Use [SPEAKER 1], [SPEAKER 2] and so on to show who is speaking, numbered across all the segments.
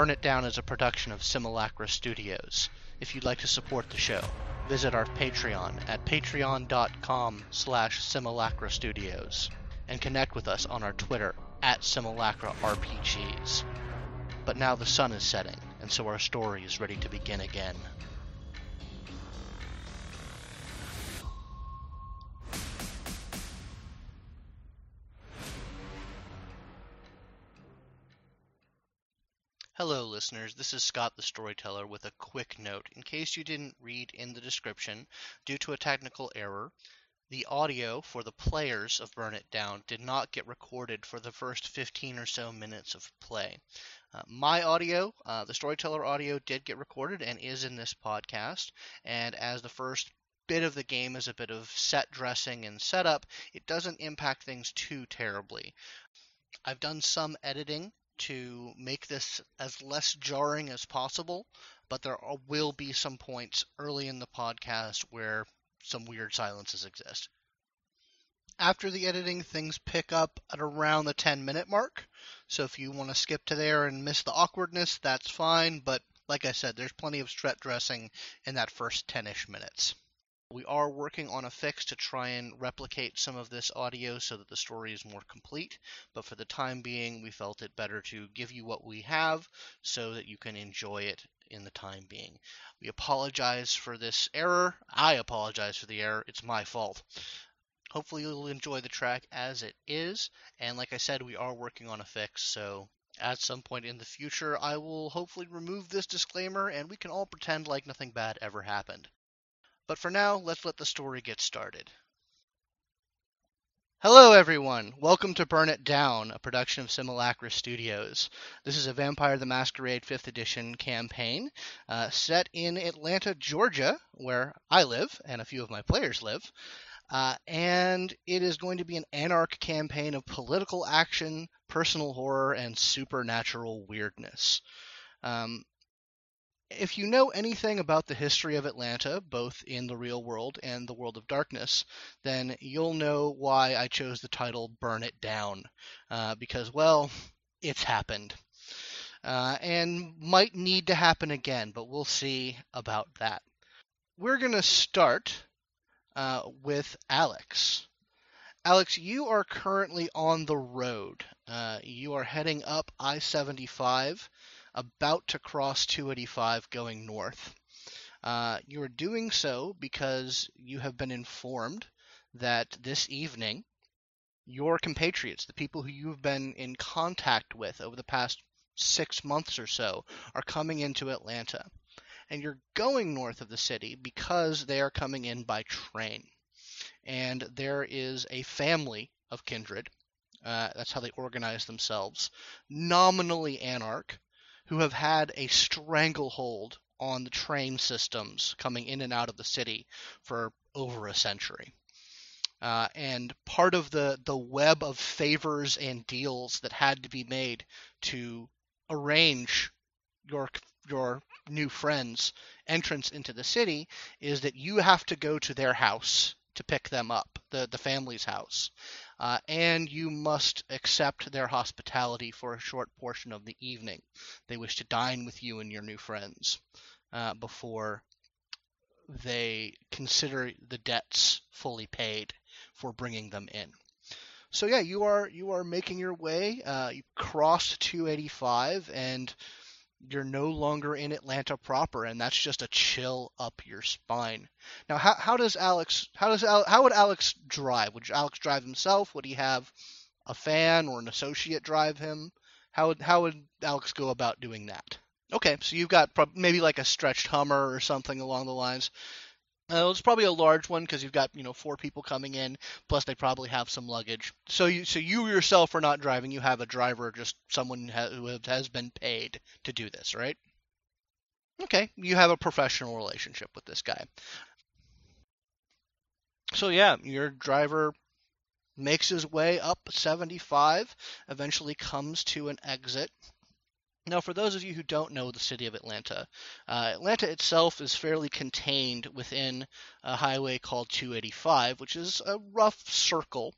[SPEAKER 1] Burn It Down is a production of Simulacra Studios. If you'd like to support the show, visit our Patreon at patreon.com slash simulacra studios and connect with us on our Twitter at simulacra RPGs. But now the sun is setting, and so our story is ready to begin again. Listeners. This is Scott the Storyteller with a quick note. In case you didn't read in the description, due to a technical error, the audio for the players of Burn It Down did not get recorded for the first 15 or so minutes of play. Uh, my audio, uh, the Storyteller audio, did get recorded and is in this podcast. And as the first bit of the game is a bit of set dressing and setup, it doesn't impact things too terribly. I've done some editing to make this as less jarring as possible, but there will be some points early in the podcast where some weird silences exist. After the editing, things pick up at around the 10 minute mark. So if you want to skip to there and miss the awkwardness, that's fine. But like I said, there's plenty of stretch dressing in that first 10 ish minutes. We are working on a fix to try and replicate some of this audio so that the story is more complete, but for the time being, we felt it better to give you what we have so that you can enjoy it in the time being. We apologize for this error. I apologize for the error. It's my fault. Hopefully, you'll enjoy the track as it is, and like I said, we are working on a fix, so at some point in the future, I will hopefully remove this disclaimer and we can all pretend like nothing bad ever happened. But for now, let's let the story get started. Hello, everyone. Welcome to Burn It Down, a production of Simulacra Studios. This is a Vampire the Masquerade 5th Edition campaign uh, set in Atlanta, Georgia, where I live and a few of my players live. Uh, and it is going to be an anarch campaign of political action, personal horror, and supernatural weirdness. Um, if you know anything about the history of Atlanta, both in the real world and the world of darkness, then you'll know why I chose the title Burn It Down. Uh, because, well, it's happened. Uh, and might need to happen again, but we'll see about that. We're going to start uh, with Alex. Alex, you are currently on the road. Uh, you are heading up I 75 about to cross 285 going north. Uh, you are doing so because you have been informed that this evening your compatriots, the people who you've been in contact with over the past six months or so, are coming into Atlanta. And you're going north of the city because they are coming in by train. And there is a family of kindred. Uh, that's how they organize themselves. Nominally anarch, who have had a stranglehold on the train systems coming in and out of the city for over a century. Uh, and part of the, the web of favors and deals that had to be made to arrange your your new friends' entrance into the city is that you have to go to their house to pick them up, the, the family's house uh, and you must accept their hospitality for a short portion of the evening. They wish to dine with you and your new friends uh, before they consider the debts fully paid for bringing them in. So yeah, you are you are making your way. Uh, you crossed 285 and you're no longer in Atlanta proper, and that's just a chill up your spine. Now, how, how does Alex? How does how would Alex drive? Would Alex drive himself? Would he have a fan or an associate drive him? How would how would Alex go about doing that? Okay, so you've got maybe like a stretched Hummer or something along the lines. Uh, it's probably a large one because you've got you know four people coming in, plus they probably have some luggage. So you so you yourself are not driving. You have a driver, just someone who has been paid to do this, right? Okay, you have a professional relationship with this guy. So yeah, your driver makes his way up 75, eventually comes to an exit now, for those of you who don't know the city of Atlanta, uh, Atlanta itself is fairly contained within a highway called 285, which is a rough circle.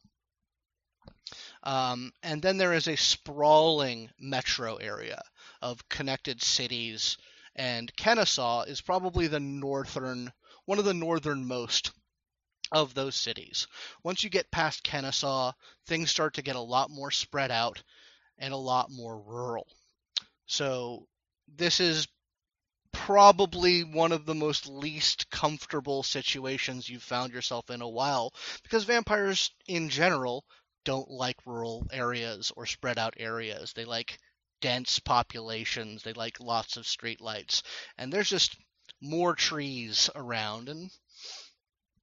[SPEAKER 1] Um, and then there is a sprawling metro area of connected cities, and Kennesaw is probably the northern, one of the northernmost of those cities. Once you get past Kennesaw, things start to get a lot more spread out and a lot more rural. So this is probably one of the most least comfortable situations you've found yourself in a while because vampires in general don't like rural areas or spread out areas. They like dense populations, they like lots of street lights, and there's just more trees around and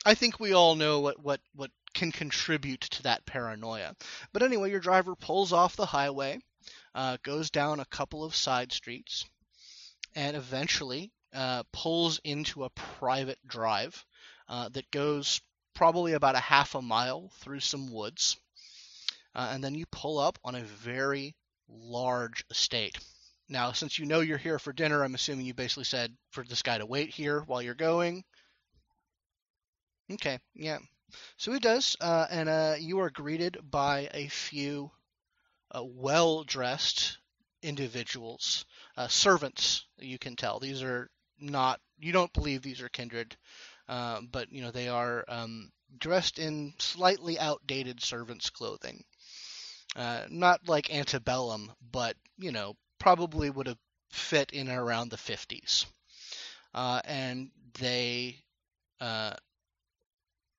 [SPEAKER 1] I think we all know what, what, what can contribute to that paranoia. But anyway, your driver pulls off the highway, uh, goes down a couple of side streets, and eventually uh, pulls into a private drive uh, that goes probably about a half a mile through some woods. Uh, and then you pull up on a very large estate. Now, since you know you're here for dinner, I'm assuming you basically said for this guy to wait here while you're going. Okay, yeah. So he does, uh, and uh, you are greeted by a few uh, well dressed individuals, uh, servants, you can tell. These are not, you don't believe these are kindred, uh, but, you know, they are um, dressed in slightly outdated servants' clothing. Uh, not like antebellum, but, you know, probably would have fit in around the 50s. and they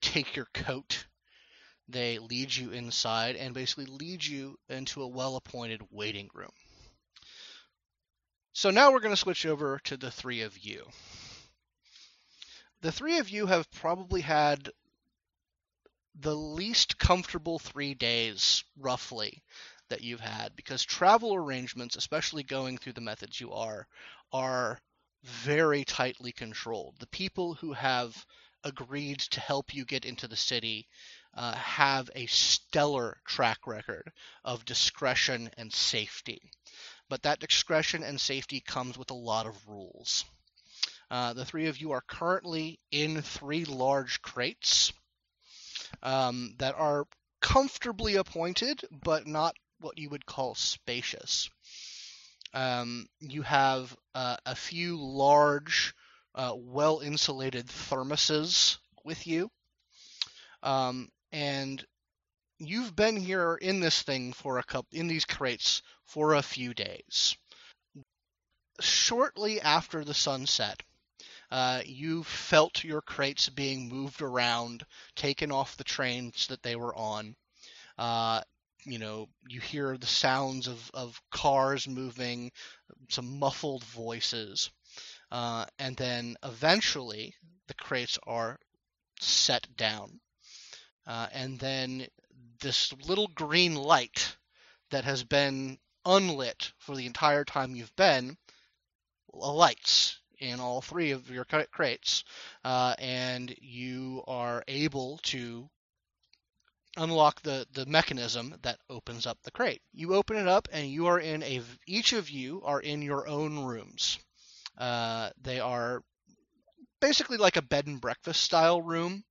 [SPEAKER 1] take your coat. They lead you inside and basically lead you into a well appointed waiting room. So now we're going to switch over to the three of you. The three of you have probably had the least comfortable three days, roughly, that you've had because travel arrangements, especially going through the methods you are, are very tightly controlled. The people who have agreed to help you get into the city uh, have a stellar track record of discretion and safety. But that discretion and safety comes with a lot of rules. Uh, the three of you are currently in three large crates um, that are comfortably appointed, but not what you would call spacious. Um, you have uh, a few large uh, well insulated thermoses with you. Um, and you've been here in this thing for a couple in these crates for a few days. Shortly after the sunset, uh, you felt your crates being moved around, taken off the trains that they were on. Uh, you know, you hear the sounds of, of cars moving, some muffled voices. Uh, and then eventually the crates are set down. Uh, and then this little green light that has been unlit for the entire time you've been lights in all three of your crates, uh, and you are able to unlock the, the mechanism that opens up the crate. You open it up, and you are in a each of you are in your own rooms. Uh, they are basically like a bed and breakfast style room.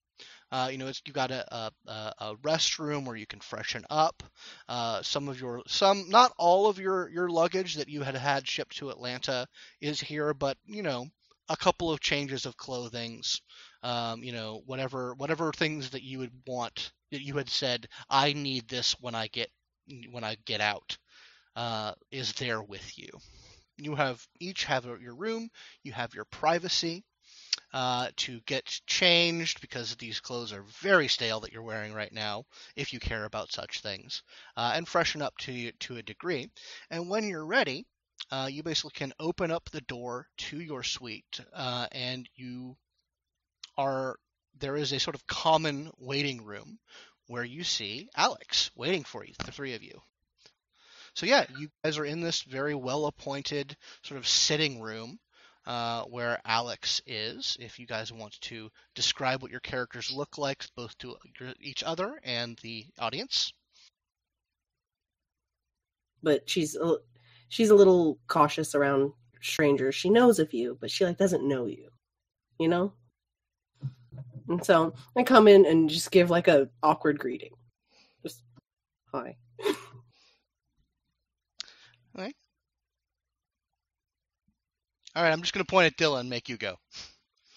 [SPEAKER 1] Uh, you know, it's, you've got a, a, a restroom where you can freshen up. Uh, some of your, some, not all of your, your luggage that you had had shipped to Atlanta is here, but you know, a couple of changes of clothings. Um, you know, whatever, whatever things that you would want that you had said, I need this when I get, when I get out, uh, is there with you you have each have your room, you have your privacy uh, to get changed because these clothes are very stale that you're wearing right now, if you care about such things, uh, and freshen up to to a degree. And when you're ready, uh, you basically can open up the door to your suite, uh, and you are there is a sort of common waiting room where you see Alex waiting for you, the three of you. So yeah, you guys are in this very well appointed sort of sitting room uh, where Alex is. If you guys want to describe what your characters look like, both to each other and the audience.
[SPEAKER 2] But she's a, she's a little cautious around strangers. She knows of you, but she like doesn't know you. You know. And so I come in and just give like a awkward greeting. Just hi.
[SPEAKER 1] All right, I'm just going to point at Dylan and make you go.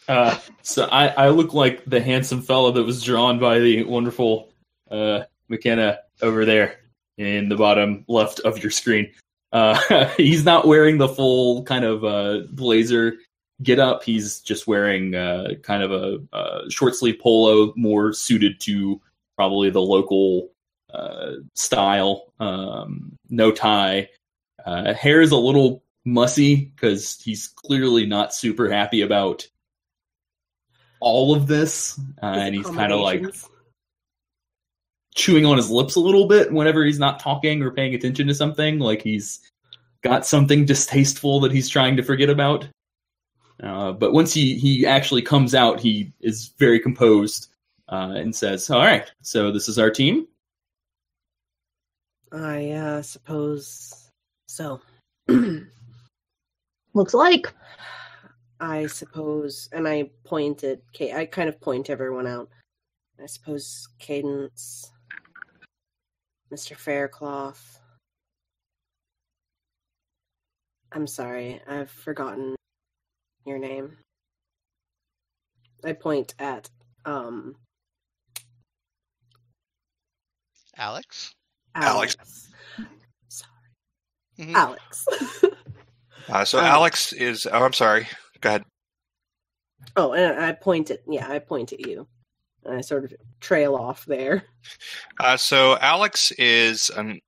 [SPEAKER 3] Uh, so I, I look like the handsome fellow that was drawn by the wonderful uh, McKenna over there in the bottom left of your screen. Uh, he's not wearing the full kind of uh, blazer get up. He's just wearing uh, kind of a, a short sleeve polo, more suited to probably the local uh, style. Um, no tie. Uh, hair is a little mussy because he's clearly not super happy about all of this, uh, and he's kind of like chewing on his lips a little bit whenever he's not talking or paying attention to something. Like he's got something distasteful that he's trying to forget about. Uh, but once he, he actually comes out, he is very composed uh, and says, All right, so this is our team.
[SPEAKER 2] I uh, suppose so.
[SPEAKER 4] Looks like.
[SPEAKER 2] I suppose, and I point at Kate. I kind of point everyone out. I suppose Cadence, Mr. Faircloth. I'm sorry, I've forgotten your name. I point at um
[SPEAKER 1] Alex?
[SPEAKER 5] Alex.
[SPEAKER 2] Sorry,
[SPEAKER 1] Mhm.
[SPEAKER 2] Alex.
[SPEAKER 5] Uh, so
[SPEAKER 2] Um,
[SPEAKER 5] Alex is. Oh, I'm sorry. Go ahead.
[SPEAKER 2] oh, and I point at yeah, I point at you. And I sort of trail off there.
[SPEAKER 5] Uh, so Alex is an.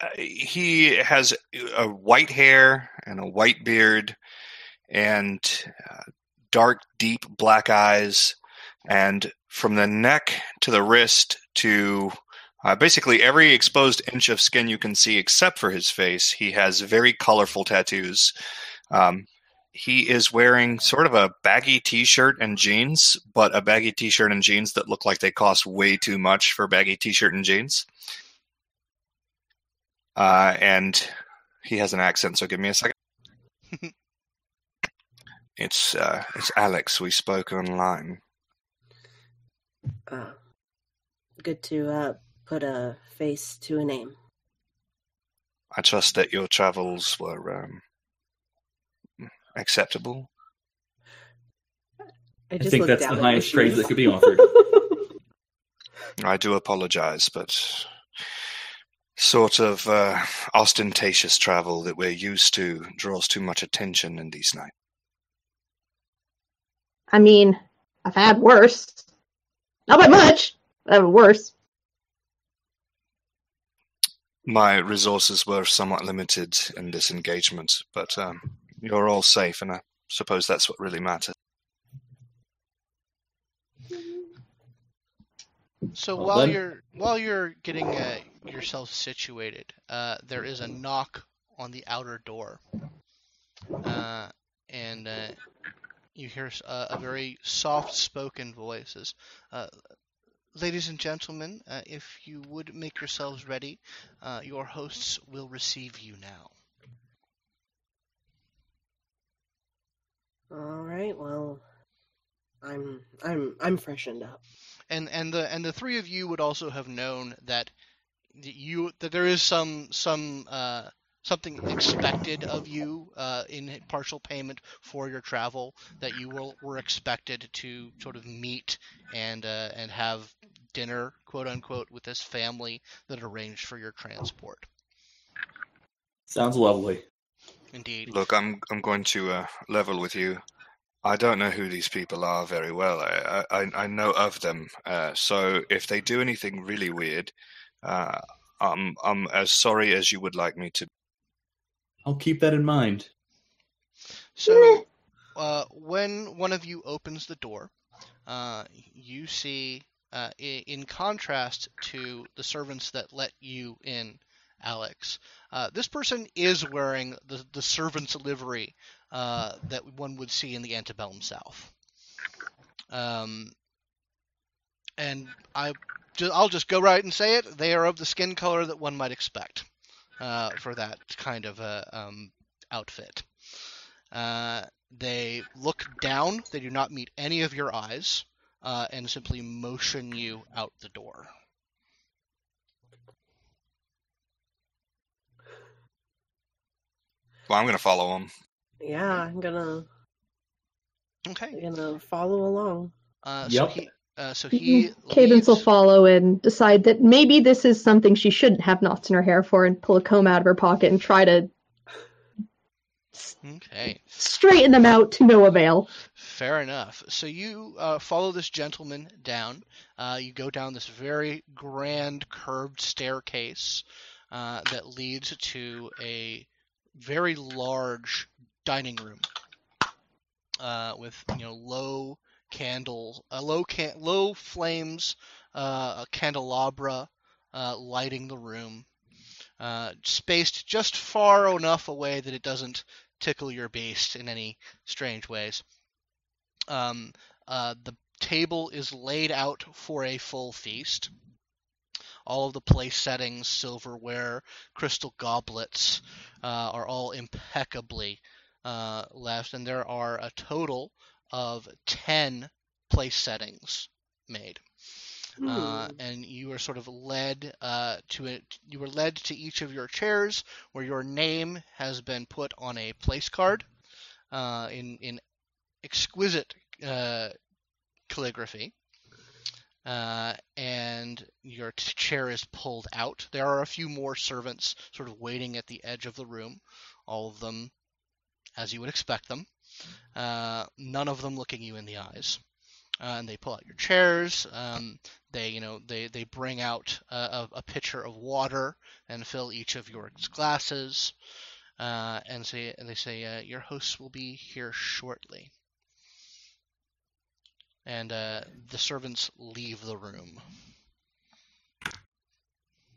[SPEAKER 5] Uh, he has a white hair and a white beard, and uh, dark, deep black eyes, and from the neck to the wrist to uh, basically every exposed inch of skin you can see, except for his face, he has very colorful tattoos. Um, he is wearing sort of a baggy t-shirt and jeans, but a baggy t-shirt and jeans that look like they cost way too much for baggy t-shirt and jeans. Uh, and he has an accent, so give me a second. it's uh, it's Alex. We spoke online.
[SPEAKER 2] Uh, good to uh, put a face to a name.
[SPEAKER 5] I trust that your travels were um, acceptable.
[SPEAKER 2] I,
[SPEAKER 3] I think that's the highest praise that could be offered.
[SPEAKER 5] I do apologize, but sort of uh, ostentatious travel that we're used to draws too much attention in these nights.
[SPEAKER 4] I mean, I've had worse. Not by much, but I've had worse.
[SPEAKER 5] My resources were somewhat limited in this engagement, but um, you're all safe, and I suppose that's what really matters.
[SPEAKER 1] So
[SPEAKER 3] Well
[SPEAKER 1] while
[SPEAKER 3] then.
[SPEAKER 1] you're while you're getting uh, yourself situated, uh, there is a knock on the outer door, uh, and uh, you hear s- uh, a very soft-spoken voice. Says, uh, "Ladies and gentlemen, uh, if you would make yourselves ready, uh, your hosts will receive you now."
[SPEAKER 2] All right. Well, I'm I'm I'm freshened up.
[SPEAKER 1] and and the and the three of you would also have known that you that there is some some uh, something expected of you uh, in partial payment for your travel that you will, were expected to sort of meet and uh, and have dinner quote unquote with this family that arranged for your transport.
[SPEAKER 3] Sounds lovely.
[SPEAKER 1] Indeed.
[SPEAKER 5] Look, I'm I'm going to uh, level with you. I don't know who these people are very well. I I, I know of them. Uh, so if they do anything really weird, uh, I'm I'm as sorry as you would like me to.
[SPEAKER 3] I'll keep that in mind.
[SPEAKER 1] So, uh, when one of you opens the door, uh, you see, uh, in contrast to the servants that let you in, Alex, uh, this person is wearing the, the servant's livery uh, that one would see in the antebellum South. Um, and I, I'll just go right and say it. They are of the skin color that one might expect uh, for that kind of a um, outfit. Uh, they look down. They do not meet any of your eyes, uh, and simply motion you out the door.
[SPEAKER 5] Well, I'm going to follow him.
[SPEAKER 2] Yeah, I'm gonna
[SPEAKER 1] Okay.
[SPEAKER 2] I'm gonna follow along.
[SPEAKER 1] Uh,
[SPEAKER 3] Yep.
[SPEAKER 1] So he, uh, so he
[SPEAKER 4] Cadence will follow and decide that maybe this is something she shouldn't have knots in her hair for and pull a comb out of her pocket and try to
[SPEAKER 1] Okay.
[SPEAKER 4] straighten them out to no avail.
[SPEAKER 1] Fair enough. So you uh, follow this gentleman down. Uh, you go down this very grand curved staircase uh, that leads to a very large dining room uh, with you know low candle, uh, low can- low flames, uh, a candelabra lighting the room, spaced just far enough away that it doesn't tickle your beast in any strange ways. Um, uh, the table is laid out for a full feast. All of the place settings, silverware, crystal goblets uh, are all impeccably uh, left, and there are a total of 10 place settings made. Uh,
[SPEAKER 2] Hmm.
[SPEAKER 1] and you are sort of led uh, to it. You were led to each of your chairs, where your name has been put on a place card uh, in in exquisite uh, calligraphy. Uh, and your chair is pulled out. There are a few more servants sort of waiting at the edge of the room, all of them as you would expect them. Uh, none of them looking you in the eyes. Uh, and they pull out your chairs. Um, they, you know, they, they bring out a, a, a pitcher of water and fill each of your glasses. Uh, and say, and they say, uh, your hosts will be here shortly. And uh, the servants leave the room.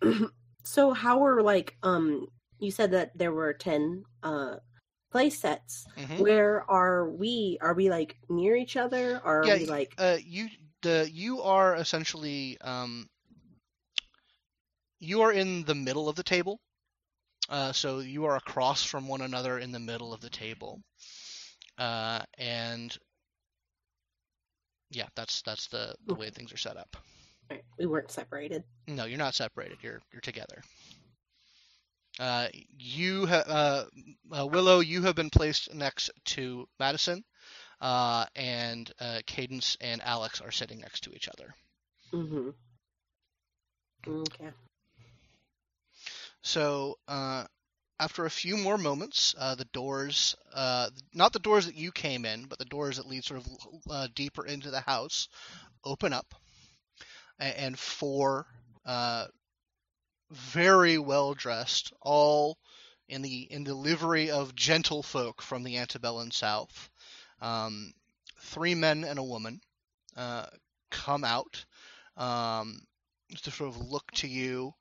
[SPEAKER 2] so how are like um you said that there were 10 uh play sets.
[SPEAKER 1] Mhm.
[SPEAKER 2] Where are we? Are we like near each other? Are
[SPEAKER 1] Yeah,
[SPEAKER 2] we like
[SPEAKER 1] uh, you the you are essentially um, you are in the middle of the table, uh, so you are across from one another in the middle of the table, uh, and yeah, that's that's the, the way things are set up.
[SPEAKER 2] Right, we weren't separated?
[SPEAKER 1] No, you're not separated. You're you're together. Uh, you ha- uh, uh, Willow, you have been placed next to Madison, uh, and uh, Cadence and Alex are sitting next to each other.
[SPEAKER 2] Mm-hmm. Okay.
[SPEAKER 1] So uh, after a few more moments, uh, the doors, uh, not the doors that you came in, but the doors that lead sort of uh, deeper into the house, open up, and four uh, very well dressed, all in the in the livery of gentlefolk from the antebellum South, um, three men and a woman, uh, come out um, to sort of look to you.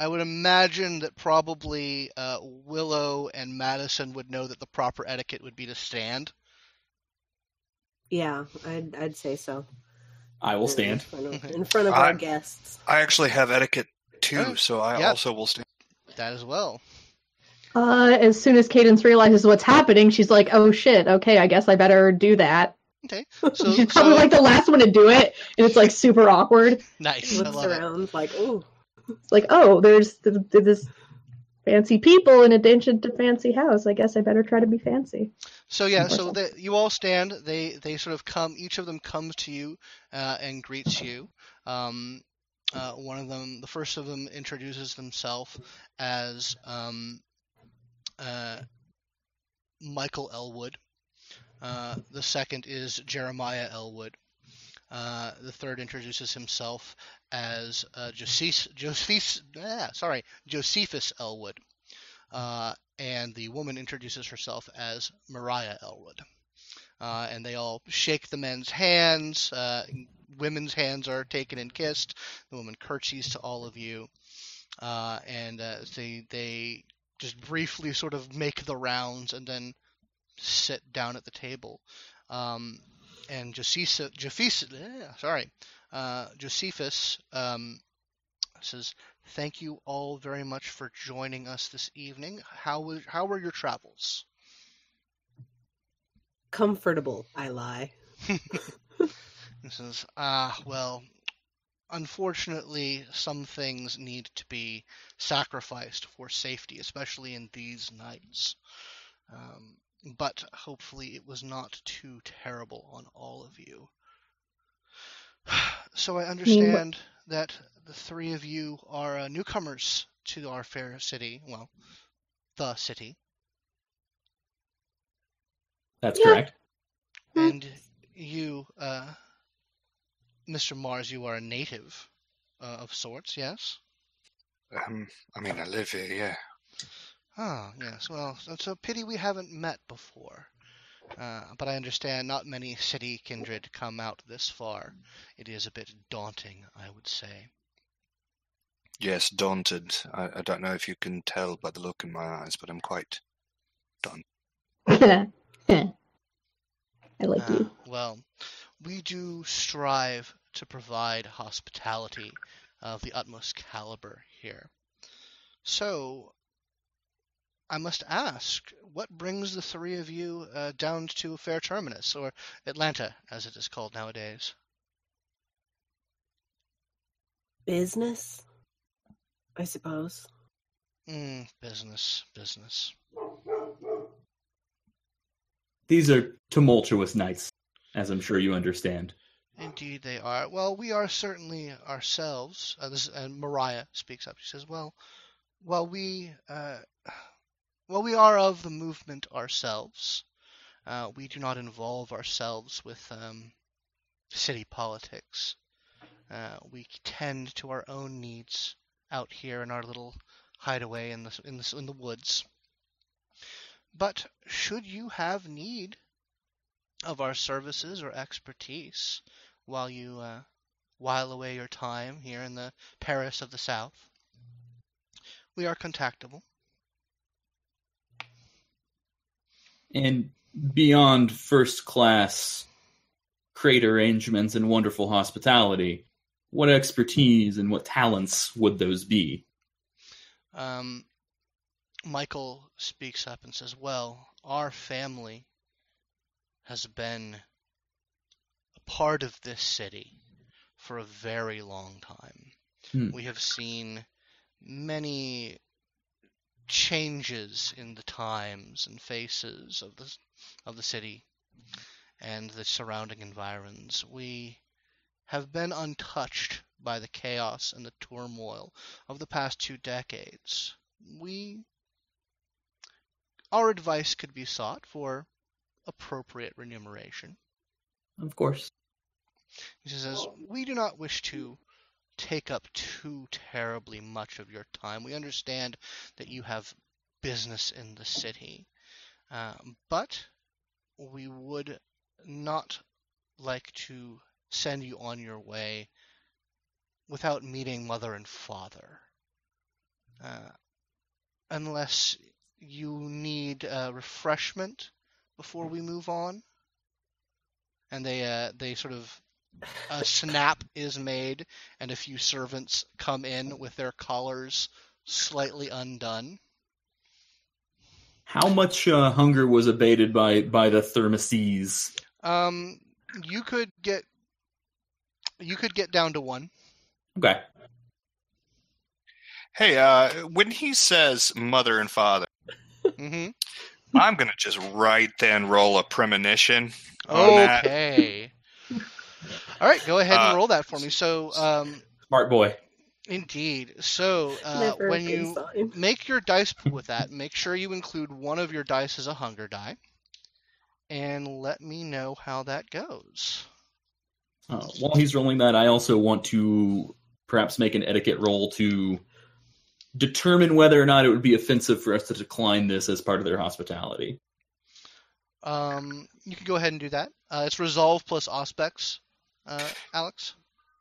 [SPEAKER 1] I would imagine that probably uh, Willow and Madison would know that the proper etiquette would be to stand.
[SPEAKER 2] Yeah, I'd I'd say so.
[SPEAKER 3] I will
[SPEAKER 2] In
[SPEAKER 3] stand.
[SPEAKER 2] front of, in front of
[SPEAKER 5] I-
[SPEAKER 2] our guests.
[SPEAKER 5] I actually have etiquette too,
[SPEAKER 1] Oh,
[SPEAKER 5] so I
[SPEAKER 1] yeah.
[SPEAKER 5] also will stand.
[SPEAKER 1] That as well.
[SPEAKER 4] Uh, as soon as Cadence realizes what's happening, she's like, "Oh shit! Okay, I guess I better do that."
[SPEAKER 1] Okay. So,
[SPEAKER 4] she's probably
[SPEAKER 1] so
[SPEAKER 4] like the last one to do it, and it's like super awkward.
[SPEAKER 1] nice. I
[SPEAKER 2] Looks
[SPEAKER 1] love it.
[SPEAKER 2] around like, oh,
[SPEAKER 4] It's like, "Oh, there's th- th- this fancy people in addition to fancy house. I guess I better try to be fancy."
[SPEAKER 1] So yeah, so they, you all stand. They they sort of come. Each of them comes to you uh, and greets you. Um, uh, one of them, the first of them, introduces himself as um, uh, Michael Elwood. Uh, the second is Jeremiah Elwood. Uh, the third introduces himself as uh, Josephus, Josephus, sorry, Josephus Elwood. Uh, and the woman introduces herself as Mariah Elwood. Uh, and they all shake the men's hands. Uh, women's hands are taken and kissed. The woman curtsies to all of you, uh, and they they just briefly sort of make the rounds and then sit down at the table. Um, and Josephus, Josephus, sorry, uh, Josephus um, says, "Thank you all very much for joining us this evening. How was how were your travels?"
[SPEAKER 2] comfortable. I lie.
[SPEAKER 1] He says, "Ah, well, unfortunately, some things need to be sacrificed for safety, especially in these nights. Um, but hopefully, it was not too terrible on all of you. So I understand that the three of you are uh, newcomers to our fair city. Well, the city.
[SPEAKER 3] That's
[SPEAKER 4] Yeah.
[SPEAKER 3] correct.
[SPEAKER 4] Hmm.
[SPEAKER 1] And you, uh, Mr. Mars, you are a native uh, of sorts, yes?
[SPEAKER 5] Um, I mean, I live here, yeah.
[SPEAKER 1] Ah, yes. Well, it's a pity we haven't met before. Uh, but I understand not many city kindred come out this far. It is a bit daunting, I would say.
[SPEAKER 5] Yes, daunted. I, I don't know if you can tell by the look in my eyes, but I'm quite.
[SPEAKER 4] I like
[SPEAKER 1] Ah,
[SPEAKER 4] you.
[SPEAKER 1] well, we do strive to provide hospitality of the utmost caliber here. So, I must ask, what brings the three of you uh, down to Fair Terminus, or Atlanta, as it is called nowadays?
[SPEAKER 2] Business, I suppose.
[SPEAKER 1] Mm, business, business.
[SPEAKER 3] These are tumultuous nights, as I'm sure you understand.
[SPEAKER 1] Indeed, they are. Well, we are certainly ourselves. Uh, this, and Mariah speaks up. She says, "Well, while we, uh, well, we are of the movement ourselves. Uh, we do not involve ourselves with um, city politics. Uh, we tend to our own needs out here in our little hideaway in the in the in the woods. But should you have need of our services or expertise while you uh, while away your time here in the Paris of the South, we are contactable.
[SPEAKER 3] And beyond first class crate arrangements and wonderful hospitality, what expertise and what talents would those be?
[SPEAKER 1] Um, Michael speaks up and says, Well, our family has been a part of this city for a very long time.
[SPEAKER 3] Hmm.
[SPEAKER 1] We have seen many changes in the times and faces of the of the city and the surrounding environs. We have been untouched by the chaos and the turmoil of the past two decades. We our advice could be sought for appropriate remuneration.
[SPEAKER 3] Of course.
[SPEAKER 1] He says, We do not wish to take up too terribly much of your time. We understand that you have business in the city, uh, but we would not like to send you on your way without meeting mother and father. Uh, unless you need uh, refreshment before we move on. And they uh, they sort of a snap is made, and a few servants come in with their collars slightly undone.
[SPEAKER 3] How much uh, hunger was abated by by the thermoses?
[SPEAKER 1] Um, you could get you could get down to one.
[SPEAKER 3] Okay.
[SPEAKER 5] Hey, uh, when he says mother and father,
[SPEAKER 1] mm-hmm.
[SPEAKER 5] I'm going to just right then roll a premonition on that.
[SPEAKER 1] Okay. All right, go ahead and
[SPEAKER 5] Uh,
[SPEAKER 1] roll that for me. So, um,
[SPEAKER 3] Smart boy.
[SPEAKER 1] indeed. So, uh, when you
[SPEAKER 2] sign.
[SPEAKER 1] make your dice pool with that, make sure you include one of your dice as a hunger die, and let me know how that goes.
[SPEAKER 3] Uh, while he's rolling that, I also want to perhaps make an etiquette roll to determine whether or not it would be offensive for us to decline this as part of their hospitality.
[SPEAKER 1] Um, you can go ahead and do that. Uh, it's resolve plus Auspex, uh, Alex.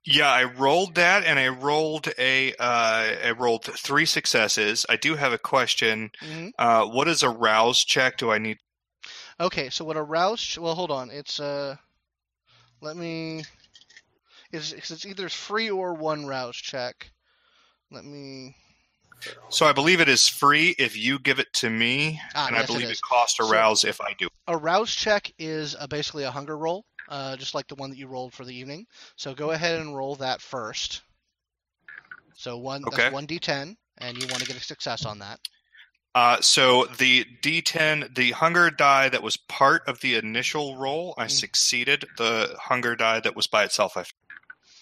[SPEAKER 5] Yeah, I rolled that, and I rolled a uh, I rolled three successes. I do have a question.
[SPEAKER 1] hmm
[SPEAKER 5] Uh, what is a rouse check? Do I need?
[SPEAKER 1] Okay, so what a rouse? Well, hold on. It's uh, let me. It's it's either free or one rouse check. Let me.
[SPEAKER 5] So I believe it is free if you give it to me,
[SPEAKER 1] Ah,
[SPEAKER 5] and
[SPEAKER 1] yes,
[SPEAKER 5] I believe
[SPEAKER 1] is.
[SPEAKER 5] it, costs a
[SPEAKER 1] So-
[SPEAKER 5] rouse if I do.
[SPEAKER 1] A rouse check is uh, basically a hunger roll. Uh, just like the one that you rolled for the evening. So go ahead and roll that first. So one
[SPEAKER 5] Okay.
[SPEAKER 1] that's one d10, and you want to get a success on that.
[SPEAKER 5] Uh, so the D10, the hunger die that was part of the initial roll, I
[SPEAKER 1] Mm.
[SPEAKER 5] succeeded. The hunger die that was by itself, I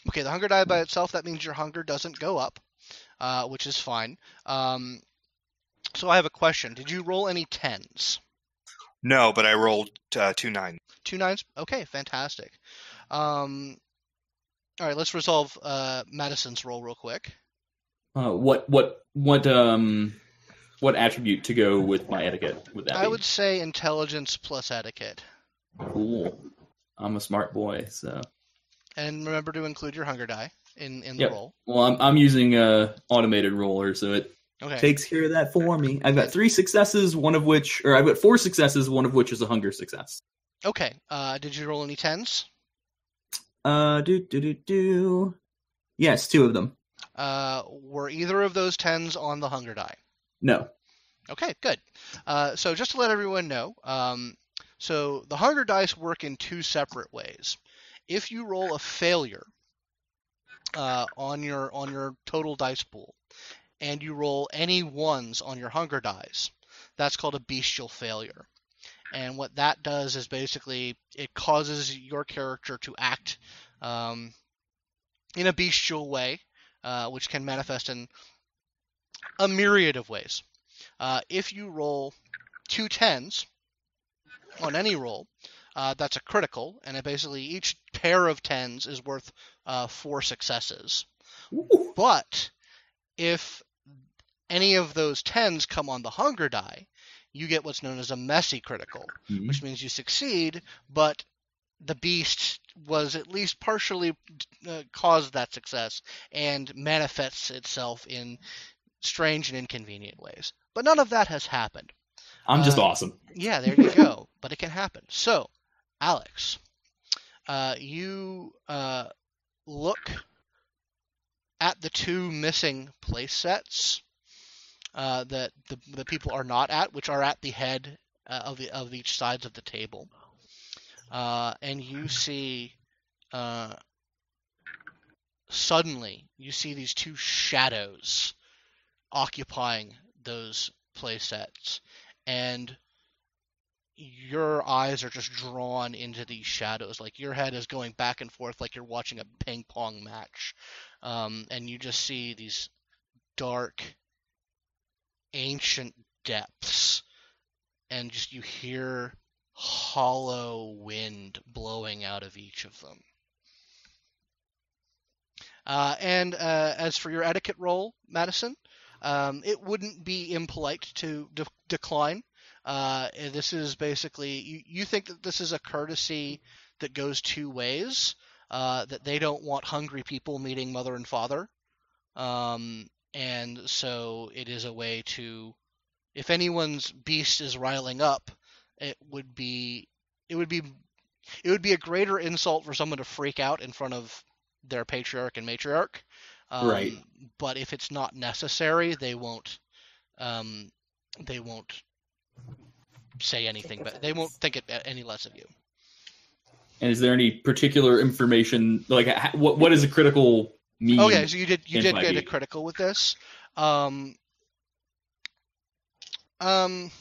[SPEAKER 1] Okay, the hunger die by itself, that means your hunger doesn't go up, uh, which is fine. Um, so I have a question. Did you roll any tens?
[SPEAKER 5] No, but I rolled uh, two nine.
[SPEAKER 1] Two nines? Okay, fantastic. Um, all right, let's resolve uh, Madison's roll real quick.
[SPEAKER 3] Uh, what what what um what attribute to go with my etiquette? Would that
[SPEAKER 1] I
[SPEAKER 3] be?
[SPEAKER 1] would say intelligence plus etiquette.
[SPEAKER 3] Cool. I'm a smart boy, so
[SPEAKER 1] And remember to include your hunger die in, in the
[SPEAKER 3] Yep.
[SPEAKER 1] roll.
[SPEAKER 3] well, I'm I'm using a automated roller, so it
[SPEAKER 1] Okay.
[SPEAKER 3] takes care of that for me. I've got three successes, one of which, or I've got four successes, one of which is a hunger success.
[SPEAKER 1] Okay. Uh, did you roll any tens?
[SPEAKER 3] Uh, do do do do. Yes, two of them.
[SPEAKER 1] Uh, were either of those tens on the hunger die?
[SPEAKER 3] No.
[SPEAKER 1] Okay, good. Uh, so just to let everyone know, um, so the hunger dice work in two separate ways. If you roll a failure uh, on your on your total dice pool, and you roll any ones on your hunger dice, that's called a bestial failure. And what that does is basically it causes your character to act um, in a bestial way, uh, which can manifest in a myriad of ways. Uh, if you roll two tens on any roll, uh, that's a critical, and it basically each pair of tens is worth uh, four successes.
[SPEAKER 3] Ooh.
[SPEAKER 1] But if any of those tens come on the hunger die, you get what's known as a messy critical,
[SPEAKER 3] Mhm.
[SPEAKER 1] which means you succeed, but the beast was at least partially uh, caused that success and manifests itself in strange and inconvenient ways. But none of that has happened.
[SPEAKER 3] I'm just
[SPEAKER 1] Uh,
[SPEAKER 3] awesome.
[SPEAKER 1] Yeah, there you go. but it can happen. So, Alex, uh, you uh, look at the two missing place sets uh, that the, the people are not at, which are at the head uh, of the of each sides of the table, uh, and you see. Uh, suddenly, you see these two shadows occupying those play sets, and your eyes are just drawn into these shadows. Like your head is going back and forth, like you're watching a ping pong match, um, and you just see these dark, ancient depths, and just you hear hollow wind blowing out of each of them. Uh, and uh, as for your etiquette roll, Madison, um, it wouldn't be impolite to de- decline. Uh, this is basically you, you think that this is a courtesy that goes two ways. Uh, that they don't want hungry people meeting mother and father, um, and so it is a way to, if anyone's beast is riling up, it would be it would be it would be a greater insult for someone to freak out in front of their patriarch and matriarch. Um,
[SPEAKER 3] Right.
[SPEAKER 1] But if it's not necessary, they won't. Um, they won't say anything, but they won't think it any less of you.
[SPEAKER 3] And is there any particular information like what what is a critical mean?
[SPEAKER 1] Okay, so you did you did get a critical with this. Um, um,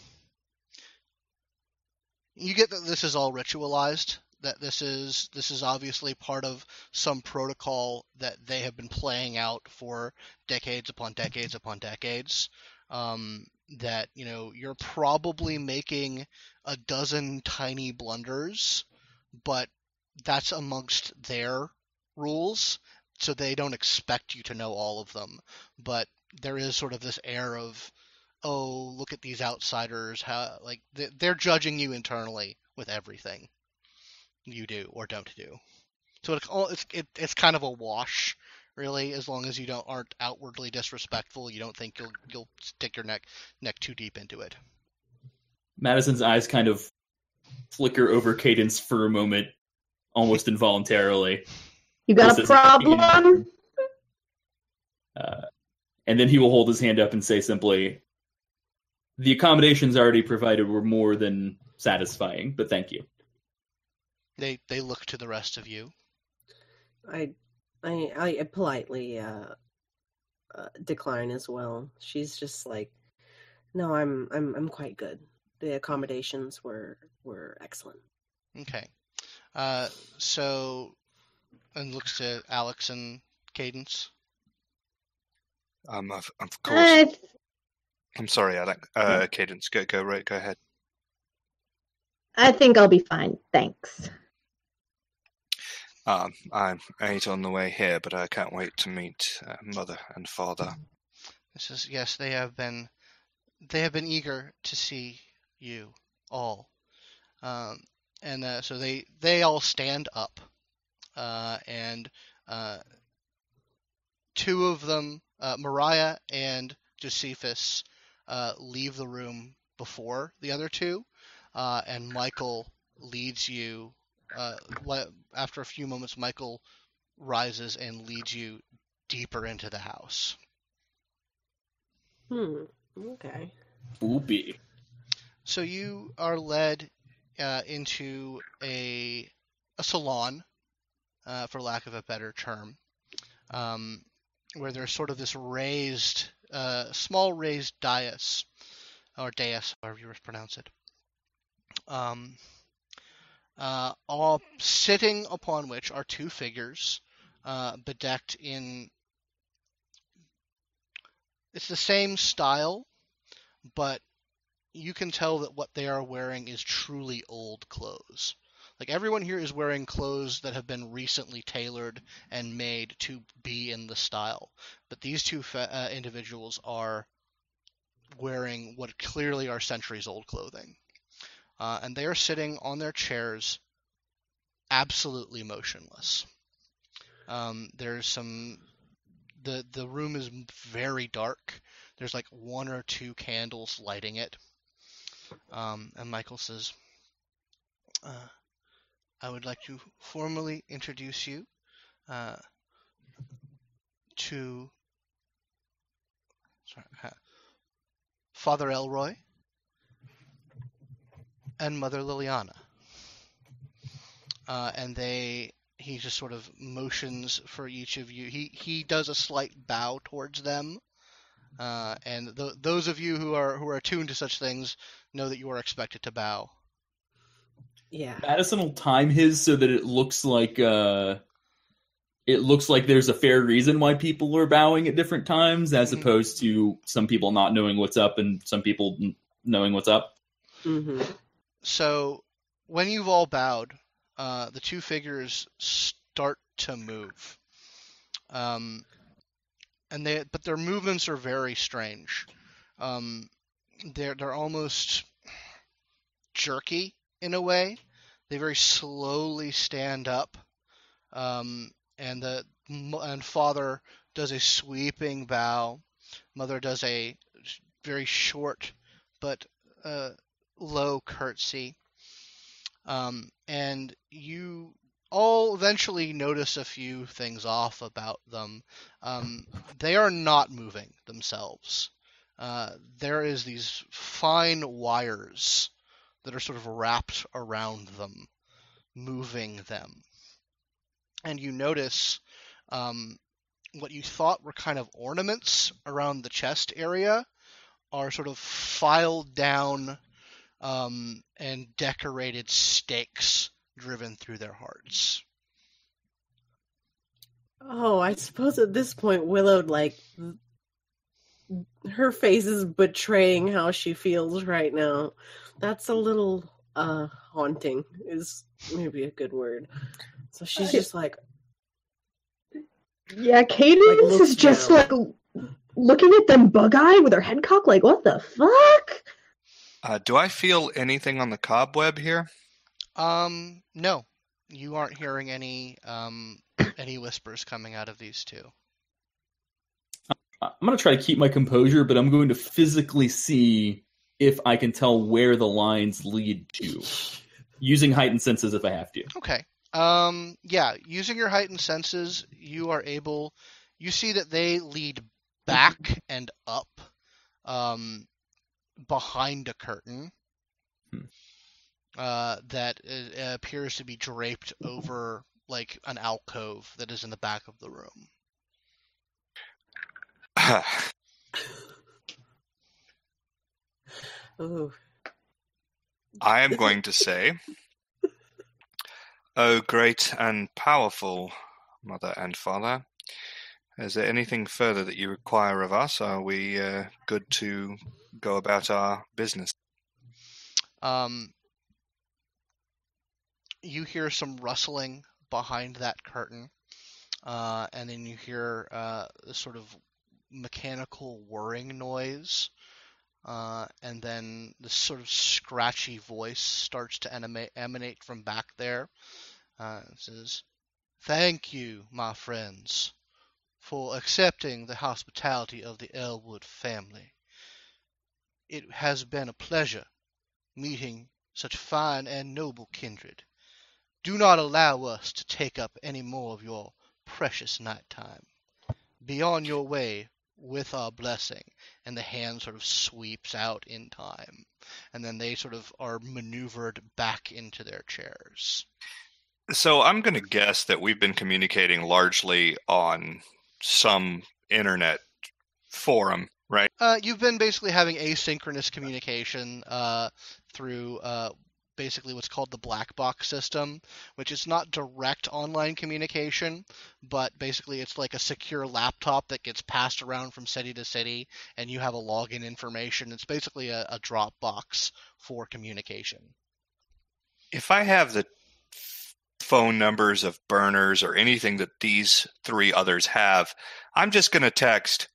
[SPEAKER 1] you get that this is all ritualized. That this is this is obviously part of some protocol that they have been playing out for decades upon decades upon decades. Um, that you know you're probably making a dozen tiny blunders, but that's amongst their rules so they don't expect you to know all of them. But there is sort of this air of, oh, look at these outsiders. How like they- they're judging you internally with everything you do or don't do. So it's all it's it, it's kind of a wash, really. As long as you don't aren't outwardly disrespectful, you don't think you'll you'll stick your neck neck too deep into it.
[SPEAKER 3] Madison's eyes kind of flicker over Cadence for a moment, almost involuntarily.
[SPEAKER 4] You got
[SPEAKER 3] This
[SPEAKER 4] a
[SPEAKER 3] isn't
[SPEAKER 4] problem?
[SPEAKER 3] Uh, and then he will hold his hand up and say simply, "The accommodations already provided were more than satisfying, but thank you."
[SPEAKER 1] They they look to the rest of you.
[SPEAKER 2] I, I, I politely uh, uh, decline as well. She's just like, no, I'm, I'm, I'm quite good. The accommodations were were excellent.
[SPEAKER 1] Okay. Uh, so, and looks to Alex and Cadence.
[SPEAKER 5] Um, of, of course.
[SPEAKER 4] I,
[SPEAKER 5] I'm sorry, Alex. Uh, Cadence, go go right. Go ahead.
[SPEAKER 4] I think I'll be fine. Thanks.
[SPEAKER 5] Um, I'm ate on the way here, but I can't wait to meet uh, mother and father.
[SPEAKER 1] This is yes. They have been they have been eager to see you all, um, and uh, so they they all stand up, uh, and uh, two of them, uh, Mariah and Josephus, uh, leave the room before the other two, uh, and Michael leads you. Uh, after a few moments, Michael rises and leads you deeper into the house.
[SPEAKER 2] Hmm. Okay.
[SPEAKER 3] Booby.
[SPEAKER 1] So you are led uh, into a a salon, uh, for lack of a better term, um, where there's sort of this raised, uh, small raised dais, or dais, however you pronounce it. Um, uh, all sitting upon which are two figures, uh, bedecked in. It's the same style, but you can tell that what they are wearing is truly old clothes. Like everyone here is wearing clothes that have been recently tailored and made to be in the style, but these two uh, individuals are wearing what clearly are centuries old clothing, uh, and they are sitting on their chairs, absolutely motionless. Um, there's some. the The room is very dark. There's like one or two candles lighting it. Um, and Michael says, uh, I would like to formally introduce you uh, to sorry, uh, Father Elroy and Mother Liliana. Uh, and they, he just sort of motions for each of you. He he does a slight bow towards them, uh, and th- those of you who are who are attuned to such things know that you are expected to bow.
[SPEAKER 2] Yeah.
[SPEAKER 3] Madison will time his so that it looks like uh it looks like there's a fair reason why people are bowing at different times as
[SPEAKER 1] Mhm.
[SPEAKER 3] opposed to some people not knowing what's up and some people n- knowing what's up.
[SPEAKER 2] hmm
[SPEAKER 1] So when you've all bowed, uh, the two figures start to move, um, and they but their movements are very strange. Um, they're they're almost jerky in a way. They very slowly stand up, um, and the and father does a sweeping bow. Mother does a very short but uh, low curtsy. Um, and you all eventually notice a few things off about them. Um, they are not moving themselves. Uh, there is these fine wires that are sort of wrapped around them, moving them. And you notice um, what you thought were kind of ornaments around the chest area are sort of filed down um, and decorated stakes driven through their hearts.
[SPEAKER 2] Oh, I suppose at this point Willow like her face is betraying how she feels right now. That's a little uh haunting is maybe a good word. So she's just like
[SPEAKER 4] Yeah, Cadence
[SPEAKER 2] looks
[SPEAKER 4] is just
[SPEAKER 2] down.
[SPEAKER 4] like looking at them bug eyed with her head cocked, like, what the fuck?
[SPEAKER 5] Uh, do I feel anything on the cobweb here?
[SPEAKER 1] Um, no, you aren't hearing any um, any whispers coming out of these two.
[SPEAKER 3] I'm going to try to keep my composure, but I'm going to physically see if I can tell where the lines lead to using heightened senses if I have to.
[SPEAKER 1] Okay. Um, yeah, using your heightened senses, you are able. You see that they lead back and up, um, behind a curtain.
[SPEAKER 3] Hmm.
[SPEAKER 1] uh, that uh, appears to be draped over like an alcove that is in the back of the room.
[SPEAKER 2] Ooh.
[SPEAKER 5] I am going to say, Oh, great and powerful mother and father, is there anything further that you require of us? Are we uh, good to go about our business?
[SPEAKER 1] Um, you hear some rustling behind that curtain, uh, and then you hear uh, a sort of mechanical whirring noise, uh, and then this sort of scratchy voice starts to emanate, emanate from back there. Uh, says, "Thank you, my friends, for accepting the hospitality of the Elwood family. It has been a pleasure meeting such fine and noble kindred. Do not allow us to take up any more of your precious night time. Be on your way with our blessing. And the hand sort of sweeps out in time. And then they sort of are maneuvered back into their chairs.
[SPEAKER 5] So I'm going to guess that we've been communicating largely on some internet forum, right?
[SPEAKER 1] Uh, you've been basically having asynchronous communication uh, through uh, basically what's called the black box system, which is not direct online communication, but basically it's like a secure laptop that gets passed around from city to city, and you have a login information. It's basically a, a Dropbox for communication.
[SPEAKER 5] If I have the phone numbers of burners or anything that these three others have, I'm just going to text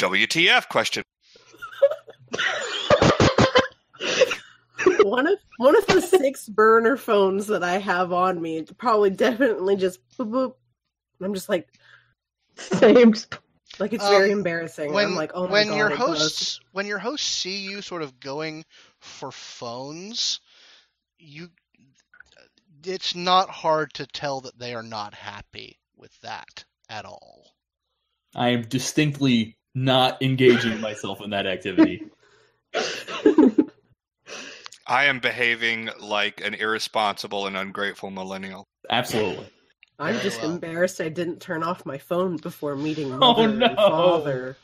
[SPEAKER 5] WTF question.
[SPEAKER 2] one of one of the six burner phones that I have on me probably definitely just boop boop. I'm just like
[SPEAKER 4] Same.
[SPEAKER 2] like it's
[SPEAKER 1] Um,
[SPEAKER 2] very embarrassing.
[SPEAKER 1] when
[SPEAKER 2] I'm like, oh my
[SPEAKER 1] when
[SPEAKER 2] god.
[SPEAKER 1] your
[SPEAKER 2] it does.
[SPEAKER 1] hosts when your hosts see you sort of going for phones, you it's not hard to tell that they are not happy with that at all.
[SPEAKER 3] I am distinctly not engaging myself in that activity.
[SPEAKER 5] I am behaving like an irresponsible and ungrateful millennial.
[SPEAKER 3] Absolutely.
[SPEAKER 2] I'm
[SPEAKER 1] Very
[SPEAKER 2] just
[SPEAKER 1] well.
[SPEAKER 2] embarrassed I didn't turn off my phone before meeting
[SPEAKER 3] Oh, no.
[SPEAKER 2] and father.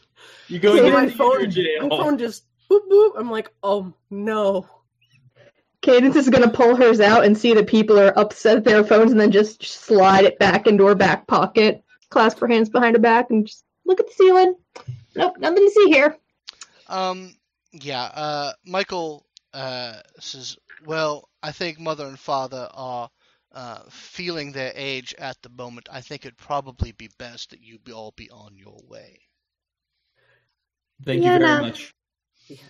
[SPEAKER 3] You go
[SPEAKER 2] So my phone,
[SPEAKER 3] jail.
[SPEAKER 2] my phone just boop boop. I'm like, oh no.
[SPEAKER 4] Cadence is gonna pull hers out and see that people are upset at their phones and then just slide it back into her back pocket, clasp her hands behind her back, and just look at the ceiling. Nope, nothing to see here.
[SPEAKER 1] Um, yeah. Uh, Michael uh, says, "Well, I think mother and father are uh, feeling their age at the moment. I think it'd probably be best that you be all be on your way."
[SPEAKER 3] Thank
[SPEAKER 4] Yeah,
[SPEAKER 3] you very
[SPEAKER 4] no.
[SPEAKER 3] much.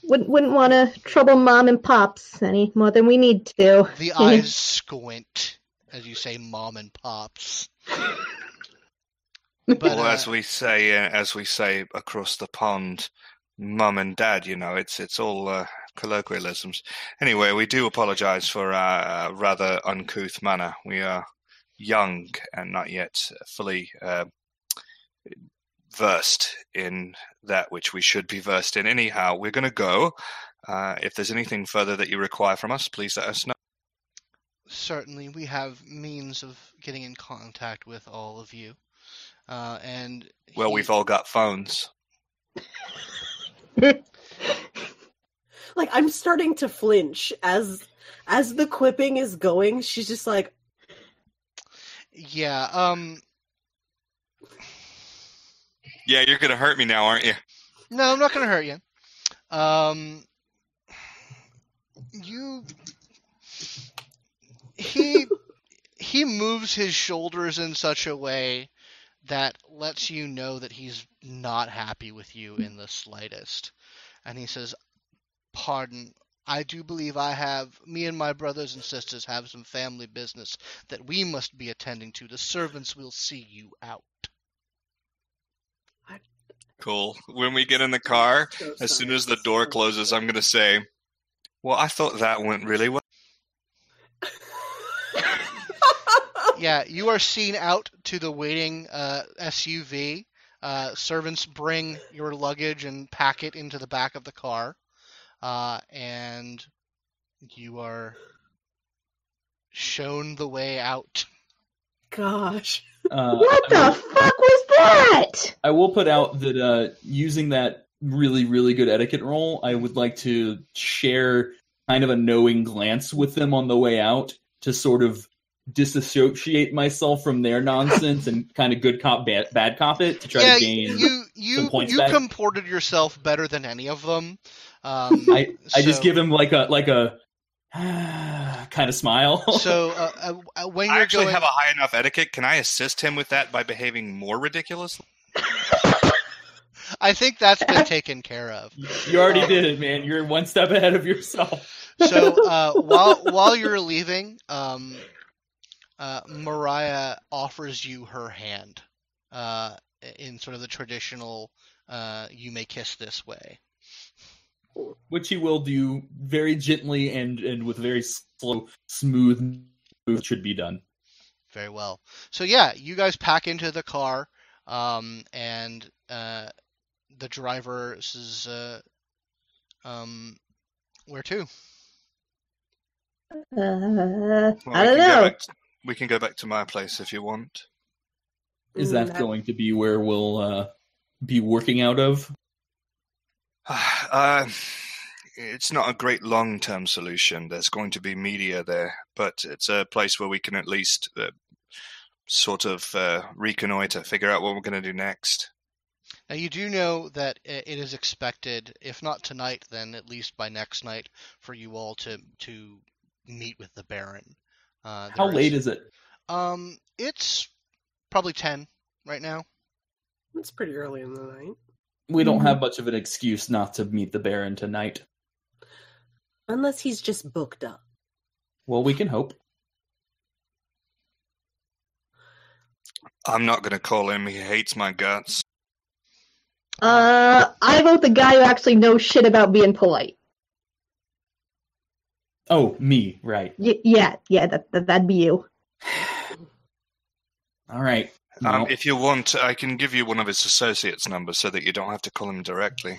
[SPEAKER 4] Wouldn't wouldn't want to trouble mom and pops any more than we need to.
[SPEAKER 1] The eyes squint as you say, "Mom and pops." But
[SPEAKER 5] well,
[SPEAKER 1] uh,
[SPEAKER 5] as we say, uh, as we say across the pond, mum and dad. You know, it's it's all uh, colloquialisms. Anyway, we do apologise for our uh, rather uncouth manner. We are young and not yet fully uh, versed in that which we should be versed in. Anyhow, we're going to go. Uh, if there's anything further that you require from us, please let us know.
[SPEAKER 1] certainly we have means of getting in contact with all of you. Uh, and
[SPEAKER 5] Well,
[SPEAKER 1] he-
[SPEAKER 5] we've all got phones.
[SPEAKER 2] Like I'm starting to flinch as as the quipping is going. She's just like,
[SPEAKER 1] yeah. Um,
[SPEAKER 5] Yeah, you're going to hurt me now, aren't you?
[SPEAKER 1] no, I'm not gonna hurt you. Um, you. He he moves his shoulders in such a way that lets you know that he's not happy with you in the slightest. And he says, Pardon, I do believe I have, me and my brothers and sisters have some family business that we must be attending to. The servants will see you out.
[SPEAKER 5] Cool. When we get in the car,
[SPEAKER 2] so
[SPEAKER 5] as soon as the door closes, I'm going to say, Well, I thought that went really well.
[SPEAKER 1] Yeah, you are seen out to the waiting uh, SUV. Uh, servants bring your luggage and pack it into the back of the car, uh, and you are shown the way out.
[SPEAKER 2] Gosh.
[SPEAKER 3] Uh,
[SPEAKER 4] what the
[SPEAKER 3] I,
[SPEAKER 4] fuck was that?
[SPEAKER 3] I will put out that uh, using that really, really good etiquette roll, I would like to share kind of a knowing glance with them on the way out to sort of disassociate myself from their nonsense and kind of good cop, bad, bad cop it to try
[SPEAKER 1] yeah,
[SPEAKER 3] to gain.
[SPEAKER 1] you you
[SPEAKER 3] some points
[SPEAKER 1] you
[SPEAKER 3] back.
[SPEAKER 1] comported yourself better than any of them. Um,
[SPEAKER 3] I, I just give him like a like a kind of smile.
[SPEAKER 1] So uh, uh, when you're
[SPEAKER 5] actually
[SPEAKER 1] going,
[SPEAKER 5] have a high enough etiquette. Can I assist him with that by behaving more ridiculous?
[SPEAKER 1] I think that's been taken care of.
[SPEAKER 3] you already did it, man. You're one step ahead of yourself.
[SPEAKER 1] So uh, while while you're leaving, um, uh, Mariah offers you her hand uh, in sort of the traditional uh, "you may kiss this way."
[SPEAKER 3] which he will do very gently and and with very slow, smooth move should be done.
[SPEAKER 1] Very well. So yeah, you guys pack into the car, um, and uh, the driver says, uh, um, "Where to?"
[SPEAKER 4] Uh,
[SPEAKER 5] Well,
[SPEAKER 4] I don't know.
[SPEAKER 5] Back to- we can go back to my place if you want.
[SPEAKER 3] Is
[SPEAKER 2] Mm,
[SPEAKER 3] that
[SPEAKER 2] that-
[SPEAKER 3] going to be where we'll uh, be working out of?
[SPEAKER 5] Uh, it's not a great long-term solution. There's going to be media there, but it's a place where we can at least uh, sort of uh, reconnoiter, figure out what we're going to do next.
[SPEAKER 1] Now you do know that it is expected, if not tonight, then at least by next night, for you all to to meet with the Baron. Uh,
[SPEAKER 3] How late is it?
[SPEAKER 1] Um, it's probably ten right now.
[SPEAKER 2] It's pretty early in the night.
[SPEAKER 3] We don't
[SPEAKER 4] Mhm.
[SPEAKER 3] have much of an excuse not to meet the Baron tonight.
[SPEAKER 2] Unless he's just booked up.
[SPEAKER 3] Well, we can hope.
[SPEAKER 5] I'm not going to call him. He hates my guts.
[SPEAKER 4] Uh, I vote the guy who actually knows shit about being polite.
[SPEAKER 3] Oh, me, right.
[SPEAKER 4] Y- yeah, yeah, that, that that'd be you.
[SPEAKER 3] All right.
[SPEAKER 5] Um,
[SPEAKER 3] Well,
[SPEAKER 5] if you want, I can give you one of his associates' numbers so that you don't have to call him directly.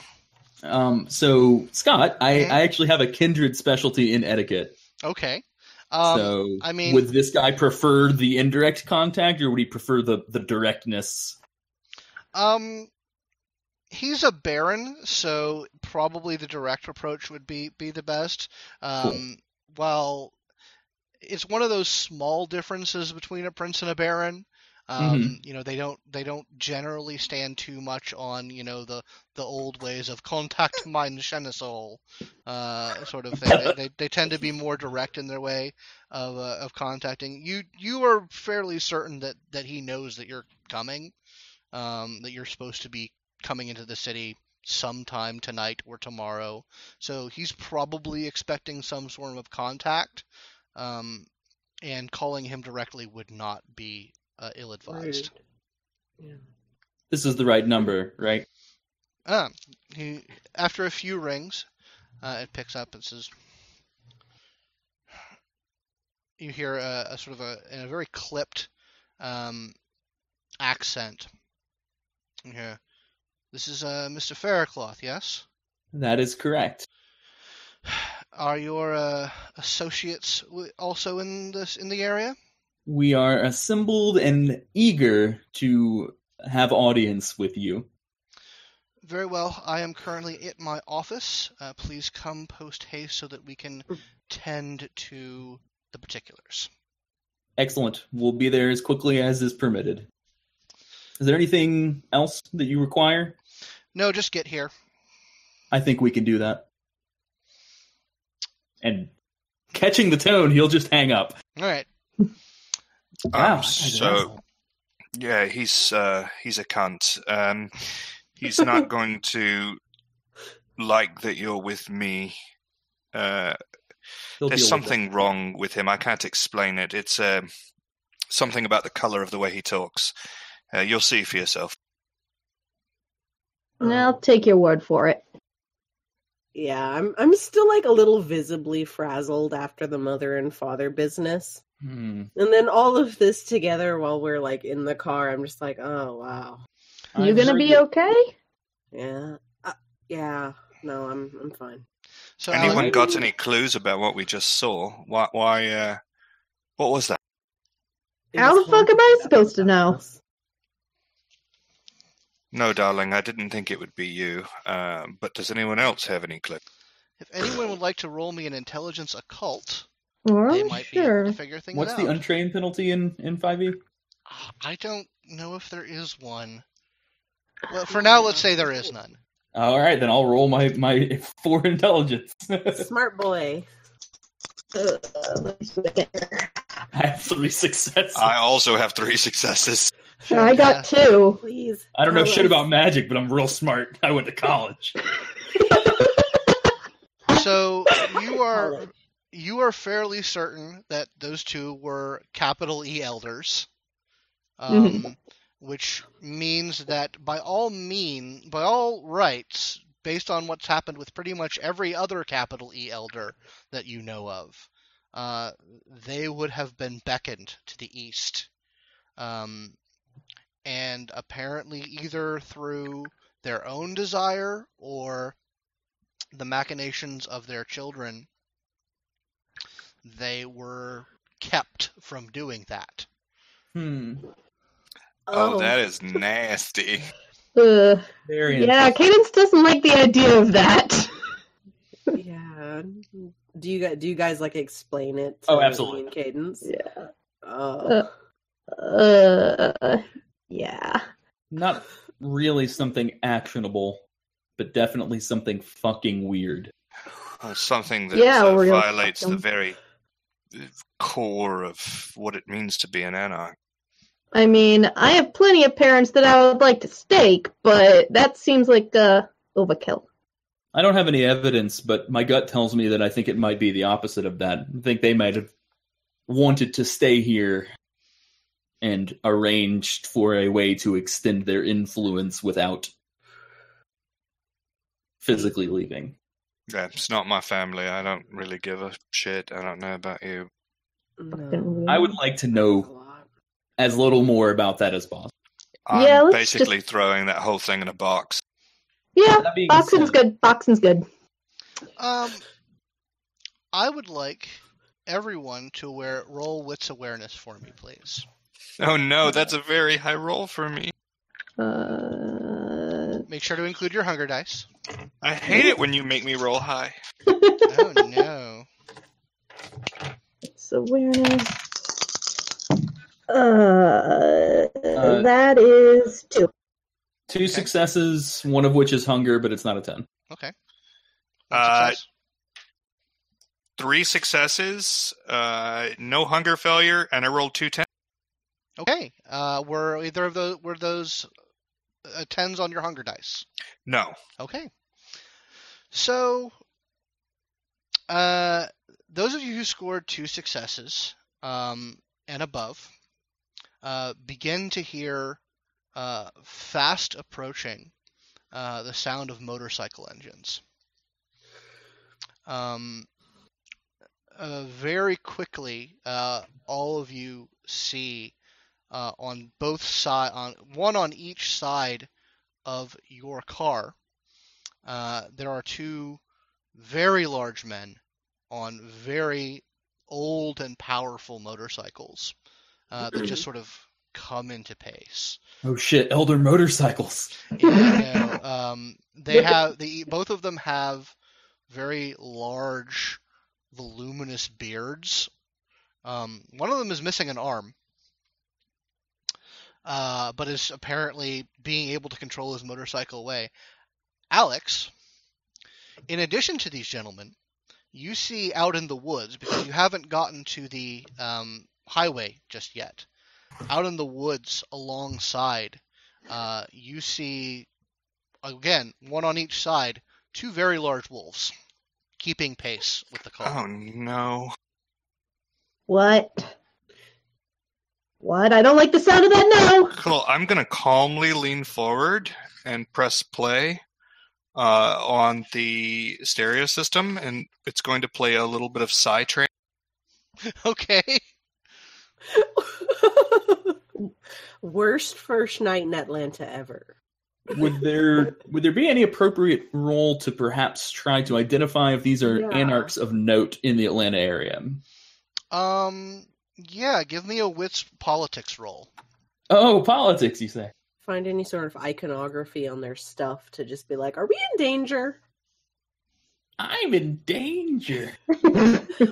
[SPEAKER 3] um, so Scott, I,
[SPEAKER 1] Mhm.
[SPEAKER 3] I actually have a kindred specialty in etiquette.
[SPEAKER 1] Okay. Um,
[SPEAKER 3] so,
[SPEAKER 1] I mean-
[SPEAKER 3] would this guy prefer the indirect contact, or would he prefer the the directness?
[SPEAKER 1] Um, he's a baron, so probably the direct approach would be be the best. Um, while it's one of those small differences between a prince and a baron. Um, You know, they don't they don't generally stand too much on you know the the old ways of contact mein Shenesol, uh, sort of thing. they, they they tend to be more direct in their way of uh, of contacting you. You are fairly certain that that he knows that you're coming um, that you're supposed to be coming into the city sometime tonight or tomorrow. So he's probably expecting some form of contact, um, and calling him directly would not be uh, ill-advised.
[SPEAKER 2] Rude. Yeah.
[SPEAKER 3] This is the right number, right?
[SPEAKER 1] Ah, he, after a few rings, uh, it picks up and says, "You hear a, a sort of a in a very clipped um, accent. You hear, "This is uh, Mr. Faircloth, yes?
[SPEAKER 3] That is correct.
[SPEAKER 1] Are your uh, associates also in this in the area?"
[SPEAKER 3] We are assembled and eager to have audience with you.
[SPEAKER 1] Very well. I am currently at my office. Uh, please come post haste so that we can tend to the particulars.
[SPEAKER 3] Excellent. We'll be there as quickly as is permitted. Is there anything else that you require?
[SPEAKER 1] No, just get here.
[SPEAKER 3] I think we can do that. And catching the tone, he'll just hang up.
[SPEAKER 1] All right.
[SPEAKER 3] Wow,
[SPEAKER 5] Um, so yeah, he's uh, he's a cunt. Um, he's not going to like that you're with me. Uh, there's
[SPEAKER 3] deal with
[SPEAKER 5] something wrong with him. I can't explain it. It's uh, something about the color of the way he talks. Uh, you'll see for yourself.
[SPEAKER 4] I'll take your word for it.
[SPEAKER 2] Yeah, I'm I'm still like a little visibly frazzled after the mother and father business.
[SPEAKER 3] Hmm.
[SPEAKER 2] And then all of this together while we're like in the car, I'm just like, oh wow.
[SPEAKER 4] You
[SPEAKER 3] I've
[SPEAKER 4] gonna
[SPEAKER 3] heard
[SPEAKER 4] be
[SPEAKER 3] that-
[SPEAKER 4] okay?
[SPEAKER 2] Yeah. Uh, yeah. No, I'm I'm fine.
[SPEAKER 1] So
[SPEAKER 5] Anyone
[SPEAKER 1] Alec,
[SPEAKER 5] got any clues about what we just saw? Why? Why? Uh, what was that?
[SPEAKER 4] How the fuck am I supposed to know?
[SPEAKER 2] us.
[SPEAKER 5] No, darling, I didn't think it would be you. Um, but does anyone else have any clue?
[SPEAKER 1] if anyone would like to roll me an intelligence occult,
[SPEAKER 4] Well,
[SPEAKER 1] they might be able to figure things
[SPEAKER 3] What's
[SPEAKER 1] out.
[SPEAKER 3] the untrained penalty in in five E?
[SPEAKER 1] Ah, I don't know if there is one. Well, for now, let's say there is none.
[SPEAKER 3] All right, then I'll roll my my four intelligence.
[SPEAKER 2] Smart boy.
[SPEAKER 4] Uh, let me see what I get here.
[SPEAKER 3] I have three successes.
[SPEAKER 5] I also have three successes.
[SPEAKER 4] I got two.
[SPEAKER 2] Please.
[SPEAKER 3] I don't know shit about magic, but I'm real smart. I went to college.
[SPEAKER 1] So you are you are fairly certain that those two were capital E elders, um, which means that by all mean, by all rights, based on what's happened with pretty much every other capital E elder that you know of, uh, they would have been beckoned to the east, um, and apparently either through their own desire or the machinations of their children, they were kept from doing that.
[SPEAKER 3] Hmm.
[SPEAKER 5] Oh, that is nasty.
[SPEAKER 4] Uh,
[SPEAKER 3] Very
[SPEAKER 4] yeah. Cadence doesn't like the idea of that.
[SPEAKER 2] Yeah. Do you guys do you guys like explain it? To
[SPEAKER 3] Oh, absolutely.
[SPEAKER 2] me and Cadence.
[SPEAKER 4] Yeah.
[SPEAKER 2] Oh.
[SPEAKER 4] Uh, yeah.
[SPEAKER 3] Not really something actionable, but definitely something fucking weird.
[SPEAKER 5] Uh, something that
[SPEAKER 4] Yeah,
[SPEAKER 5] uh,
[SPEAKER 4] real
[SPEAKER 5] violates the very uh, core of what it means to be an anarch.
[SPEAKER 4] I mean, I have plenty of parents that I would like to stake, but that seems like uh, overkill.
[SPEAKER 3] I don't have any evidence, but my gut tells me that I think it might be the opposite of that. I think they might have wanted to stay here and arranged for a way to extend their influence without physically leaving.
[SPEAKER 5] Yeah, it's not my family. I don't really give a shit. I don't know about you.
[SPEAKER 2] No.
[SPEAKER 3] I would like to know as little more about that as possible.
[SPEAKER 5] I'm
[SPEAKER 4] Yeah, let's
[SPEAKER 5] basically throwing that whole thing in a box.
[SPEAKER 4] Yeah, boxing's
[SPEAKER 3] said-
[SPEAKER 4] good. Boxing's good.
[SPEAKER 1] Um, I would like everyone to wear roll wits awareness for me, please.
[SPEAKER 5] Oh no, that's a very high roll for me.
[SPEAKER 4] Uh,
[SPEAKER 1] Make sure to include your hunger dice.
[SPEAKER 5] I hate it when you make me roll high.
[SPEAKER 1] Oh no.
[SPEAKER 4] it's awareness. Uh, that is two.
[SPEAKER 3] Two successes, one of which is hunger, but it's not a 10.
[SPEAKER 1] Okay.
[SPEAKER 5] Uh. Three successes, uh, no hunger failure, and I rolled two ten.
[SPEAKER 1] Okay. Uh, were either of those were those uh, tens on your hunger dice?
[SPEAKER 5] No.
[SPEAKER 1] Okay. So, uh, those of you who scored two successes um, and above uh, begin to hear uh, fast approaching uh, the sound of motorcycle engines. Um, uh, very quickly, uh, all of you see uh, on both side, on one on each side of your car, uh, there are two very large men on very old and powerful motorcycles uh, that just sort of come into pace.
[SPEAKER 3] Oh shit, Elder Motorcycles.
[SPEAKER 1] You know, um, they have the both of them have very large, voluminous beards. Um, one of them is missing an arm, uh, but is apparently being able to control his motorcycle away. Alex, in addition to these gentlemen, you see out in the woods because you haven't gotten to the um, highway just yet. Out in the woods alongside, uh, you see again one on each side, two very large wolves keeping pace with the car.
[SPEAKER 5] Oh no.
[SPEAKER 4] What? What? I don't like the sound of that now.
[SPEAKER 5] Cool. I'm gonna calmly lean forward and press play uh, on the stereo system, and it's going to play a little bit of Psytrance.
[SPEAKER 1] Okay.
[SPEAKER 2] Worst first night in Atlanta ever.
[SPEAKER 3] would there would there be any appropriate roll to perhaps try to identify if these are
[SPEAKER 2] Yeah.
[SPEAKER 3] anarchs of note in the Atlanta area?
[SPEAKER 1] Um, yeah, give me a wits politics roll.
[SPEAKER 3] Oh, politics, you say?
[SPEAKER 2] Find any sort of iconography on their stuff to just be like, are we in danger?
[SPEAKER 3] I'm in danger.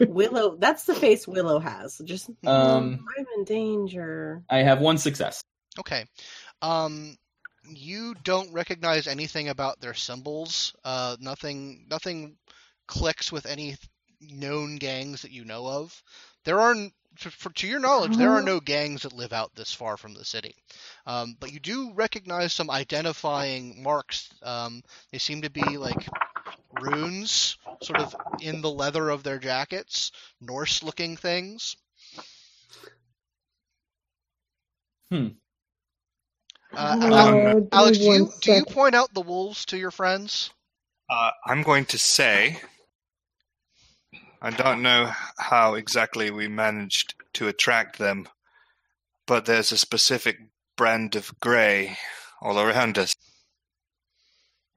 [SPEAKER 2] Willow, that's the face Willow has. Just,
[SPEAKER 3] Um,
[SPEAKER 2] I'm in danger.
[SPEAKER 3] I have one success.
[SPEAKER 1] Okay. Um, you don't recognize anything about their symbols. Uh, nothing, nothing clicks with any known gangs that you know of. There are, n- to, for, to your knowledge, there are no gangs that live out this far from the city. Um, but you do recognize some identifying marks. Um, they seem to be like runes, sort of in the leather of their jackets, Norse-looking things.
[SPEAKER 3] Hmm.
[SPEAKER 1] Uh, Al-
[SPEAKER 4] give me
[SPEAKER 1] Alex, do you do you point out the wolves to your friends?
[SPEAKER 5] Uh, I'm going to say, I don't know how exactly we managed to attract them, but there's a specific brand of grey all around us.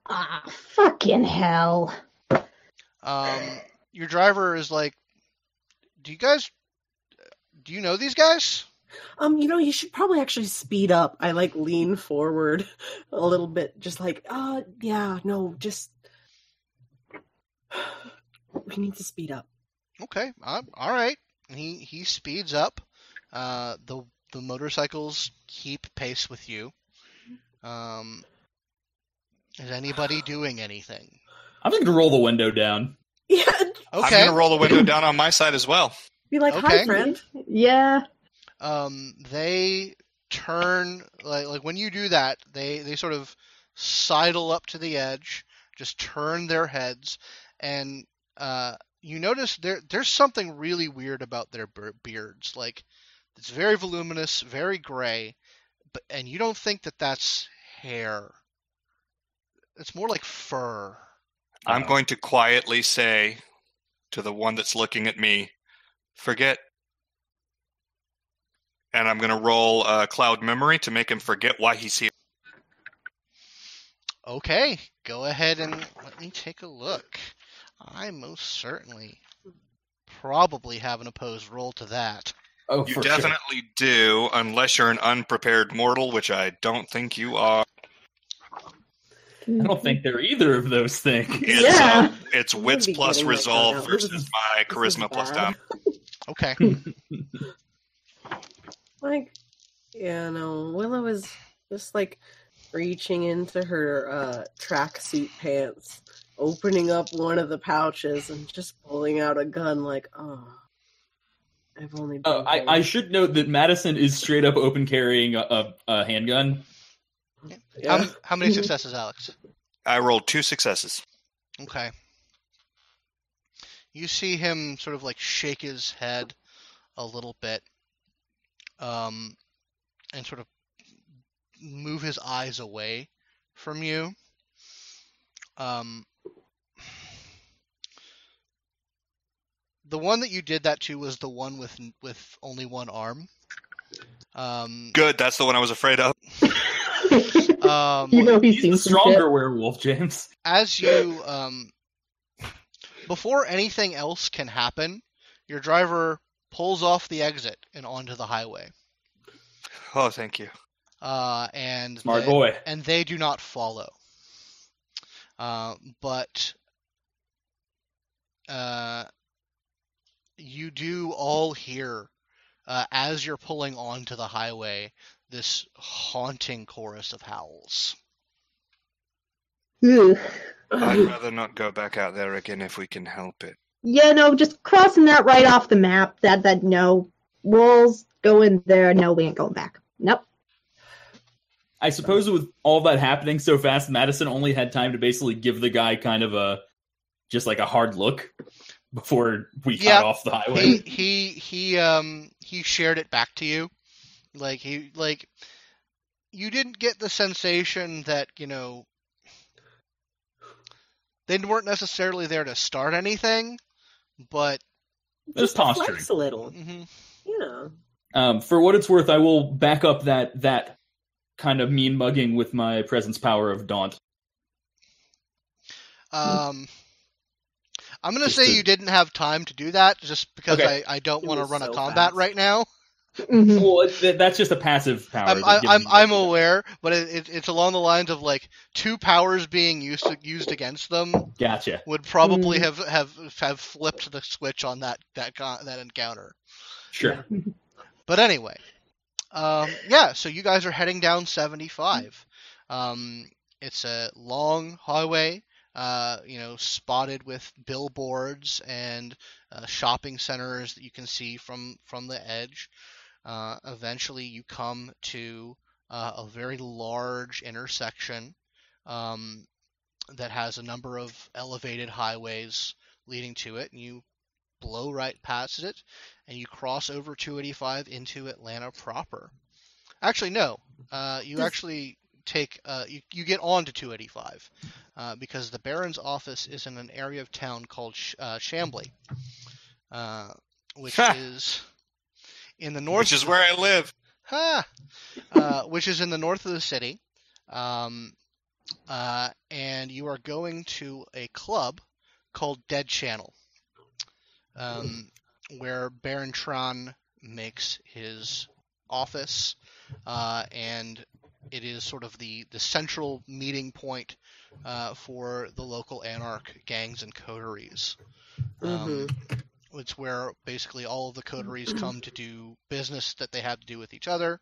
[SPEAKER 4] Ah, fucking hell.
[SPEAKER 1] Um, your driver is like, "Do you guys, do you know these guys?"
[SPEAKER 2] Um, you know, you should probably actually speed up. I like lean forward a little bit, just like, uh, yeah, no, just we need to speed up.
[SPEAKER 1] Okay, uh, all right. He he speeds up. Uh, the the motorcycles keep pace with you. Um, is anybody doing anything?
[SPEAKER 3] I'm just gonna roll the window down.
[SPEAKER 2] Yeah,
[SPEAKER 5] I'm
[SPEAKER 1] Okay.
[SPEAKER 5] going to roll the window down on my side as well.
[SPEAKER 2] be like,
[SPEAKER 1] Okay.
[SPEAKER 2] hi, friend.
[SPEAKER 4] Yeah.
[SPEAKER 1] um, they turn like like when you do that, they they sort of sidle up to the edge, just turn their heads, and uh, you notice there there's something really weird about their be- beards. Like it's very voluminous, very gray, but and you don't think that that's hair. It's more like fur.
[SPEAKER 5] I'm
[SPEAKER 3] Uh-oh.
[SPEAKER 5] going to quietly say to the one that's looking at me, forget. And I'm going to roll uh, Cloud Memory to make him forget why he's here.
[SPEAKER 1] Okay, go ahead and let me take a look. I most certainly probably have an opposed roll to that.
[SPEAKER 3] Oh,
[SPEAKER 5] You
[SPEAKER 3] for sure.
[SPEAKER 5] definitely do, unless you're an unprepared mortal, which I don't think you are.
[SPEAKER 3] I don't think they're either of those things.
[SPEAKER 5] It's,
[SPEAKER 4] Yeah.
[SPEAKER 5] um, it's wits plus resolve
[SPEAKER 2] gun
[SPEAKER 5] versus
[SPEAKER 2] is-
[SPEAKER 5] my charisma plus
[SPEAKER 2] bad.
[SPEAKER 5] down.
[SPEAKER 1] Okay.
[SPEAKER 2] Like, yeah, no, Willow is just like reaching into her uh tracksuit pants, opening up one of the pouches, and just pulling out a gun. Like, oh, I've only. Been
[SPEAKER 3] Oh, I. I should note that Madison is straight up open carrying a, a, a handgun.
[SPEAKER 2] Yeah.
[SPEAKER 1] How, how many successes, Alex?
[SPEAKER 5] I rolled two successes.
[SPEAKER 1] Okay. You see him sort of like shake his head a little bit, um, and sort of move his eyes away from you. Um, the one that you did that to was the one with with only one arm. Um,
[SPEAKER 5] Good, that's the one I was afraid of.
[SPEAKER 1] um,
[SPEAKER 4] you know he's
[SPEAKER 3] He's
[SPEAKER 4] seen
[SPEAKER 3] the
[SPEAKER 4] some
[SPEAKER 3] stronger werewolf, James.
[SPEAKER 1] as you um before anything else can happen your driver pulls off the exit and onto the highway
[SPEAKER 5] Oh, thank you.
[SPEAKER 1] uh and
[SPEAKER 3] Smart
[SPEAKER 1] they,
[SPEAKER 3] boy.
[SPEAKER 1] and they do not follow uh, but uh you do all hear uh, as you're pulling onto the highway this haunting chorus of howls
[SPEAKER 4] Ugh.
[SPEAKER 5] I'd rather not go back out there again if we can help it.
[SPEAKER 4] Yeah, no, just crossing that right off the map. That that no rules go in there. No, we ain't going back. Nope.
[SPEAKER 3] I suppose with all that happening so fast, Madison only had time to basically give the guy kind of a just like a hard look before we
[SPEAKER 1] Yeah.
[SPEAKER 3] cut off the highway.
[SPEAKER 1] he he he um he shared it back to you like he like you didn't get the sensation that you know they weren't necessarily there to start anything but
[SPEAKER 3] Just
[SPEAKER 2] to
[SPEAKER 3] posturing.
[SPEAKER 2] a little.
[SPEAKER 1] mhm.
[SPEAKER 2] Yeah.
[SPEAKER 3] Um, for what it's worth, I will back up that that kind of mean mugging with my presence power of daunt.
[SPEAKER 1] Um, I'm gonna
[SPEAKER 3] Just
[SPEAKER 1] say
[SPEAKER 3] to-
[SPEAKER 1] you didn't have time to do that, just because
[SPEAKER 3] Okay.
[SPEAKER 1] I, I don't want to
[SPEAKER 2] was
[SPEAKER 1] run a combat
[SPEAKER 2] fast.
[SPEAKER 1] right now.
[SPEAKER 4] Mhm.
[SPEAKER 3] Well, it- th- that's just a passive power.
[SPEAKER 1] I'm I,
[SPEAKER 3] gives
[SPEAKER 1] I'm I'm aware, but it, it, it's along the lines of like two powers being used used against them
[SPEAKER 3] Gotcha.
[SPEAKER 1] would probably
[SPEAKER 4] Mm.
[SPEAKER 1] have, have have flipped the switch on that that that encounter.
[SPEAKER 3] Sure.
[SPEAKER 1] But anyway, um, yeah. So you guys are heading down 75. Um, it's a long highway, uh, you know, spotted with billboards and uh, shopping centers that you can see from from the edge. Uh, eventually, you come to uh, a very large intersection um, that has a number of elevated highways leading to it, and you blow right past it and you cross over 285 into Atlanta proper. Actually, no. Uh, you actually take uh, you, you get on to 285 uh, because the Baron's office is in an area of town called Sh- uh, Chamblee, uh, which is in the north.
[SPEAKER 5] Which is where I live.
[SPEAKER 1] Ha! Uh, which is in the north of the city. Um, uh, and you are going to a club called Dead Channel, um, where Baron Tron makes his office, uh, and it is sort of the, the central meeting point uh, for the local anarch gangs and coteries. Um, it's where basically all of the coteries come to do business that they have to do with each other.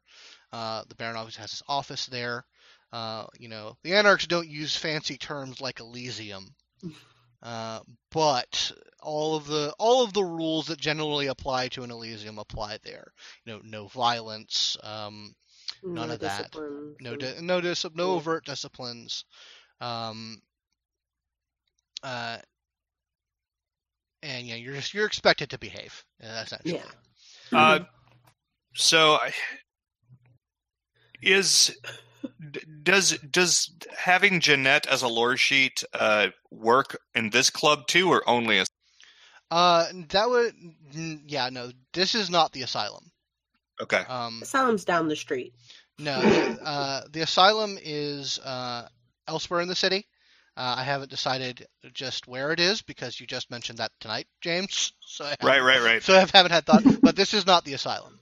[SPEAKER 1] Uh, the Baron always has his office there. Uh, you know, the Anarchs don't use fancy terms like Elysium, uh, but all of the all of the rules that generally apply to an Elysium apply there. You know, no violence, um, none
[SPEAKER 2] No
[SPEAKER 1] of that. no di- no dis- no overt disciplines. Um, uh, and yeah, you're just you're expected to behave. Uh, essentially.
[SPEAKER 2] Yeah.
[SPEAKER 5] Uh, so, is does does having Jeanette as a lore sheet uh, work in this club too, or only A-
[SPEAKER 1] Uh, that would yeah no. This is not the asylum.
[SPEAKER 5] okay?
[SPEAKER 1] Um,
[SPEAKER 2] Asylum's down the street.
[SPEAKER 1] no. the- Uh, the asylum is uh elsewhere in the city. Uh, I haven't decided just where it is because you just mentioned that tonight, James. So I
[SPEAKER 5] Right, right, right.
[SPEAKER 1] So I haven't had thought, but this is not the asylum.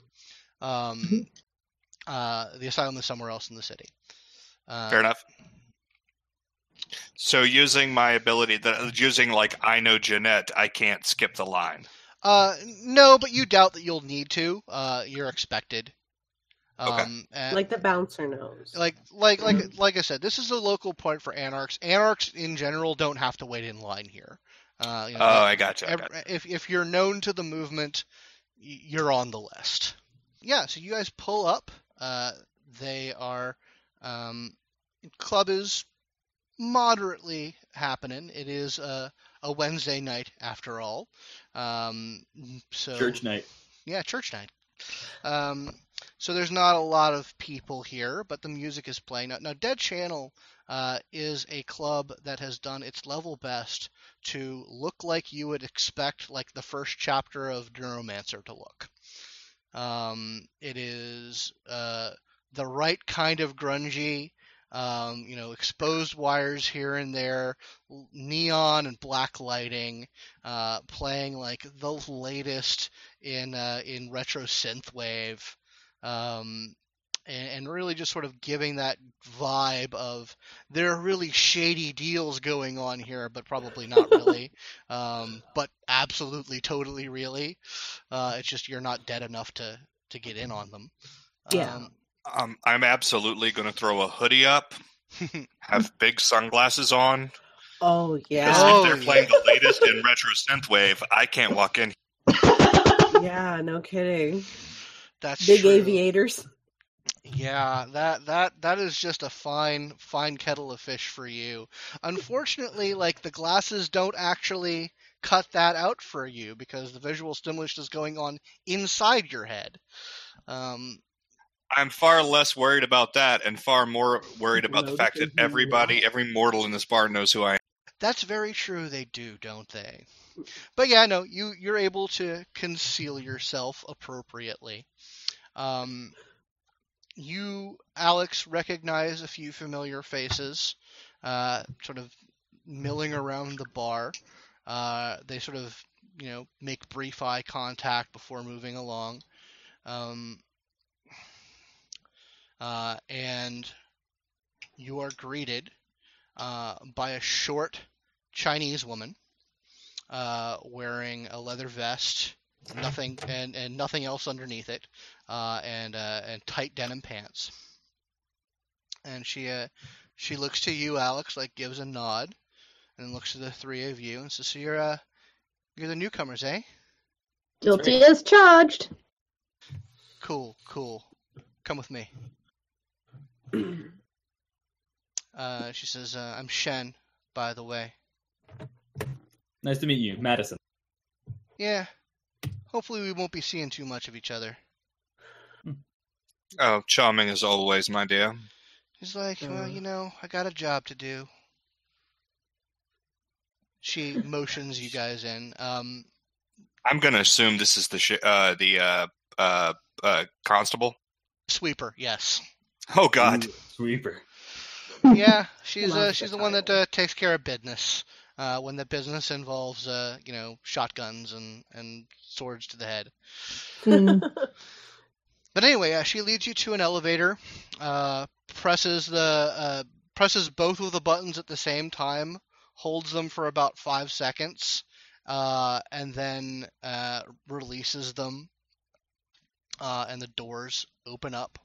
[SPEAKER 1] Um, uh, the asylum is somewhere else in the city. Uh,
[SPEAKER 5] Fair enough. So using my ability that using like I know Jeanette, I can't skip the line.
[SPEAKER 1] Uh, no, but you doubt that you'll need to. Uh, you're expected.
[SPEAKER 5] Okay.
[SPEAKER 1] Um, and-
[SPEAKER 2] Like the bouncer knows.
[SPEAKER 1] like like like like I said, this is a local point for anarchs. Anarchs in general don't have to wait in line here. Uh, you know,
[SPEAKER 5] Oh, I gotcha. I
[SPEAKER 1] ev-
[SPEAKER 5] gotcha.
[SPEAKER 1] if if you're known to the movement, you're on the list. Yeah, so you guys pull up. Uh, they are um, club is moderately happening. It is a a Wednesday night after all. Um, so
[SPEAKER 3] Church night.
[SPEAKER 1] yeah, church night. Um, so there's not a lot of people here, but the music is playing. Now, now Dead Channel uh, is a club that has done its level best to look like you would expect, like the first chapter of Neuromancer to look. Um, it is uh, the right kind of grungy. Um, you know, exposed wires here and there, neon and black lighting, uh, playing like the latest in uh, in retro synthwave, um, and, and really just sort of giving that vibe of there are really shady deals going on here, but probably not really, um, but absolutely, totally, really. Uh, it's just you're not dead enough to to get in on them.
[SPEAKER 2] Yeah.
[SPEAKER 1] Um,
[SPEAKER 5] Um, I'm absolutely going to throw a hoodie up, have big sunglasses on.
[SPEAKER 2] oh yeah,
[SPEAKER 5] Because
[SPEAKER 1] Oh,
[SPEAKER 5] if they're playing the latest in retro synthwave, I can't walk in.
[SPEAKER 2] yeah, no kidding.
[SPEAKER 1] That's
[SPEAKER 2] Big
[SPEAKER 1] true.
[SPEAKER 2] aviators.
[SPEAKER 1] Yeah, that that that is just a fine fine kettle of fish for you. Unfortunately, like the glasses don't actually cut that out for you because the visual stimulus is going on inside your head. Um,
[SPEAKER 5] I'm far less worried about that, and far more worried about the fact that everybody, every mortal in this bar knows who I am.
[SPEAKER 1] that's very true. They do, don't they? But yeah, no, you you're able to conceal yourself appropriately. Um, you, Alex, recognize a few familiar faces, uh, sort of milling around the bar. Uh, they sort of, you know, make brief eye contact before moving along. Um, uh, and you are greeted uh, by a short Chinese woman uh, wearing a leather vest, nothing and, and nothing else underneath it, uh, and uh, and tight denim pants. And she uh, she looks to you, Alex, like gives a nod, and looks to the three of you and says, "So you're uh, you're the newcomers, eh?
[SPEAKER 4] Guilty as charged.
[SPEAKER 1] Cool, cool. Come with me." Uh, she says, uh, "I'm Shen, by the way."
[SPEAKER 3] Nice to meet you, Madison.
[SPEAKER 1] Yeah. Hopefully, we won't be seeing too much of each other.
[SPEAKER 5] Oh, charming as always, my dear.
[SPEAKER 1] He's like, well,
[SPEAKER 2] Uh.
[SPEAKER 1] you know, I got a job to do. She motions you guys in. Um,
[SPEAKER 5] I'm gonna assume this is the sh- uh, the uh, uh, uh, constable.
[SPEAKER 1] sweeper, yes.
[SPEAKER 5] Oh God,
[SPEAKER 3] Ooh, sweeper.
[SPEAKER 1] Yeah, she's uh, she's
[SPEAKER 2] the
[SPEAKER 1] the one that uh, takes care of business. Uh, when the business involves, uh, you know, shotguns and and swords to the head.
[SPEAKER 4] Hmm.
[SPEAKER 1] But anyway, uh, she leads you to an elevator, uh, presses the uh, presses both of the buttons at the same time, holds them for about five seconds, uh, and then uh, releases them, uh, and the doors open up.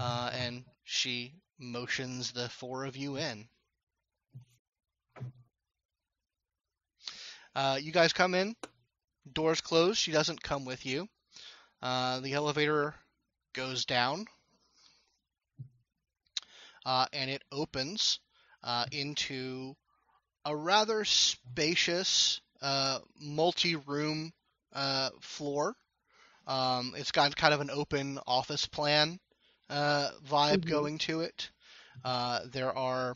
[SPEAKER 1] Uh, and she motions the four of you in. Uh, you guys come in. Doors closed. She doesn't come with you. Uh, the elevator goes down, uh, and it opens uh, into a rather spacious uh, multi-room uh, floor. Um, it's got kind of an open office plan uh, vibe
[SPEAKER 2] Mhm.
[SPEAKER 1] going to it. Uh, there are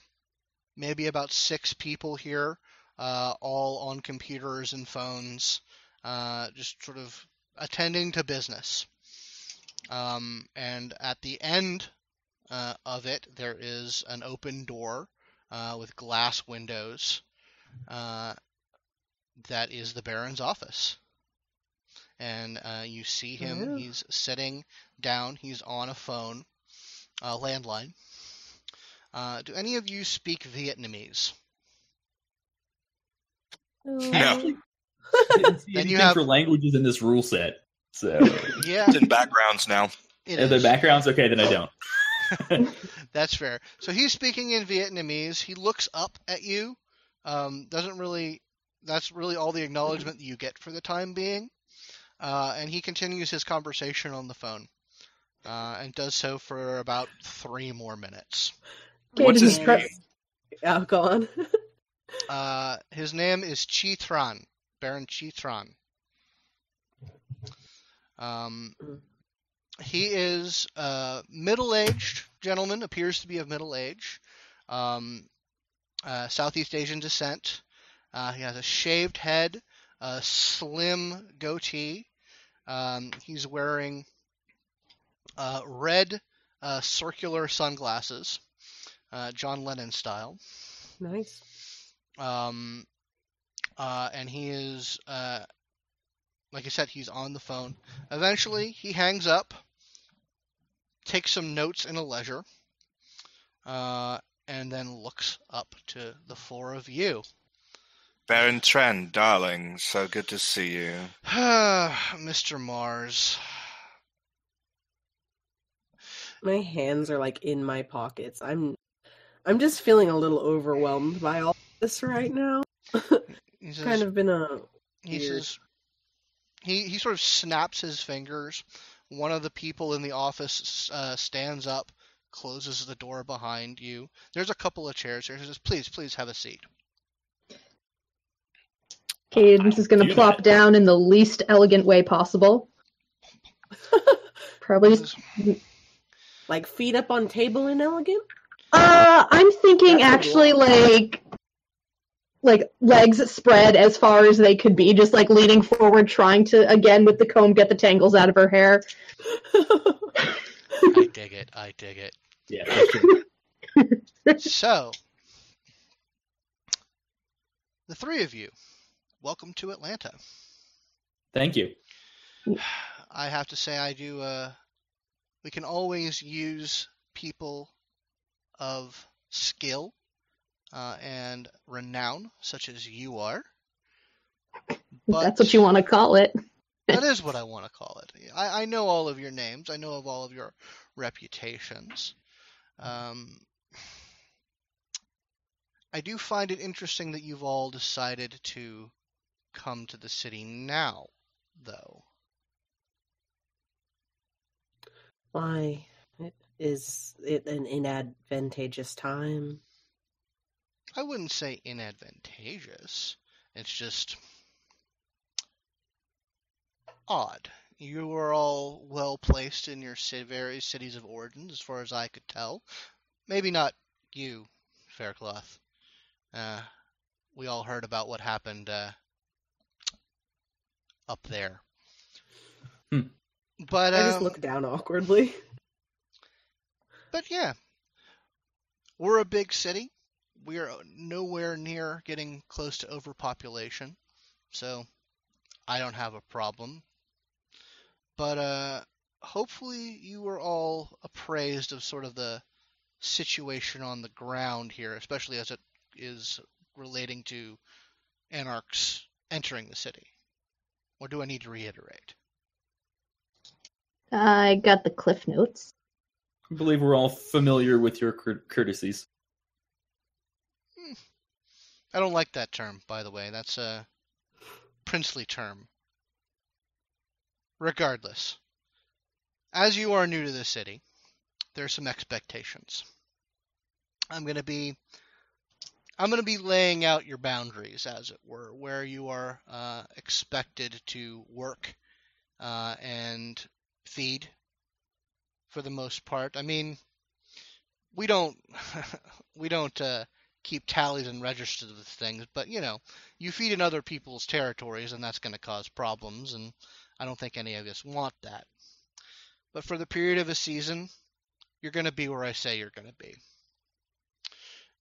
[SPEAKER 1] maybe about six people here, uh, all on computers and phones, uh, just sort of attending to business. Um, and at the end uh, of it, there is an open door uh, with glass windows. Uh, that is the Baron's office. And uh, you see him.
[SPEAKER 2] Oh.
[SPEAKER 1] He's sitting down. He's on a phone, a landline. Uh, do any of you speak Vietnamese?
[SPEAKER 5] No.
[SPEAKER 3] Didn't
[SPEAKER 1] Then you have-
[SPEAKER 3] for languages in this rule set. So
[SPEAKER 1] Yeah,
[SPEAKER 5] it's in backgrounds now.
[SPEAKER 1] it
[SPEAKER 3] if the background's okay, then I don't.
[SPEAKER 1] That's fair. So he's speaking in Vietnamese. He looks up at you. Um, doesn't really. That's really all the acknowledgement that you get for the time being. Uh, and he continues his conversation on the phone, uh, and does so for about three more minutes.
[SPEAKER 5] What's his
[SPEAKER 4] Cadence pre-
[SPEAKER 5] name?
[SPEAKER 2] Yeah, go on.
[SPEAKER 1] Uh, his name is Chi Tran, Baron Chi Tran. Um, he is a middle-aged gentleman, appears to be of middle age, um, uh, Southeast Asian descent. Uh, he has a shaved head, a slim goatee. Um, he's wearing uh, red uh, circular sunglasses, uh, John Lennon style.
[SPEAKER 2] Nice.
[SPEAKER 1] Um, uh, and he is, uh, like I said, he's on the phone. Eventually, he hangs up, takes some notes in a leisure, uh, and then looks up to the four of you.
[SPEAKER 5] Baron Tren, darling, so good to see you.
[SPEAKER 1] Mr. Mars.
[SPEAKER 2] My hands are like in my pockets. I'm I'm just feeling a little overwhelmed by all this right now.
[SPEAKER 1] He says,
[SPEAKER 2] kind of been a
[SPEAKER 1] he
[SPEAKER 2] weird.
[SPEAKER 1] says he he sort of snaps his fingers. One of the people in the office uh, stands up, closes the door behind you. There's a couple of chairs here. He says, "Please, please have a seat."
[SPEAKER 4] Cadence is going to plop
[SPEAKER 3] that.
[SPEAKER 4] down in the least elegant way possible. Probably just.
[SPEAKER 2] like feet up on table and elegant.
[SPEAKER 4] Uh, I'm thinking
[SPEAKER 2] That's
[SPEAKER 4] actually like like legs spread as far as they could be, just like leaning forward, trying to again with the comb get the tangles out of her hair.
[SPEAKER 1] I dig it. I dig it.
[SPEAKER 3] Yeah.
[SPEAKER 1] So, the three of you, welcome to Atlanta.
[SPEAKER 3] Thank you.
[SPEAKER 1] I have to say, I do. Uh, we can always use people of skill uh, and renown, such as you are. But
[SPEAKER 4] That's what you want to call it.
[SPEAKER 1] that is what I want to call it. I, I know all of your names. I know of all of your reputations. Um, I do find it interesting that you've all decided to come to the city now, though.
[SPEAKER 2] Why is it an inadvantageous time?
[SPEAKER 1] I wouldn't say inadvantageous. It's just odd. You are all well placed in your various cities of origin, as far as I could tell. Maybe not you, Faircloth. Uh, we all heard about what happened uh, up there.
[SPEAKER 3] Hmm.
[SPEAKER 1] But
[SPEAKER 2] I just
[SPEAKER 1] um,
[SPEAKER 2] look down awkwardly.
[SPEAKER 1] But yeah, we're a big city. We are nowhere near getting close to overpopulation, so I don't have a problem. But uh, hopefully, you were all appraised of sort of the situation on the ground here, especially as it is relating to anarchs entering the city. Or do I need to reiterate?
[SPEAKER 4] I got the cliff notes.
[SPEAKER 3] I believe we're all familiar with your cour- courtesies.
[SPEAKER 1] I don't like that term, by the way. That's a princely term. Regardless, as you are new to the city, there are some expectations. I'm going to be I'm going to be laying out your boundaries, as it were, where you are uh, expected to work uh, and feed, for the most part. I mean, we don't we don't uh, keep tallies and registers of things, but you know, you feed in other people's territories, and that's going to cause problems, and I don't think any of us want that. But for the period of a season, you're going to be where I say you're going to be.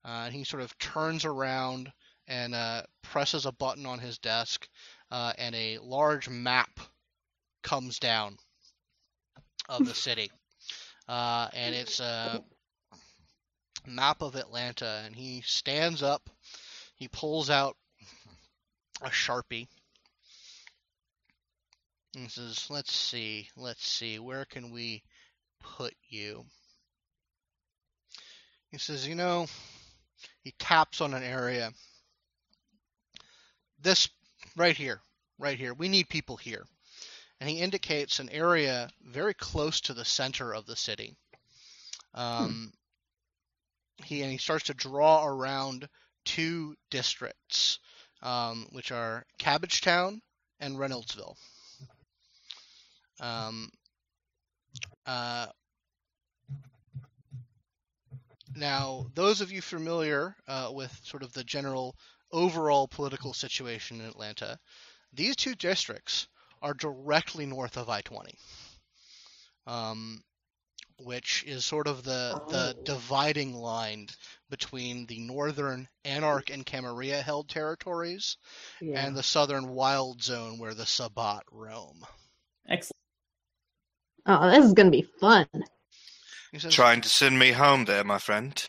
[SPEAKER 1] Uh, and he sort of turns around and uh, presses a button on his desk, uh, and a large map comes down of the city. Uh, and it's a map of Atlanta. And he stands up, he pulls out a sharpie, and says, "Let's see, let's see, where can we put you?" He says, "You know." He taps on an area. This right here, right here. We need people here. And he indicates an area very close to the center of the city. Um, He and he starts to draw around two districts, um, which are Cabbagetown and Reynoldsville. Um, uh, now, those of you familiar uh, with sort of the general overall political situation in Atlanta, these two districts are directly north of I 20, um, which is sort of the, the
[SPEAKER 2] Oh.
[SPEAKER 1] dividing line between the northern Anarch and Camarilla held territories
[SPEAKER 2] Yeah.
[SPEAKER 1] and the southern Wild Zone where the Sabbat roam.
[SPEAKER 3] Excellent.
[SPEAKER 4] Oh, this is gonna be fun.
[SPEAKER 1] Says,
[SPEAKER 5] Trying to send me home there, my friend.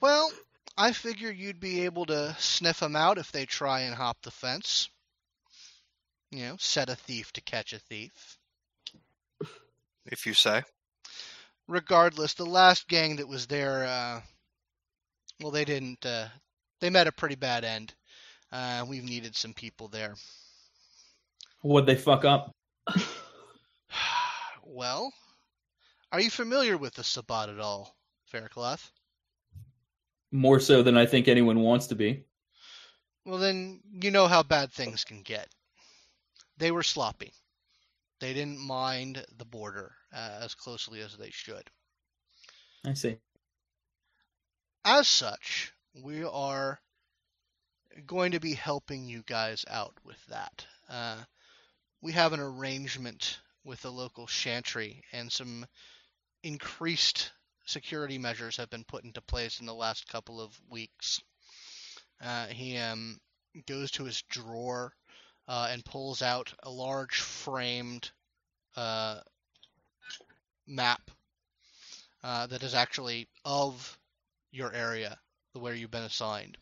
[SPEAKER 1] Well, I figure you'd be able to sniff them out if they try and hop the fence. You know, set a thief to catch a thief.
[SPEAKER 5] If you say.
[SPEAKER 1] Regardless, the last gang that was there, uh, well, they didn't. Uh, they met a pretty bad end. Uh, we've needed some people there.
[SPEAKER 3] What'd they fuck up?
[SPEAKER 1] well, are you familiar with the Sabbat at all, Faircloth?
[SPEAKER 3] More so than I think anyone wants to be.
[SPEAKER 1] Well, then you know how bad things can get. They were sloppy. They didn't mind the border uh, as closely as they should.
[SPEAKER 3] I see.
[SPEAKER 1] As such, we are going to be helping you guys out with that. Uh, we have an arrangement with the local chantry, and some increased security measures have been put into place in the last couple of weeks. Uh, he um, goes to his drawer uh, and pulls out a large framed uh, map uh, that is actually of your area, the where you've been assigned.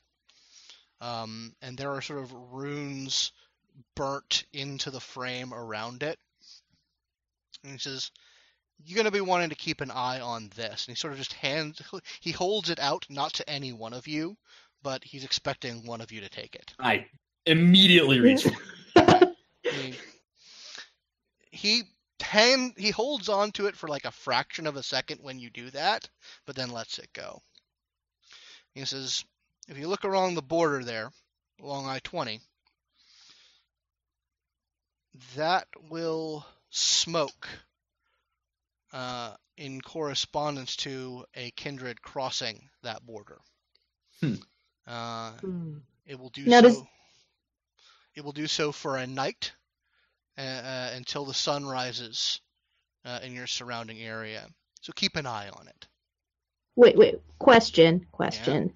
[SPEAKER 1] Um, and there are sort of runes burnt into the frame around it. And he says, "You're going to be wanting to keep an eye on this." And he sort of just hands, he holds it out, not to any one of you, but he's expecting one of you to take it.
[SPEAKER 3] I immediately reach.
[SPEAKER 1] He, he hand he holds on to it for like a fraction of a second when you do that, but then lets it go. He says, if you look along the border there, along I 20, that will smoke uh, in correspondence to a kindred crossing that border.
[SPEAKER 3] Hmm.
[SPEAKER 1] Uh,
[SPEAKER 2] Hmm.
[SPEAKER 1] it will do
[SPEAKER 4] Now
[SPEAKER 1] so.
[SPEAKER 4] does-
[SPEAKER 1] It will do so for a night uh, uh, until the sun rises uh, in your surrounding area. So keep an eye on it.
[SPEAKER 4] Wait, wait. Question, question.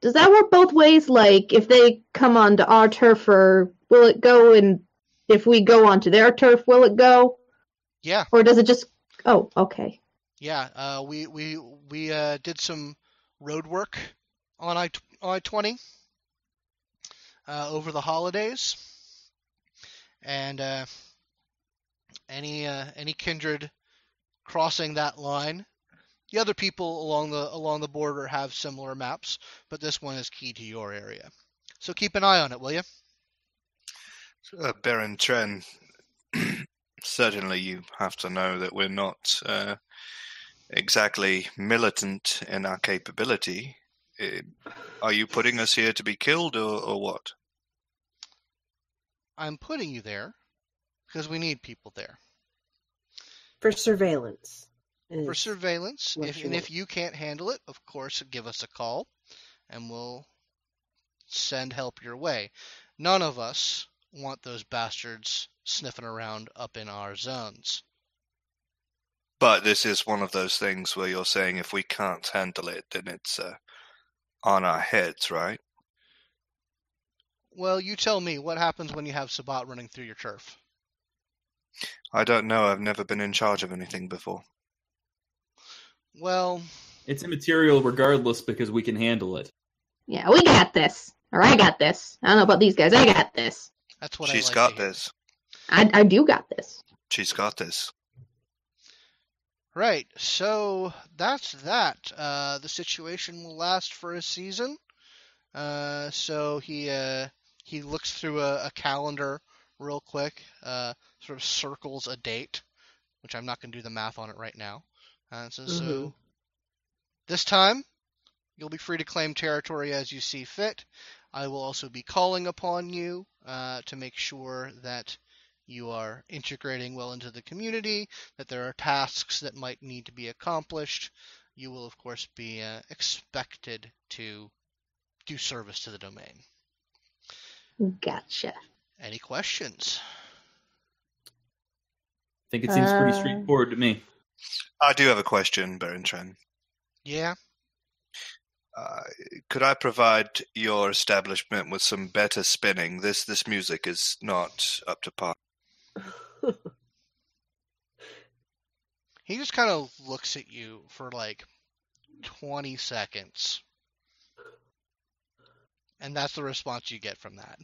[SPEAKER 4] Does that work both ways? Like, if they come onto our turf, or will it go? And if we go onto their turf, will it go?
[SPEAKER 1] Yeah,
[SPEAKER 4] Or does it just? Oh, okay.
[SPEAKER 1] yeah. Uh, we we we uh, did some road work on I I twenty uh, over the holidays, and uh, any uh, any kindred crossing that line. The other people along the along the border have similar maps, but this one is key to your area. So keep an eye on it, will you?
[SPEAKER 5] Uh, Baron Tren, certainly you have to know that we're not uh, exactly militant in our capability. Uh, are you putting us here to be killed or, or what?
[SPEAKER 1] I'm putting you there because we need people there
[SPEAKER 2] For surveillance.
[SPEAKER 1] for surveillance. If, and if you can't handle it, of course, give us a call, and we'll send help your way. None of us want those bastards sniffing around up in our zones.
[SPEAKER 5] But this is one of those things where you're saying if we can't handle it, then it's uh, on our heads, right?
[SPEAKER 1] Well, you tell me what happens when you have Sabbat running through your turf.
[SPEAKER 5] I don't know. I've never been in charge of anything before.
[SPEAKER 1] Well,
[SPEAKER 3] It's immaterial regardless because we can handle it.
[SPEAKER 4] Yeah, we got this. Or I got this. I don't know about these guys. I got this.
[SPEAKER 1] that's what
[SPEAKER 5] She's
[SPEAKER 1] I like
[SPEAKER 5] got
[SPEAKER 1] to
[SPEAKER 5] this.
[SPEAKER 4] I, I do got this.
[SPEAKER 5] She's got this.
[SPEAKER 1] Right. So that's that. Uh, the situation will last for a season. Uh, so he uh, he looks through a, a calendar real quick, uh, sort of circles a date, which I'm not going to do the math on it right now. Uh, so, so
[SPEAKER 2] Mhm.
[SPEAKER 1] this time you'll be free to claim territory as you see fit. I will also be calling upon you uh, to make sure that you are integrating well into the community, that there are tasks that might need to be accomplished. You will, of course, be uh, expected to do service to the domain.
[SPEAKER 4] Gotcha.
[SPEAKER 1] Any questions?
[SPEAKER 3] I think it seems pretty
[SPEAKER 4] Uh,
[SPEAKER 3] straightforward to me.
[SPEAKER 5] I do have a question, Baron Tren.
[SPEAKER 1] Yeah.
[SPEAKER 5] Uh, could I provide your establishment with some better spinning? This this music is not up to par.
[SPEAKER 1] He just kind of looks at you for like 20 seconds. And that's the response you get from that.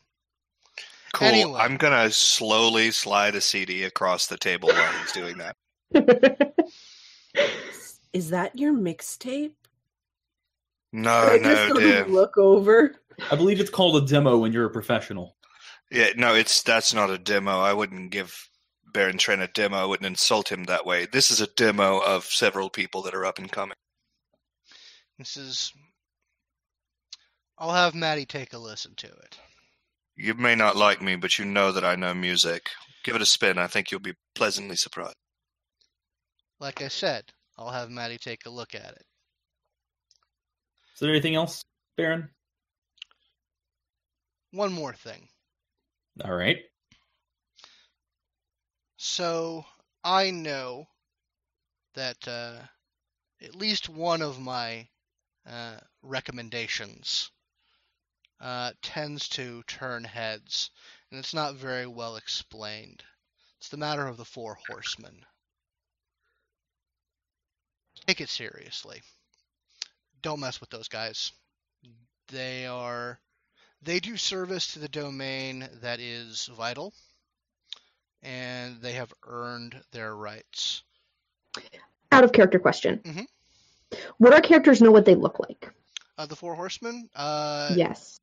[SPEAKER 5] Cool.
[SPEAKER 1] Anyway.
[SPEAKER 5] I'm gonna slowly slide a CD across the table while he's doing that.
[SPEAKER 2] Is that your mixtape?
[SPEAKER 5] No,
[SPEAKER 2] I
[SPEAKER 5] no,
[SPEAKER 2] just
[SPEAKER 5] dear.
[SPEAKER 2] look over.
[SPEAKER 3] I believe it's called a demo when you're a professional.
[SPEAKER 5] Yeah, no, it's that's not a demo. I wouldn't give Baron Tren a demo. I wouldn't insult him that way. This is a demo of several people that are up and coming.
[SPEAKER 1] This is. I'll have Maddie take a listen to it.
[SPEAKER 5] You may not like me, but you know that I know music. Give it a spin. I think you'll be pleasantly surprised.
[SPEAKER 1] Like I said, I'll have Maddie take a look at it.
[SPEAKER 3] Is there anything else, Baron?
[SPEAKER 1] one more thing.
[SPEAKER 3] All right.
[SPEAKER 1] So I know that uh, at least one of my uh, recommendations uh, tends to turn heads, and it's not very well explained. It's the matter of the Four Horsemen. Take it seriously. Don't mess with those guys. They are. They do service to the domain that is vital, and they have earned their rights.
[SPEAKER 4] Out of character question.
[SPEAKER 1] Mhm.
[SPEAKER 4] Would our characters know what they look like?
[SPEAKER 1] Uh, the Four Horsemen? Uh,
[SPEAKER 4] yes.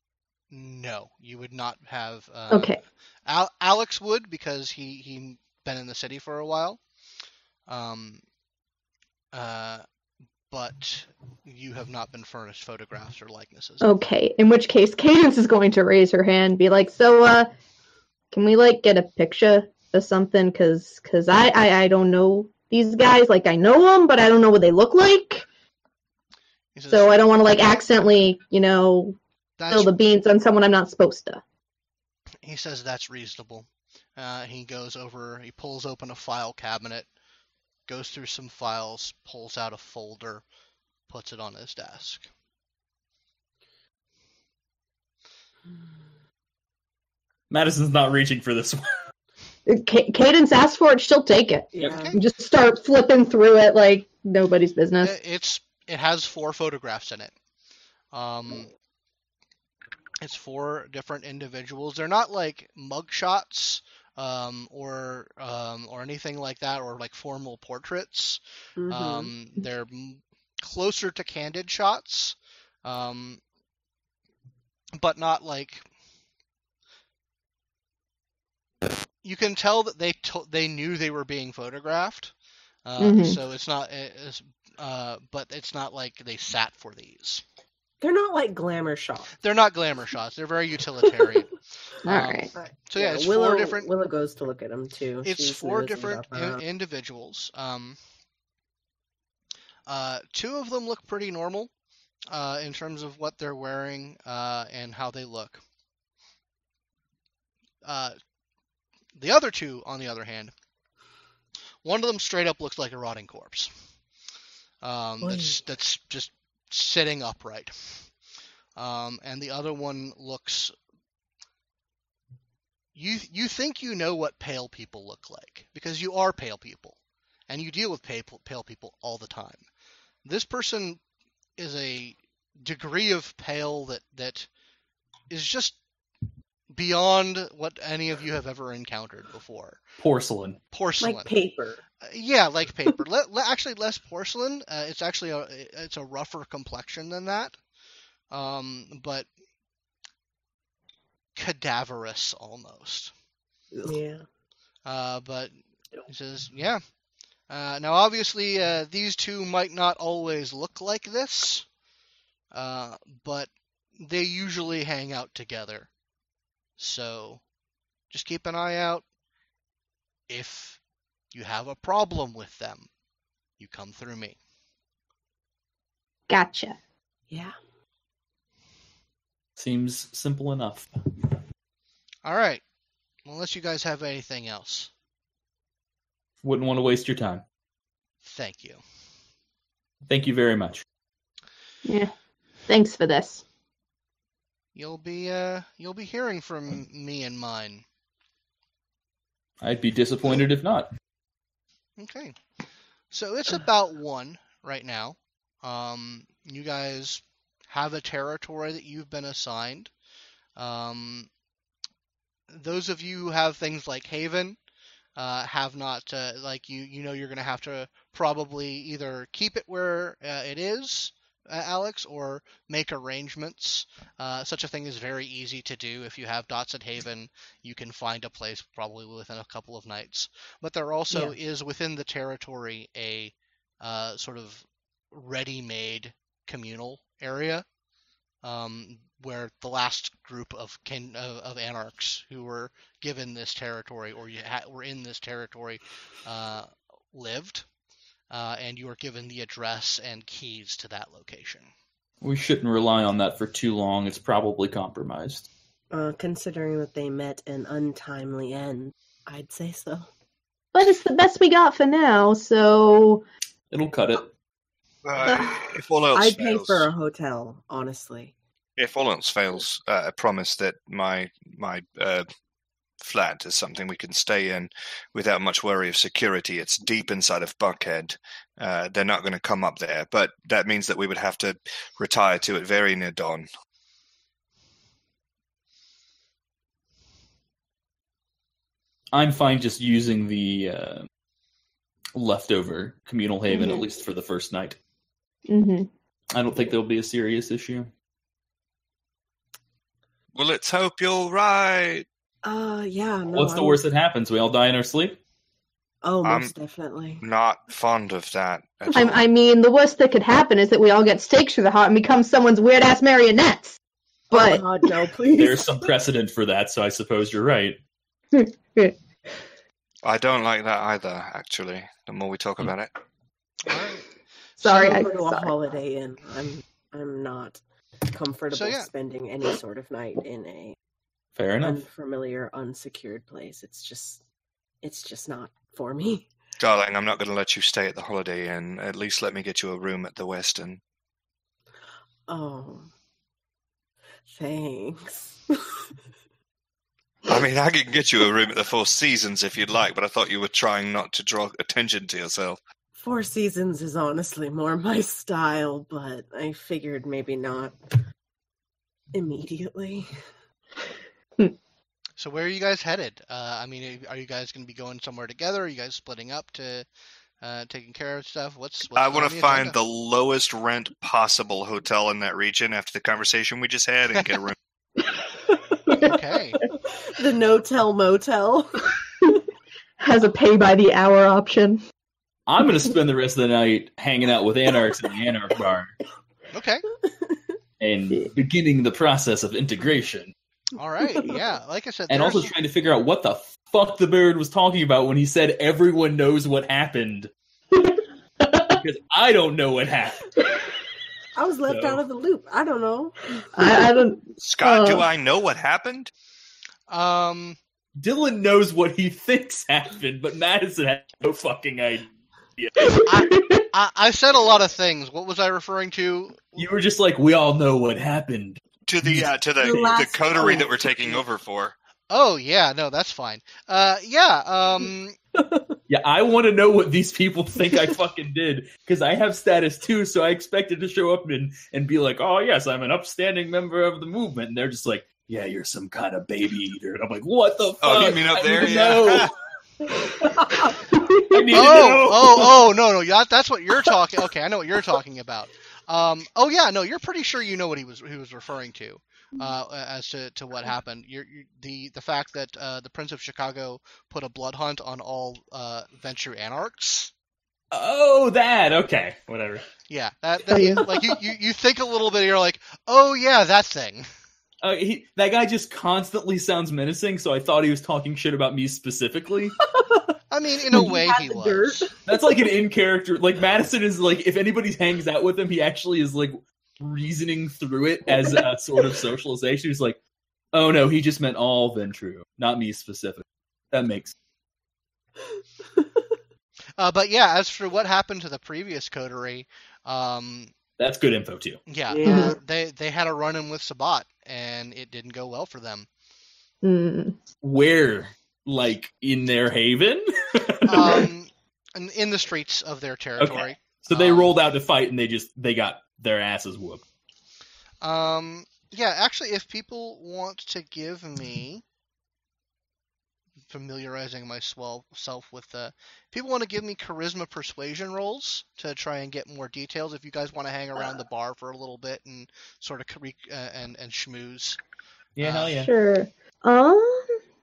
[SPEAKER 1] No, you would not have. Uh,
[SPEAKER 4] Okay.
[SPEAKER 1] Al- Alex would because he he been in the city for a while. Um. Uh, but you have not been furnished photographs or likenesses.
[SPEAKER 4] Okay. In which case, Cadence is going to raise her hand, and be like, "So, uh, can we like get a picture of something? Cause, cause I, I, I don't know these guys. Like, I know them, but I don't know what they look like.
[SPEAKER 1] Says,
[SPEAKER 4] So I don't want to like accidentally, you know,
[SPEAKER 1] that's,
[SPEAKER 4] spill the beans on someone I'm not supposed to."
[SPEAKER 1] he says that's reasonable. Uh, he goes over, he pulls open a file cabinet, goes through some files, pulls out a folder, puts it on his desk.
[SPEAKER 3] Madison's not reaching for this one.
[SPEAKER 4] Ca- Cadence asks for it, she'll take it.
[SPEAKER 2] Yeah.
[SPEAKER 1] Okay.
[SPEAKER 4] Just start flipping through it like nobody's business.
[SPEAKER 1] Uh, It's it has four photographs in it. Um, it's four different individuals. They're not like mugshots um, or um, or anything like that, or like formal portraits.
[SPEAKER 2] Mhm.
[SPEAKER 1] Um, they're closer to candid shots, um, but not like. You can tell that they to- they knew they were being photographed, uh,
[SPEAKER 4] Mhm.
[SPEAKER 1] so it's not. It's, uh, but it's not like they sat for these.
[SPEAKER 2] They're not like glamour shots.
[SPEAKER 1] They're not glamour shots. They're very utilitarian.
[SPEAKER 4] All
[SPEAKER 1] um,
[SPEAKER 4] right.
[SPEAKER 1] So yeah, it's
[SPEAKER 2] Willow,
[SPEAKER 1] four different.
[SPEAKER 2] Willow goes to look at them too.
[SPEAKER 1] it's
[SPEAKER 2] She's
[SPEAKER 1] four different in- individuals. Um, uh, two of them look pretty normal uh, in terms of what they're wearing uh, and how they look. Uh, the other two, on the other hand, one of them straight up looks like a rotting corpse. Um, that's that's just sitting upright, um, and the other one looks. You you think you know what pale people look like because you are pale people, and you deal with pale pale people all the time. This person is a degree of pale that that is just beyond what any of you have ever encountered before.
[SPEAKER 3] Porcelain.
[SPEAKER 1] Porcelain.
[SPEAKER 2] like paper.
[SPEAKER 1] Uh, yeah, like paper. le- le- actually, less porcelain. Uh, it's actually a it's a rougher complexion than that, um, but cadaverous almost.
[SPEAKER 2] Yeah.
[SPEAKER 1] Uh, but he says, yeah. Uh, now, obviously, uh, these two might not always look like this, uh, but they usually hang out together. So, just keep an eye out. If you have a problem with them, you come through me.
[SPEAKER 4] Gotcha.
[SPEAKER 2] Yeah.
[SPEAKER 3] Seems simple enough.
[SPEAKER 1] All right. Unless you guys have anything else.
[SPEAKER 3] Wouldn't want to waste your time.
[SPEAKER 1] Thank you.
[SPEAKER 3] Thank you very much.
[SPEAKER 4] Yeah. Thanks for this.
[SPEAKER 1] You'll be uh you'll be hearing from me and mine.
[SPEAKER 3] I'd be disappointed if not.
[SPEAKER 1] Okay. So it's about one right now. Um, you guys have a territory that you've been assigned. Um, those of you who have things like Haven uh, have not uh, like you. You know you're going to have to probably either keep it where uh, it is, Alex, or make arrangements. Uh, such a thing is very easy to do if you have dots at Haven. You can find a place probably within a couple of nights but there also is within the territory a uh, sort of ready-made communal area um, where the last group of kin- of, of anarchs who were given this territory or you ha- were in this territory uh, lived, uh, and you are given the address and keys to that location.
[SPEAKER 3] We shouldn't rely on that for too long. It's probably compromised.
[SPEAKER 2] Uh, considering that they met an untimely end, I'd say so.
[SPEAKER 4] But it's the best we got for now, so
[SPEAKER 3] It'll cut it.
[SPEAKER 5] Uh, if all else
[SPEAKER 2] I'd pay for a hotel, honestly.
[SPEAKER 5] if all else fails, uh, I promise that my my uh, flat is something we can stay in without much worry of security. It's deep inside of Buckhead. Uh, they're not going to come up there, but that means that we would have to retire to it very near dawn.
[SPEAKER 3] I'm fine just using the uh, leftover communal haven,
[SPEAKER 4] Mhm.
[SPEAKER 3] at least for the first night.
[SPEAKER 4] hmm
[SPEAKER 3] I don't think there'll be a serious issue.
[SPEAKER 5] Well, let's hope you're right.
[SPEAKER 2] Uh, yeah. No,
[SPEAKER 3] What's the
[SPEAKER 2] I'm-
[SPEAKER 3] worst that happens? We all die in our sleep?
[SPEAKER 2] Oh,
[SPEAKER 5] I'm-
[SPEAKER 2] most definitely.
[SPEAKER 5] Not fond of that.
[SPEAKER 4] I. I mean, the worst that could happen is that we all get stakes through the heart and become someone's weird ass marionettes.
[SPEAKER 2] oh
[SPEAKER 4] But
[SPEAKER 2] God, no, please.
[SPEAKER 3] There's some precedent for that, so I suppose you're right.
[SPEAKER 5] I don't like that either. Actually, the more we talk about it,
[SPEAKER 4] sorry,
[SPEAKER 2] I'll
[SPEAKER 4] I
[SPEAKER 2] go to a
[SPEAKER 4] sorry.
[SPEAKER 2] Holiday Inn. I'm I'm not comfortable
[SPEAKER 1] yeah.
[SPEAKER 2] spending any sort of night in a
[SPEAKER 3] Fair enough.
[SPEAKER 2] unfamiliar, unsecured place. It's just it's just not for me.
[SPEAKER 5] darling, I'm not going to let you stay at the Holiday Inn. At least let me get you a room at the Westin.
[SPEAKER 2] Oh, thanks.
[SPEAKER 5] I mean, I can get you a room at the Four Seasons if you'd like, but I thought you were trying not to draw attention to yourself.
[SPEAKER 2] Four Seasons is honestly more my style, but I figured maybe not immediately.
[SPEAKER 1] So where are you guys headed? Uh, I mean, are you guys going to be going somewhere together? Are you guys splitting up to uh, taking care of stuff? What's, what's
[SPEAKER 5] I want to find
[SPEAKER 1] agenda?
[SPEAKER 5] the lowest rent possible hotel in that region after the conversation we just had and get a room.
[SPEAKER 1] Okay.
[SPEAKER 2] The no tell motel.
[SPEAKER 4] Has a pay by the hour option.
[SPEAKER 3] I'm going to spend the rest of the night hanging out with anarchs in the anarch bar
[SPEAKER 1] Okay.
[SPEAKER 3] and beginning the process of integration.
[SPEAKER 1] All right. Yeah. Like I said,
[SPEAKER 3] And also trying to figure out what the fuck the bird was talking about when he said everyone knows what happened. because I don't know what happened.
[SPEAKER 2] I was left
[SPEAKER 3] So-
[SPEAKER 2] out of the loop. I don't know.
[SPEAKER 4] I, I don't.
[SPEAKER 5] Scott, do
[SPEAKER 4] Uh,
[SPEAKER 5] I know what happened?
[SPEAKER 1] um,
[SPEAKER 3] Dylan knows what he thinks happened, but Madison has no fucking idea.
[SPEAKER 1] I, I said a lot of things. What was I referring to?
[SPEAKER 3] You were just like, we all know what happened.
[SPEAKER 5] To the uh, to the,
[SPEAKER 2] The
[SPEAKER 5] the coterie
[SPEAKER 2] one.
[SPEAKER 5] that we're taking over for.
[SPEAKER 1] Oh yeah, no, that's fine. Uh, yeah. Um,
[SPEAKER 3] Yeah, I want to know what these people think I fucking did because I have status too. So I expected to show up and and be like, "Oh yes, I'm an upstanding member of the movement," and they're just like, "Yeah, you're some kind of baby eater," and I'm like, "What the fuck?"
[SPEAKER 5] Oh, you mean up
[SPEAKER 3] I
[SPEAKER 5] there?
[SPEAKER 3] need to
[SPEAKER 5] Yeah.
[SPEAKER 3] I
[SPEAKER 1] oh, oh, oh, no, no, yeah, that's what you're talking. Okay, I know what you're talking about. Um, oh yeah, no, you're pretty sure you know what he was he was referring to, uh, as to, to what happened. You're, you the the fact that uh, the Prince of Chicago put a blood hunt on all uh, Ventrue anarchs.
[SPEAKER 3] Oh, that okay, whatever.
[SPEAKER 1] Yeah, that, that like you, you you think a little bit, you're like, oh yeah, that thing.
[SPEAKER 3] Uh, he, that guy just constantly sounds menacing, so I thought he was talking shit about me specifically.
[SPEAKER 1] I mean, in a way, he was.
[SPEAKER 2] dirt.
[SPEAKER 3] That's like an in character. Like Madison is like, if anybody hangs out with him, he actually is like reasoning through it as a sort of socialization. He's like, oh no, he just meant all Ventrue, not me specific. That makes
[SPEAKER 1] Uh, but yeah, as for what happened to the previous coterie, um,
[SPEAKER 3] that's good info too.
[SPEAKER 1] yeah,
[SPEAKER 2] Yeah.
[SPEAKER 1] Uh, they they had a run in with Sabbat, and it didn't go well for them.
[SPEAKER 4] Mm.
[SPEAKER 3] Where, like in their haven?
[SPEAKER 1] Um, in, in the streets of their territory.
[SPEAKER 3] so they
[SPEAKER 1] um,
[SPEAKER 3] rolled out to fight, and they just they got their asses whooped.
[SPEAKER 1] Um, yeah, actually, if people want to give me familiarizing myself with the people want to give me charisma persuasion rolls to try and get more details if you guys want to hang around the bar for a little bit and sort of cre- uh, and and schmooze
[SPEAKER 3] Yeah,
[SPEAKER 1] Uh,
[SPEAKER 3] hell yeah.
[SPEAKER 4] Sure. Um.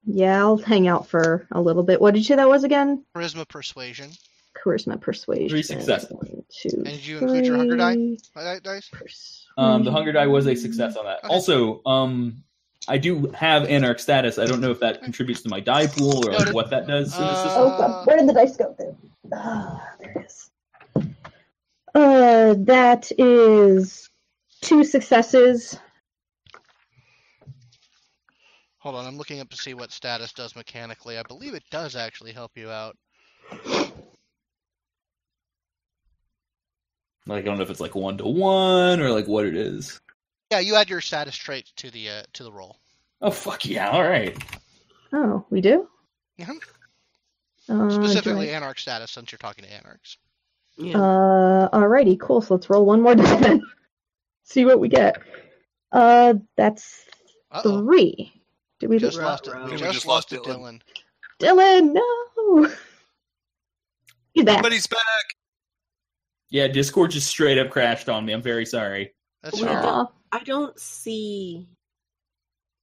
[SPEAKER 4] Yeah, I'll hang out for a little bit. What did you say that was again?
[SPEAKER 1] charisma persuasion
[SPEAKER 4] Charisma persuasion.
[SPEAKER 3] Three successes.
[SPEAKER 4] One, two,
[SPEAKER 1] And did you include your hunger die?
[SPEAKER 4] three.
[SPEAKER 1] Uh, dice
[SPEAKER 3] Um, the hunger die was a success on that.
[SPEAKER 1] Okay.
[SPEAKER 3] Also, um, I do have anarch status. I don't know if that contributes to my die pool or like, what that does. in the
[SPEAKER 1] Uh,
[SPEAKER 3] system.
[SPEAKER 4] Oh, God. Where did the dice go? There. Ah, there it is. Uh, that is two successes.
[SPEAKER 1] Hold on, I'm looking up to see what status does mechanically. I believe it does actually help you out.
[SPEAKER 3] Like I don't know if it's like one to one or like what it is.
[SPEAKER 1] Yeah, you add your status trait to the uh, to the roll.
[SPEAKER 3] Oh fuck yeah! All right.
[SPEAKER 4] Oh, we do?
[SPEAKER 1] Yeah.
[SPEAKER 4] Uh,
[SPEAKER 1] Specifically,
[SPEAKER 4] do
[SPEAKER 1] Anarch status, since you're talking to Anarchs.
[SPEAKER 2] Yeah.
[SPEAKER 4] Uh, alrighty, cool. So let's roll one more die. See what we get. Uh, that's
[SPEAKER 1] Uh-oh.
[SPEAKER 4] three. Did we
[SPEAKER 1] Just lost it. We
[SPEAKER 2] We
[SPEAKER 1] just,
[SPEAKER 5] just
[SPEAKER 1] lost
[SPEAKER 5] lost
[SPEAKER 1] it, Dylan.
[SPEAKER 4] Dylan? No. He's back.
[SPEAKER 5] But he's back.
[SPEAKER 3] Yeah, Discord just straight up crashed on me. I'm very sorry.
[SPEAKER 1] That's
[SPEAKER 2] Well,
[SPEAKER 1] fair.
[SPEAKER 2] I don't see.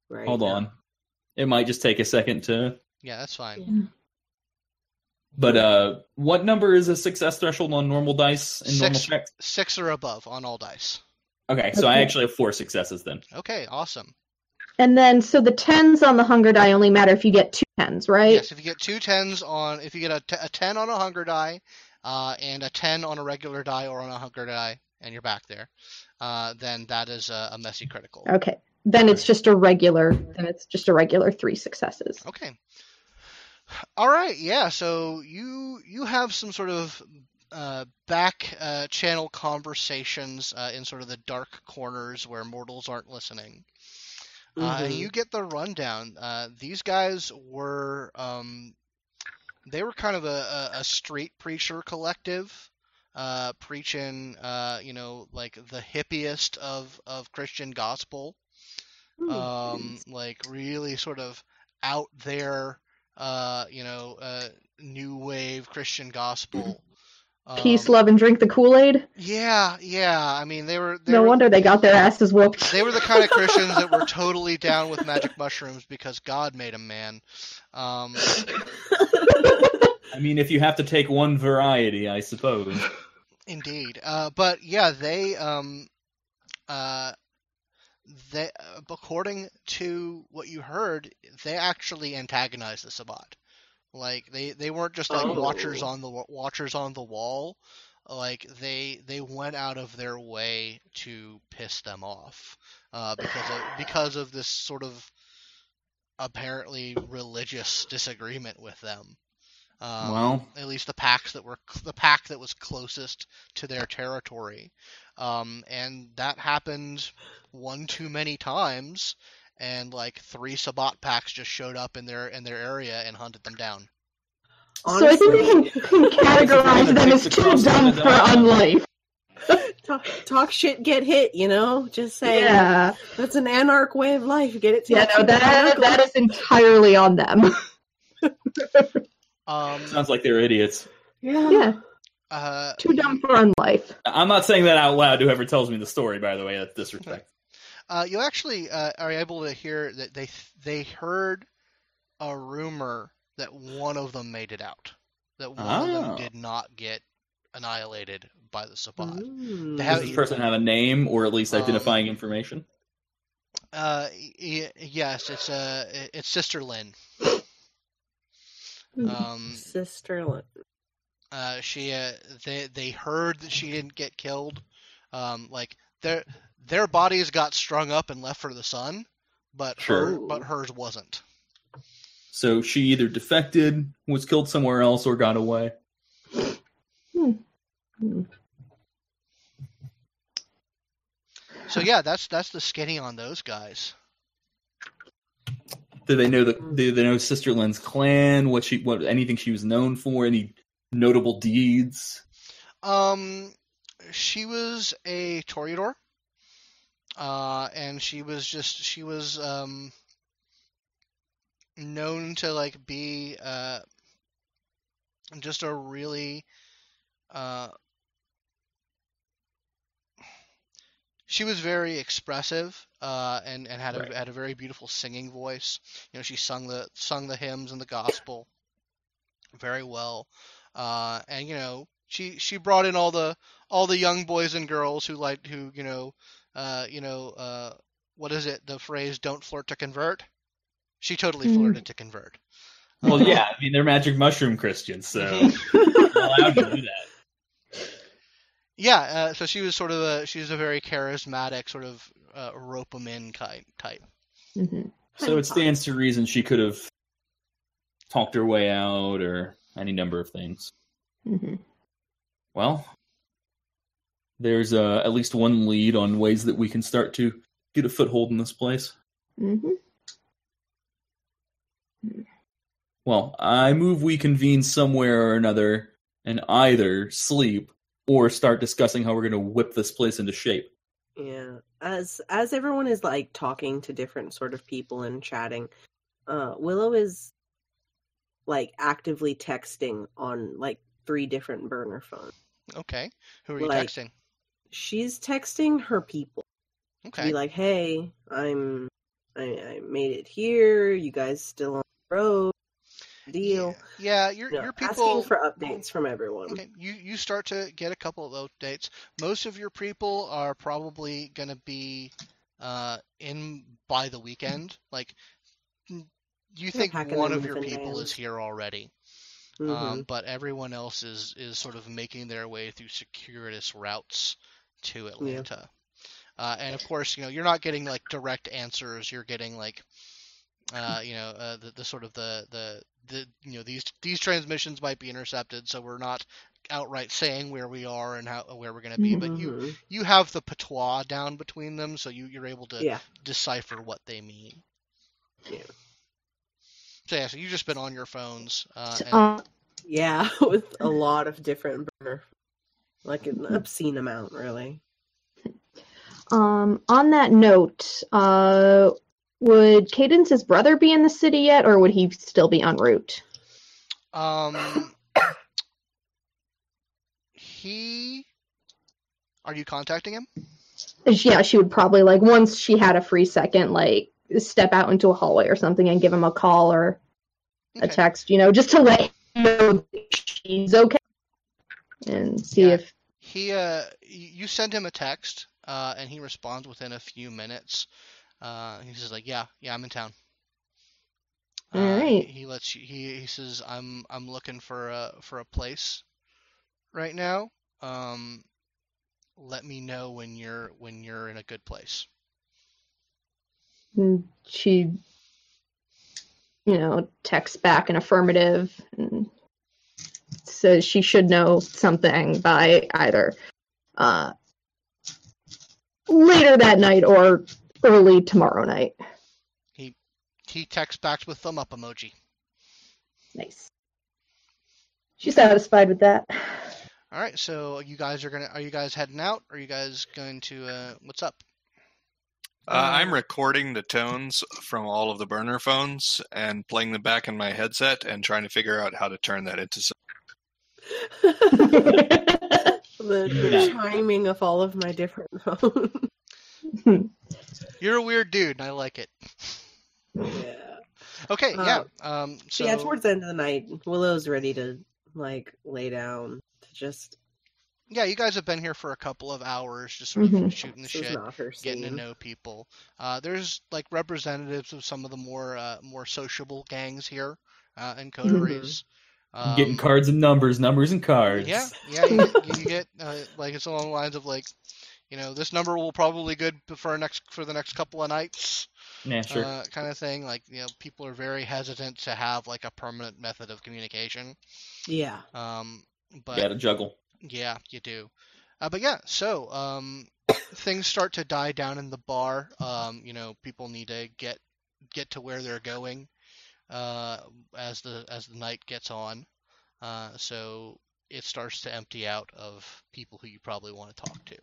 [SPEAKER 2] Right.
[SPEAKER 3] Hold
[SPEAKER 2] now.
[SPEAKER 3] on. It might just take a second to.
[SPEAKER 1] Yeah, that's fine.
[SPEAKER 4] Yeah.
[SPEAKER 3] But uh, what number is a success threshold on normal dice and normal
[SPEAKER 1] Six.
[SPEAKER 3] checks?
[SPEAKER 1] Six or above on all dice.
[SPEAKER 3] Okay, so I actually have four successes then.
[SPEAKER 1] Okay, awesome.
[SPEAKER 4] And then, so the tens on the hunger die only matter if you get two tens, right?
[SPEAKER 1] Yes, if you get two tens on, if you get a, t- a ten on a hunger die, uh, and a ten on a regular die or on a hunger die, and you're back there, uh, then that is a, a messy critical.
[SPEAKER 4] Okay. Then it's just a regular. Then it's just a regular three successes.
[SPEAKER 1] Okay. All right. Yeah. So you you have some sort of uh, back uh, channel conversations uh, in sort of the dark corners where mortals aren't listening. Uh, and
[SPEAKER 2] Mhm.
[SPEAKER 1] you get the rundown. Uh, these guys were um, they were kind of a, a, a street preacher collective, uh, preaching uh, you know like the hippiest of of Christian gospel um, like really sort of out there, uh, you know, uh, new wave Christian gospel.
[SPEAKER 4] Peace,
[SPEAKER 1] Um,
[SPEAKER 4] love, and drink the Kool Aid.
[SPEAKER 1] Yeah, yeah. I mean, they were. They
[SPEAKER 4] No
[SPEAKER 1] were,
[SPEAKER 4] wonder they got their asses whooped.
[SPEAKER 1] They were the kind of Christians that were totally down with magic mushrooms because God made them, man. Um,
[SPEAKER 3] I mean, if you have to take one variety, I suppose.
[SPEAKER 1] Indeed, uh, but yeah, they um, uh, they uh, according to what you heard, they actually antagonized the Sabbat. Like they they weren't just like watchers
[SPEAKER 2] Oh.
[SPEAKER 1] on the watchers on the wall. Like they they went out of their way to piss them off uh, because of because of this sort of apparently religious disagreement with them. Um,
[SPEAKER 3] Well.
[SPEAKER 1] at least the packs that were the pack that was closest to their territory, um, and that happened one too many times, and like three Sabbat packs just showed up in their in their area and hunted them down.
[SPEAKER 4] So I think we can, can categorize them as too dumb for unlife.
[SPEAKER 2] talk, talk shit, get hit. You know, just say
[SPEAKER 4] Yeah.
[SPEAKER 2] that's an anarch way of life. Get it? To
[SPEAKER 4] Yeah, no, that that is entirely on them.
[SPEAKER 1] Um,
[SPEAKER 3] Sounds like they're idiots.
[SPEAKER 2] yeah.
[SPEAKER 4] yeah,
[SPEAKER 1] uh,
[SPEAKER 4] too dumb for unlife.
[SPEAKER 3] I'm not saying that out loud to whoever tells me the story, by the way. That's disrespect.
[SPEAKER 1] Uh, you actually uh, are able to hear that they they heard a rumor that one of them made it out, that one of them
[SPEAKER 3] Oh.
[SPEAKER 1] did not get annihilated by the Sabbat.
[SPEAKER 2] Mm.
[SPEAKER 1] Have-
[SPEAKER 3] Does this person have a name or at least
[SPEAKER 1] Um,
[SPEAKER 3] identifying information?
[SPEAKER 1] Uh, y- yes, it's uh, it's Sister Lynn.
[SPEAKER 2] Hmm.
[SPEAKER 1] Um,
[SPEAKER 2] Sister. Lynn.
[SPEAKER 1] uh, she uh, they they heard that she didn't get killed. Um, like their their bodies got strung up and left for the sun, but her but hers wasn't.
[SPEAKER 3] So she either defected, was killed somewhere else, or got away.
[SPEAKER 1] So yeah, that's that's the skinny on those guys.
[SPEAKER 3] Do they know the? Do they know Sister Lynn's clan? What she? What anything she was known for? Any notable deeds?
[SPEAKER 1] Um, she was a Toreador, uh, and she was just she was um known to like be uh just a really uh she was very expressive uh and and had a
[SPEAKER 3] Right.
[SPEAKER 1] had a very beautiful singing voice you know she sung the sung the hymns and the gospel very well uh and you know she she brought in all the all the young boys and girls who like who you know uh you know uh what is it the phrase don't flirt to convert she totally
[SPEAKER 4] Mhm.
[SPEAKER 1] flirted to convert
[SPEAKER 3] Well,
[SPEAKER 1] Uh,
[SPEAKER 3] yeah. I mean, they're magic mushroom Christians, so
[SPEAKER 1] Mhm.
[SPEAKER 3] allowed to do that.
[SPEAKER 1] Yeah, uh, so she was sort of a she was a very charismatic sort of uh, rope 'em in kind type.
[SPEAKER 4] hmm
[SPEAKER 3] So it stands to reason she could have talked her way out or any number of things.
[SPEAKER 4] hmm
[SPEAKER 3] Well, there's uh, at least one lead on ways that we can start to get a foothold in this place.
[SPEAKER 4] hmm
[SPEAKER 3] Well, I move we convene somewhere or another and either sleep or start discussing how we're going to whip this place into shape.
[SPEAKER 2] Yeah. As as everyone is like talking to different sort of people and chatting, uh Willow is like actively texting on like three different burner phones.
[SPEAKER 1] Okay. Who are you
[SPEAKER 2] Like-
[SPEAKER 1] texting?
[SPEAKER 2] She's texting her people
[SPEAKER 1] Okay.
[SPEAKER 2] be like, "Hey, I'm I, I made it here. You guys still on the road? Deal."
[SPEAKER 1] Yeah, your
[SPEAKER 2] No,
[SPEAKER 1] your people
[SPEAKER 2] asking for updates from everyone.
[SPEAKER 1] Okay, you you start to get a couple of updates. Most of your people are probably going to be uh, in by the weekend. Like, you think one of your people is here already,
[SPEAKER 2] Mhm.
[SPEAKER 1] um, but everyone else is is sort of making their way through circuitous routes to Atlanta. Uh, and of course, you know you're not getting like direct answers. You're getting like, uh, you know, uh, the, the sort of the, the the you know these these transmissions might be intercepted, so we're not outright saying where we are and how where we're going to be. But you
[SPEAKER 2] Mhm.
[SPEAKER 1] you have the patois down between them, so you you're able to
[SPEAKER 2] yeah,
[SPEAKER 1] decipher what they mean.
[SPEAKER 2] Yeah.
[SPEAKER 1] So yeah, so you've just been on your phones. Uh, and,
[SPEAKER 4] Uh,
[SPEAKER 2] yeah, with a lot of different burner, like an obscene amount, really.
[SPEAKER 4] um, on that note, uh, would Cadence's brother be in the city yet, or would he still be en route?
[SPEAKER 1] um, he. Are you contacting him?
[SPEAKER 4] Yeah, she would probably like once she had a free second, like step out into a hallway or something and give him a call or a text, you know, just to let him know she's okay and see
[SPEAKER 1] Yeah.
[SPEAKER 4] if
[SPEAKER 1] He uh, you send him a text, uh, and he responds within a few minutes. Uh, he says like, "Yeah, yeah, I'm in town." Uh,
[SPEAKER 4] Alright.
[SPEAKER 1] He, he lets you. He, he says, "I'm I'm looking for a for a place right now. Um, let me know when you're when you're in a good place."
[SPEAKER 4] And she, you know, texts back an affirmative and says she should know something by either uh, later that night or early tomorrow night.
[SPEAKER 1] He he texts back with thumb up emoji.
[SPEAKER 4] Nice. She's satisfied with that.
[SPEAKER 1] All right, so you guys are gonna are you guys heading out? Are you guys going to uh, what's up?
[SPEAKER 5] Uh, I'm recording the tones from all of the burner phones and playing them back in my headset and trying to figure out how to turn that into. Some...
[SPEAKER 2] the, the
[SPEAKER 3] Yeah.
[SPEAKER 2] chiming of all of my different phones.
[SPEAKER 1] You're a weird dude, and I like it.
[SPEAKER 2] yeah.
[SPEAKER 1] Okay,
[SPEAKER 2] Uh,
[SPEAKER 1] yeah. Um, so
[SPEAKER 2] So yeah, towards the end of the night, Willow's ready to like lay down to just
[SPEAKER 1] yeah, you guys have been here for a couple of hours, just sort of
[SPEAKER 4] Mhm.
[SPEAKER 1] shooting the
[SPEAKER 2] this
[SPEAKER 1] shit,
[SPEAKER 2] not
[SPEAKER 1] getting to know people. Uh, there's like representatives of some of the more uh, more sociable gangs here uh, in Coteries. Um,
[SPEAKER 3] Getting cards and numbers, numbers and cards.
[SPEAKER 1] Yeah, yeah, you, get- you get uh, like it's along the lines of like, you know, this number will probably good for next for the next couple of nights,
[SPEAKER 3] Yeah, sure.
[SPEAKER 1] uh, kind of thing. Like, you know, people are very hesitant to have like a permanent method of communication.
[SPEAKER 2] Yeah.
[SPEAKER 1] Um, but
[SPEAKER 3] Gotta juggle.
[SPEAKER 1] Yeah, you do. Uh, but yeah, so um, things start to die down in the bar. Um, you know, people need to get get to where they're going uh, as the as the night gets on. Uh, so it starts to empty out of people who you probably want to talk to.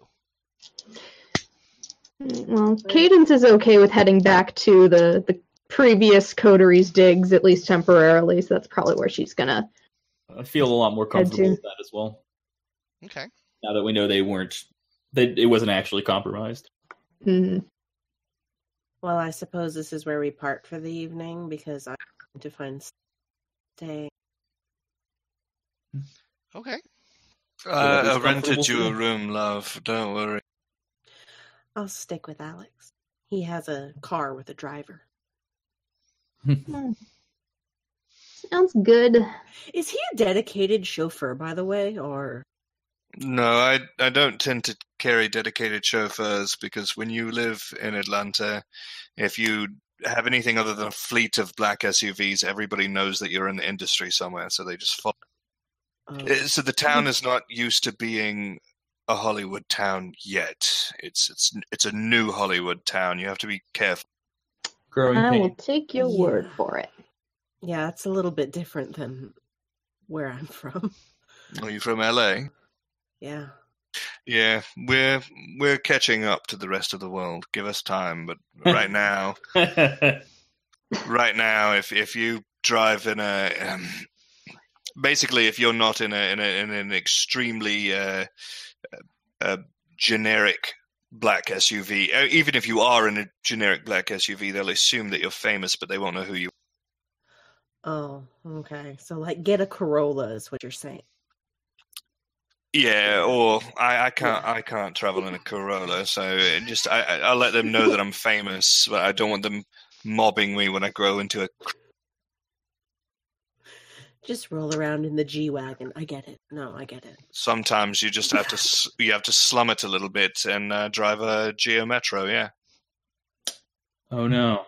[SPEAKER 4] Well, Cadence is okay with heading back to the, the previous coteries digs, at least temporarily, so that's probably where she's gonna.
[SPEAKER 3] I feel a lot more comfortable with that as well.
[SPEAKER 1] Okay.
[SPEAKER 3] Now that we know they weren't, they, it wasn't actually compromised.
[SPEAKER 4] Mhm.
[SPEAKER 2] Well, I suppose this is where we part for the evening because I'm going to find stay.
[SPEAKER 1] Okay.
[SPEAKER 5] Uh,
[SPEAKER 3] Yeah,
[SPEAKER 5] I rented you a room, love. Don't worry.
[SPEAKER 2] I'll stick with Alex. He has a car with a driver.
[SPEAKER 4] Sounds good.
[SPEAKER 2] Is he a dedicated chauffeur, by the way, or
[SPEAKER 5] No, I I don't tend to carry dedicated chauffeurs because when you live in Atlanta, if you have anything other than a fleet of black SUVs, everybody knows that you're in the industry somewhere, so they just follow.
[SPEAKER 2] Oh.
[SPEAKER 5] Uh, So the town is not used to being a Hollywood town yet. It's it's it's a new Hollywood town. You have to be careful.
[SPEAKER 3] Growing
[SPEAKER 4] I will take your
[SPEAKER 2] Yeah.
[SPEAKER 4] word for it.
[SPEAKER 2] Yeah, it's a little bit different than where I'm from.
[SPEAKER 5] Are you from LA?
[SPEAKER 2] Yeah.
[SPEAKER 5] Yeah, we're we're catching up to the rest of the world. Give us time, but right now, right now, if if you drive in a, um, basically, if you're not in a in, a, in an extremely uh, uh, generic black SUV, uh, even if you are in a generic black SUV, they'll assume that you're famous, but they won't know who you.
[SPEAKER 2] Oh, okay. So like get a Corolla is what you're saying.
[SPEAKER 5] Yeah, or I, I can't I can't travel in a Corolla, so it just I I- let them know that I'm famous, but I don't want them mobbing me when I grow into a
[SPEAKER 2] Just roll around in the G wagon. I get it. No, I get it.
[SPEAKER 5] sometimes you just have to you have to slum it a little bit and uh, drive a Geo Metro. Yeah,
[SPEAKER 3] oh no.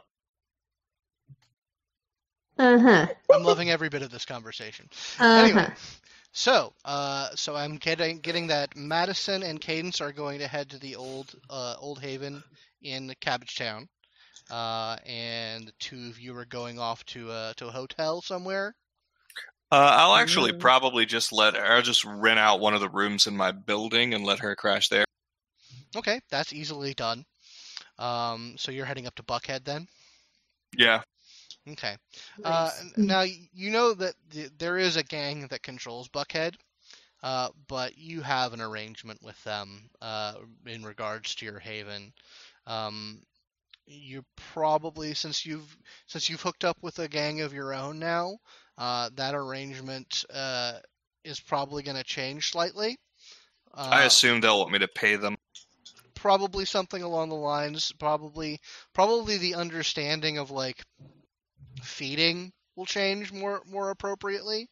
[SPEAKER 4] Uh huh.
[SPEAKER 1] I'm loving every bit of this conversation.
[SPEAKER 4] Uh
[SPEAKER 1] Anyway,
[SPEAKER 4] huh.
[SPEAKER 1] So uh, so I'm getting getting that Madison and Cadence are going to head to the old uh, Old Haven in Cabbage Town, uh, and the two of you are going off to uh, to a hotel somewhere.
[SPEAKER 5] uh, I'll actually
[SPEAKER 2] Mm.
[SPEAKER 5] probably just let her. I'll just rent out one of the rooms in my building and let her crash there.
[SPEAKER 1] Okay, that's easily done. Um, so you're heading up to Buckhead then.
[SPEAKER 5] Yeah,
[SPEAKER 1] Okay. Uh,
[SPEAKER 2] Nice.
[SPEAKER 1] n- now you know that th- there is a gang that controls Buckhead, uh, but you have an arrangement with them uh, in regards to your haven. Um, you probably since you've since you've hooked up with a gang of your own now, uh, that arrangement uh, is probably going to change slightly. Uh,
[SPEAKER 5] I assume they'll want me to pay them.
[SPEAKER 1] probably something along the lines probably probably the understanding of like feeding will change more more appropriately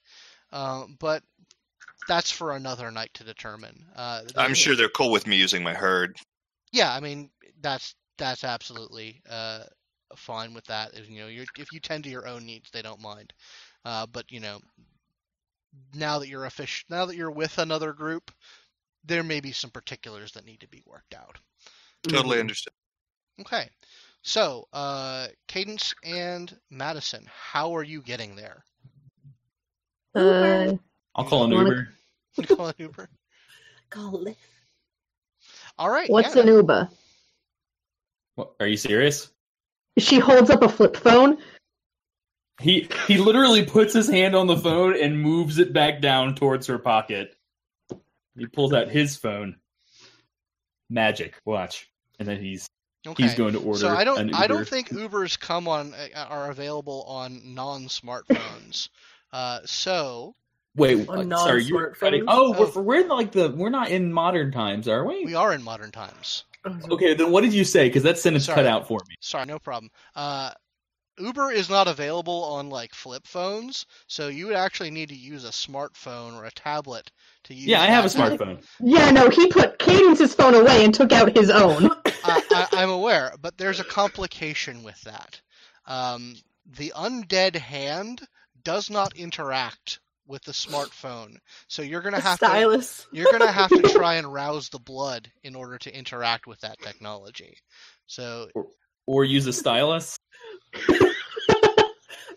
[SPEAKER 1] uh, but that's for another night to determine uh,
[SPEAKER 5] I'm sure they're cool with me using my herd.
[SPEAKER 1] yeah i mean that's that's absolutely uh, fine with that if you know you're, if you tend to your own needs they don't mind uh, but you know now that you're official now that you're with another group there may be some particulars that need to be worked out
[SPEAKER 5] Totally
[SPEAKER 2] Mhm.
[SPEAKER 5] understand.
[SPEAKER 1] Okay. So, uh, Cadence and Madison, how are you getting there?
[SPEAKER 4] Uh,
[SPEAKER 3] I'll call an
[SPEAKER 4] Wanna-
[SPEAKER 3] Uber.
[SPEAKER 1] Call an Uber?
[SPEAKER 2] Call Lyft.
[SPEAKER 1] All right.
[SPEAKER 4] what's
[SPEAKER 1] yeah.
[SPEAKER 4] an Uber?
[SPEAKER 3] What, are you serious?
[SPEAKER 4] She holds up a flip phone.
[SPEAKER 3] He he literally puts his hand on the phone and moves it back down towards her pocket. He pulls out his phone. Magic. Watch. And then he's
[SPEAKER 1] Okay.
[SPEAKER 3] he's going to order
[SPEAKER 1] so I don't
[SPEAKER 3] an
[SPEAKER 1] I don't think Ubers come on uh, are available on non-smartphones. uh, so
[SPEAKER 3] Wait,
[SPEAKER 2] On
[SPEAKER 3] what? sorry, you're
[SPEAKER 2] non-smartphones?
[SPEAKER 3] Oh,
[SPEAKER 1] Oh.
[SPEAKER 3] We're, we're in like the we're not in modern times, are we?
[SPEAKER 1] we are in modern times.
[SPEAKER 3] Okay, then what did you say? Because that sentence
[SPEAKER 1] Sorry.
[SPEAKER 3] cut out for me.
[SPEAKER 1] Sorry, no problem. Uh, Uber is not available on like flip phones, so you would actually need to use a smartphone or a tablet to use.
[SPEAKER 3] Yeah, I have a smartphone.
[SPEAKER 4] Yeah, no, he put Cadence's phone away and took out his own.
[SPEAKER 1] I, I, I'm aware, but there's a complication with that. Um, the undead hand does not interact with the smartphone, so you're gonna
[SPEAKER 2] A
[SPEAKER 1] have to you're gonna have to try and rouse the blood in order to interact with that technology. So
[SPEAKER 3] Or use a stylus.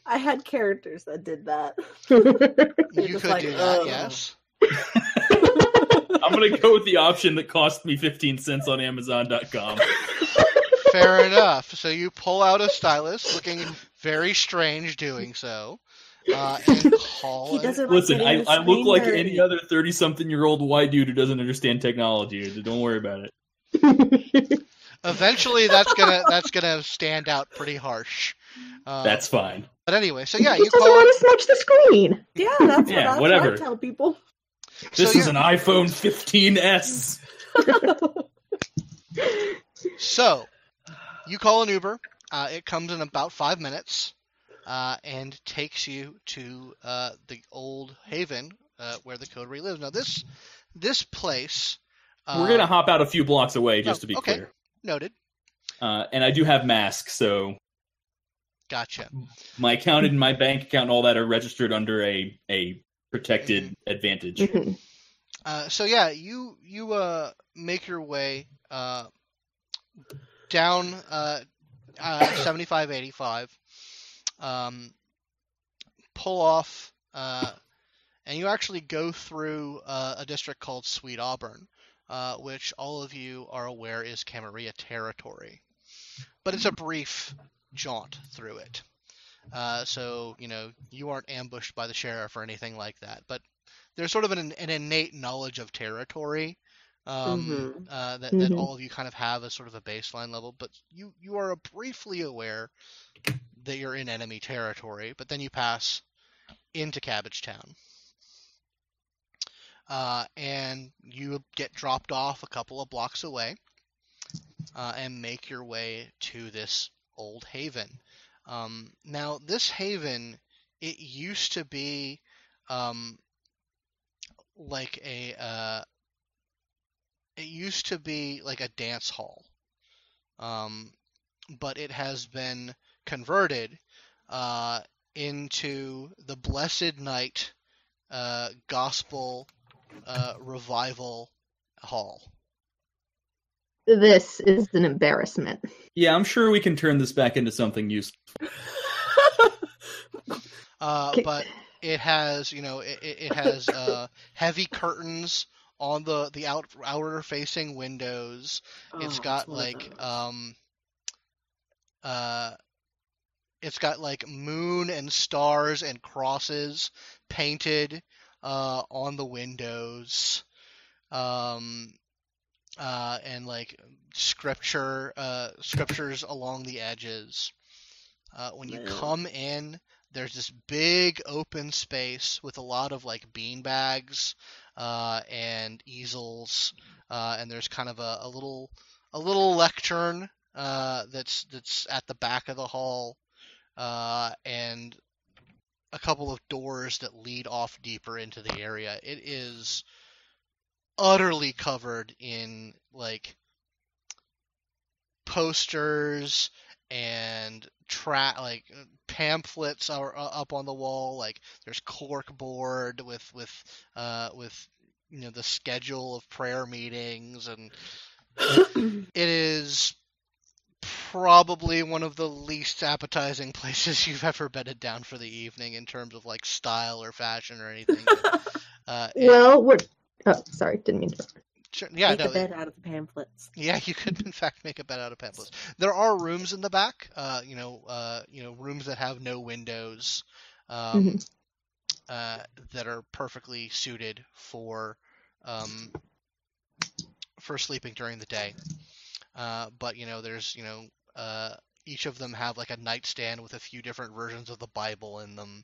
[SPEAKER 2] I had characters that did that.
[SPEAKER 1] you could
[SPEAKER 2] like,
[SPEAKER 1] do that,
[SPEAKER 2] "Ugh."
[SPEAKER 1] yes.
[SPEAKER 3] I'm gonna go with the option that cost me 15 cents on Amazon.com.
[SPEAKER 1] Fair enough. So you pull out a stylus, looking very strange doing so, uh, and call.
[SPEAKER 2] He doesn't like
[SPEAKER 3] Listen, I, I look like
[SPEAKER 2] dirty.
[SPEAKER 3] any other 30 something year old white dude who doesn't understand technology. Don't worry about it.
[SPEAKER 1] Eventually, that's gonna that's gonna stand out pretty harsh. Uh,
[SPEAKER 3] That's fine.
[SPEAKER 1] But anyway, so yeah,
[SPEAKER 4] he
[SPEAKER 1] you
[SPEAKER 4] doesn't
[SPEAKER 1] call.
[SPEAKER 4] want to smudge the screen.
[SPEAKER 2] Yeah, that's
[SPEAKER 3] Yeah,
[SPEAKER 2] what, I-
[SPEAKER 3] whatever.
[SPEAKER 2] what I tell people.
[SPEAKER 3] This
[SPEAKER 1] so
[SPEAKER 3] is an iPhone 15s.
[SPEAKER 1] So, you call an Uber. Uh, it comes in about five minutes, uh, and takes you to uh, the old Haven uh, where the Coterie lives. Now, this this place. Uh,
[SPEAKER 3] We're gonna hop out a few blocks away, just
[SPEAKER 1] oh,
[SPEAKER 3] to be
[SPEAKER 1] okay.
[SPEAKER 3] clear.
[SPEAKER 1] noted.
[SPEAKER 3] Uh, and I do have masks, so
[SPEAKER 1] Gotcha.
[SPEAKER 3] My account and my bank account and all that are registered under a a protected advantage.
[SPEAKER 4] Mhm.
[SPEAKER 1] Uh, so yeah, you you uh make your way uh down uh, uh 75 85 um pull off uh and you actually go through uh, a district called Sweet Auburn uh, which all of you are aware is Camarilla territory but it's a brief jaunt through it uh, so you know you aren't ambushed by the sheriff or anything like that but there's sort of an, an innate knowledge of territory um,
[SPEAKER 2] Mhm.
[SPEAKER 1] uh, that, that
[SPEAKER 4] Mhm.
[SPEAKER 1] all of you kind of have as sort of a baseline level, but you you are briefly aware that you're in enemy territory, but then you pass into Cabbage Town. Uh, and you get dropped off a couple of blocks away uh, and make your way to this old haven. Um, now, this haven, it used to be um, like a uh, it used to be like a dance hall, um, but it has been converted uh, into the Blessed Night uh, Gospel uh, Revival Hall.
[SPEAKER 4] This is an embarrassment.
[SPEAKER 3] Yeah, I'm sure we can turn this back into something useful.
[SPEAKER 1] Uh, but it has, you know, it, it it has uh, heavy curtains on the the out, outer facing windows. it's
[SPEAKER 2] Oh,
[SPEAKER 1] got
[SPEAKER 2] one of
[SPEAKER 1] like um uh it's got like moon and stars and crosses painted uh on the windows um uh and like scripture uh scriptures along the edges uh when you come in there's this big open space with a lot of like bean bags uh and easels uh and there's kind of a, a little a little lectern uh, that's that's at the back of the hall, uh, and a couple of doors that lead off deeper into the area. It is utterly covered in like posters and tra- like pamphlets are uh, up on the wall. Like there's cork board with with uh, with you know the schedule of prayer meetings and it is probably one of the least appetizing places you've ever bedded down for the evening in terms of like style or fashion or anything. uh,
[SPEAKER 4] Well, we're. Oh, sorry, didn't mean to.
[SPEAKER 1] sure- yeah,
[SPEAKER 2] Make
[SPEAKER 1] no,
[SPEAKER 2] a bed out of the pamphlets.
[SPEAKER 1] yeah, you could in fact make a bed out of pamphlets. There are rooms in the back, uh, you know, uh, you know, rooms that have no windows, um,
[SPEAKER 4] Mhm.
[SPEAKER 1] uh, that are perfectly suited for um, for sleeping during the day. Uh, but you know, there's you know, uh, each of them have like a nightstand with a few different versions of the Bible in them.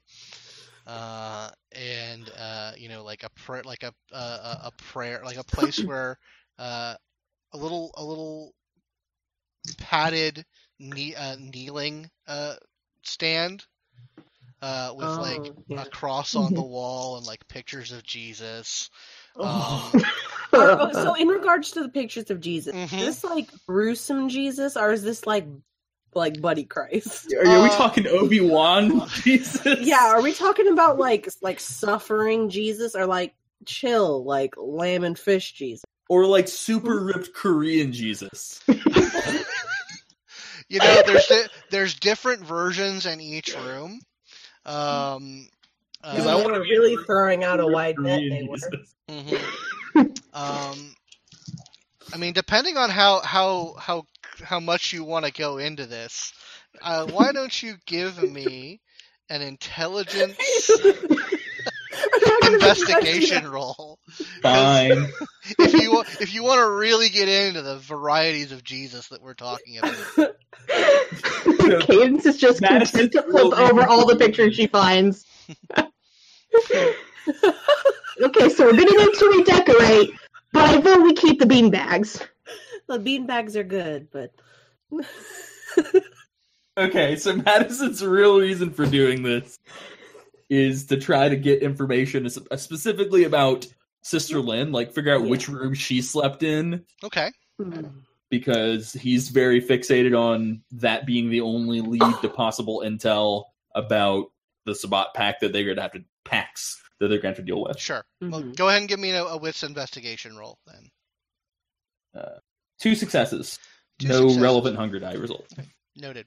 [SPEAKER 1] Uh, and uh, you know, like a prayer, like a, a a a prayer, like a place where uh, a little a little padded knee, uh, kneeling uh, stand uh, with like
[SPEAKER 2] Oh, yeah.
[SPEAKER 1] a cross on the wall and like pictures of Jesus.
[SPEAKER 2] Oh.
[SPEAKER 1] Um,
[SPEAKER 2] so in regards to the pictures of Jesus,
[SPEAKER 1] Mhm.
[SPEAKER 2] is this like gruesome Jesus or is this like like Buddy Christ?
[SPEAKER 3] Are, are we
[SPEAKER 1] Uh,
[SPEAKER 3] talking Obi Wan? Jesus.
[SPEAKER 2] Yeah, are we talking about like like suffering Jesus or like chill like lamb and fish Jesus?
[SPEAKER 3] Or like super ripped Korean Jesus.
[SPEAKER 1] you know, there's di- there's different versions in each room. Um,
[SPEAKER 3] Because
[SPEAKER 1] uh,
[SPEAKER 3] I wanna
[SPEAKER 2] really
[SPEAKER 3] a
[SPEAKER 2] throwing out a
[SPEAKER 3] Super
[SPEAKER 2] wide net. They were.
[SPEAKER 3] Jesus.
[SPEAKER 1] mhm. um, I mean, depending on how how how how much you want to go into this, uh, why don't you give me an intelligence investigation roll?
[SPEAKER 3] Fine.
[SPEAKER 1] If you if you want to really get into the varieties of Jesus that we're talking about.
[SPEAKER 4] Cadence is just
[SPEAKER 3] Madison
[SPEAKER 4] content to flip over all the pictures she finds. okay, so we're gonna need to redecorate, but I vote we keep the bean bags.
[SPEAKER 2] The bean bags are good, but
[SPEAKER 3] Okay, so Madison's real reason for doing this is to try to get information specifically about Sister Lynn, like figure out
[SPEAKER 2] Yeah.
[SPEAKER 3] which room she slept in.
[SPEAKER 1] Okay.
[SPEAKER 2] Hmm.
[SPEAKER 3] because he's very fixated on that being the only lead to possible intel about the Sabbat pack that they're going to have to packs that they're going to have to deal with.
[SPEAKER 1] Sure. Well,
[SPEAKER 2] Mhm.
[SPEAKER 1] go ahead and give me a, a wits investigation roll then.
[SPEAKER 3] Two successes,
[SPEAKER 1] Two
[SPEAKER 3] no
[SPEAKER 1] successes.
[SPEAKER 3] relevant hunger die result.
[SPEAKER 1] Noted.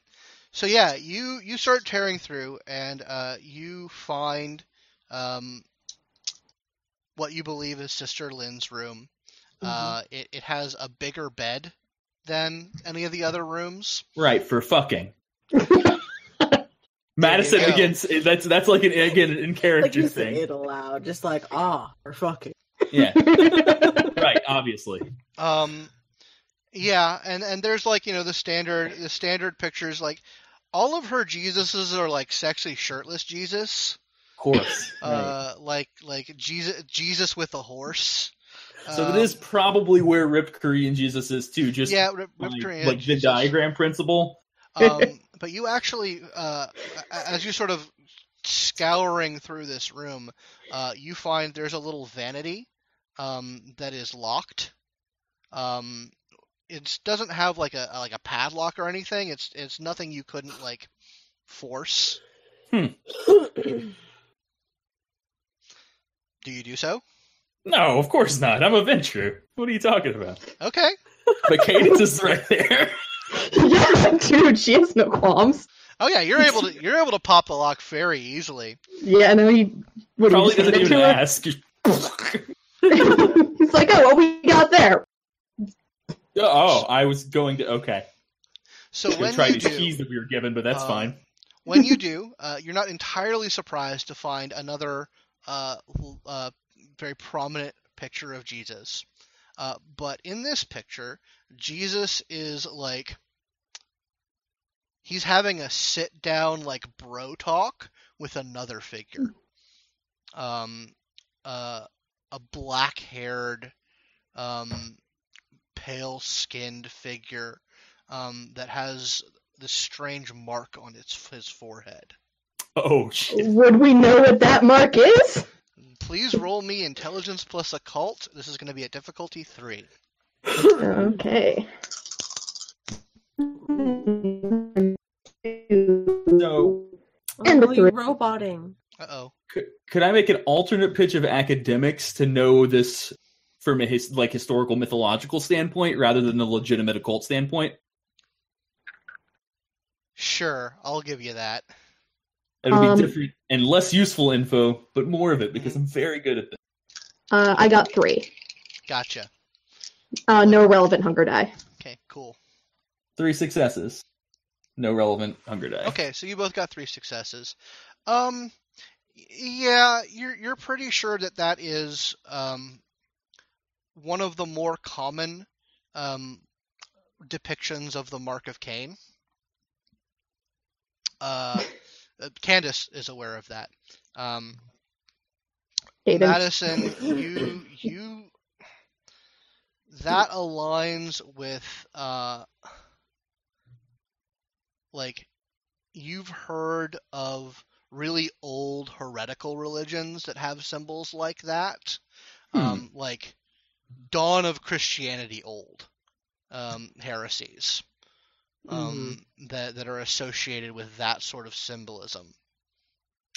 [SPEAKER 1] So yeah, you you start tearing through and uh, you find um, what you believe is Sister Lynn's room. Uh, it it has a bigger bed than any of the other rooms.
[SPEAKER 3] Right for fucking. Madison
[SPEAKER 1] There you go.
[SPEAKER 3] against that's that's like an again an in character
[SPEAKER 2] you say
[SPEAKER 3] thing.
[SPEAKER 2] it aloud, just like ah, or fucking.
[SPEAKER 3] Yeah, right. Obviously,
[SPEAKER 1] Um, yeah, and and there's like you know the standard the standard pictures like all of her Jesuses are like sexy shirtless Jesus.
[SPEAKER 3] of course. right.
[SPEAKER 1] Uh, like like Jesus Jesus with a horse.
[SPEAKER 3] So
[SPEAKER 1] Um,
[SPEAKER 3] it is probably where Ripped Korean Jesus is too. Just
[SPEAKER 1] yeah, Rip, Rip Korean
[SPEAKER 3] like the
[SPEAKER 1] Jesus.
[SPEAKER 3] diagram principle.
[SPEAKER 1] um, but you actually, uh, as you sort of scouring through this room, uh, you find there's a little vanity um, that is locked. Um, it doesn't have like a like a padlock or anything. It's it's nothing you couldn't like force. Hmm. Do you do so?
[SPEAKER 3] No, of course not. I'm a Ventrue. What are you talking about?
[SPEAKER 1] Okay.
[SPEAKER 3] But Cadence is right there.
[SPEAKER 4] yeah, dude, she has no qualms.
[SPEAKER 1] Oh yeah, you're able to you're able to pop the lock very easily.
[SPEAKER 4] Yeah, no, he what, do you
[SPEAKER 3] Probably
[SPEAKER 4] just
[SPEAKER 3] doesn't even ask.
[SPEAKER 4] He's like, oh, what we got there?
[SPEAKER 3] Oh, I was going to. Okay.
[SPEAKER 1] So when
[SPEAKER 3] try
[SPEAKER 1] you
[SPEAKER 3] these
[SPEAKER 1] do,
[SPEAKER 3] keys that we were given, but that's
[SPEAKER 1] um,
[SPEAKER 3] fine.
[SPEAKER 1] when you do, uh, you're not entirely surprised to find another uh, uh, very prominent picture of Jesus. Uh, but in this picture, Jesus is like he's having a sit down like bro talk with another figure. Um, uh, a black haired, um, pale skinned figure um, that has this strange mark on its his forehead.
[SPEAKER 3] Oh shit.
[SPEAKER 4] Would we know what that mark is?
[SPEAKER 1] Please roll me intelligence plus occult. This is going to be at difficulty three.
[SPEAKER 4] Okay.
[SPEAKER 3] So
[SPEAKER 4] And the three.
[SPEAKER 2] roboting.
[SPEAKER 1] Uh oh.
[SPEAKER 3] could, could I make an alternate pitch of academics to know this from a his, like historical mythological standpoint rather than a legitimate occult standpoint?
[SPEAKER 1] Sure, I'll give you that.
[SPEAKER 3] It'll
[SPEAKER 4] Um,
[SPEAKER 3] be different and less useful info, but more of it because I'm very good at this.
[SPEAKER 4] Uh, I got three.
[SPEAKER 1] Gotcha.
[SPEAKER 4] Uh, no relevant hunger die.
[SPEAKER 1] Okay, cool.
[SPEAKER 3] Three successes. No relevant hunger die.
[SPEAKER 1] Okay, so you both got three successes. Um, yeah, you're you're pretty sure that that is um one of the more common um depictions of the Mark of Cain. Uh, uh, Cadence is aware of that. Um, Madison, you you that aligns with uh like you've heard of really old heretical religions that have symbols like that.
[SPEAKER 3] Hmm.
[SPEAKER 1] Um like dawn of Christianity old um heresies. Um that that are associated with that sort of symbolism.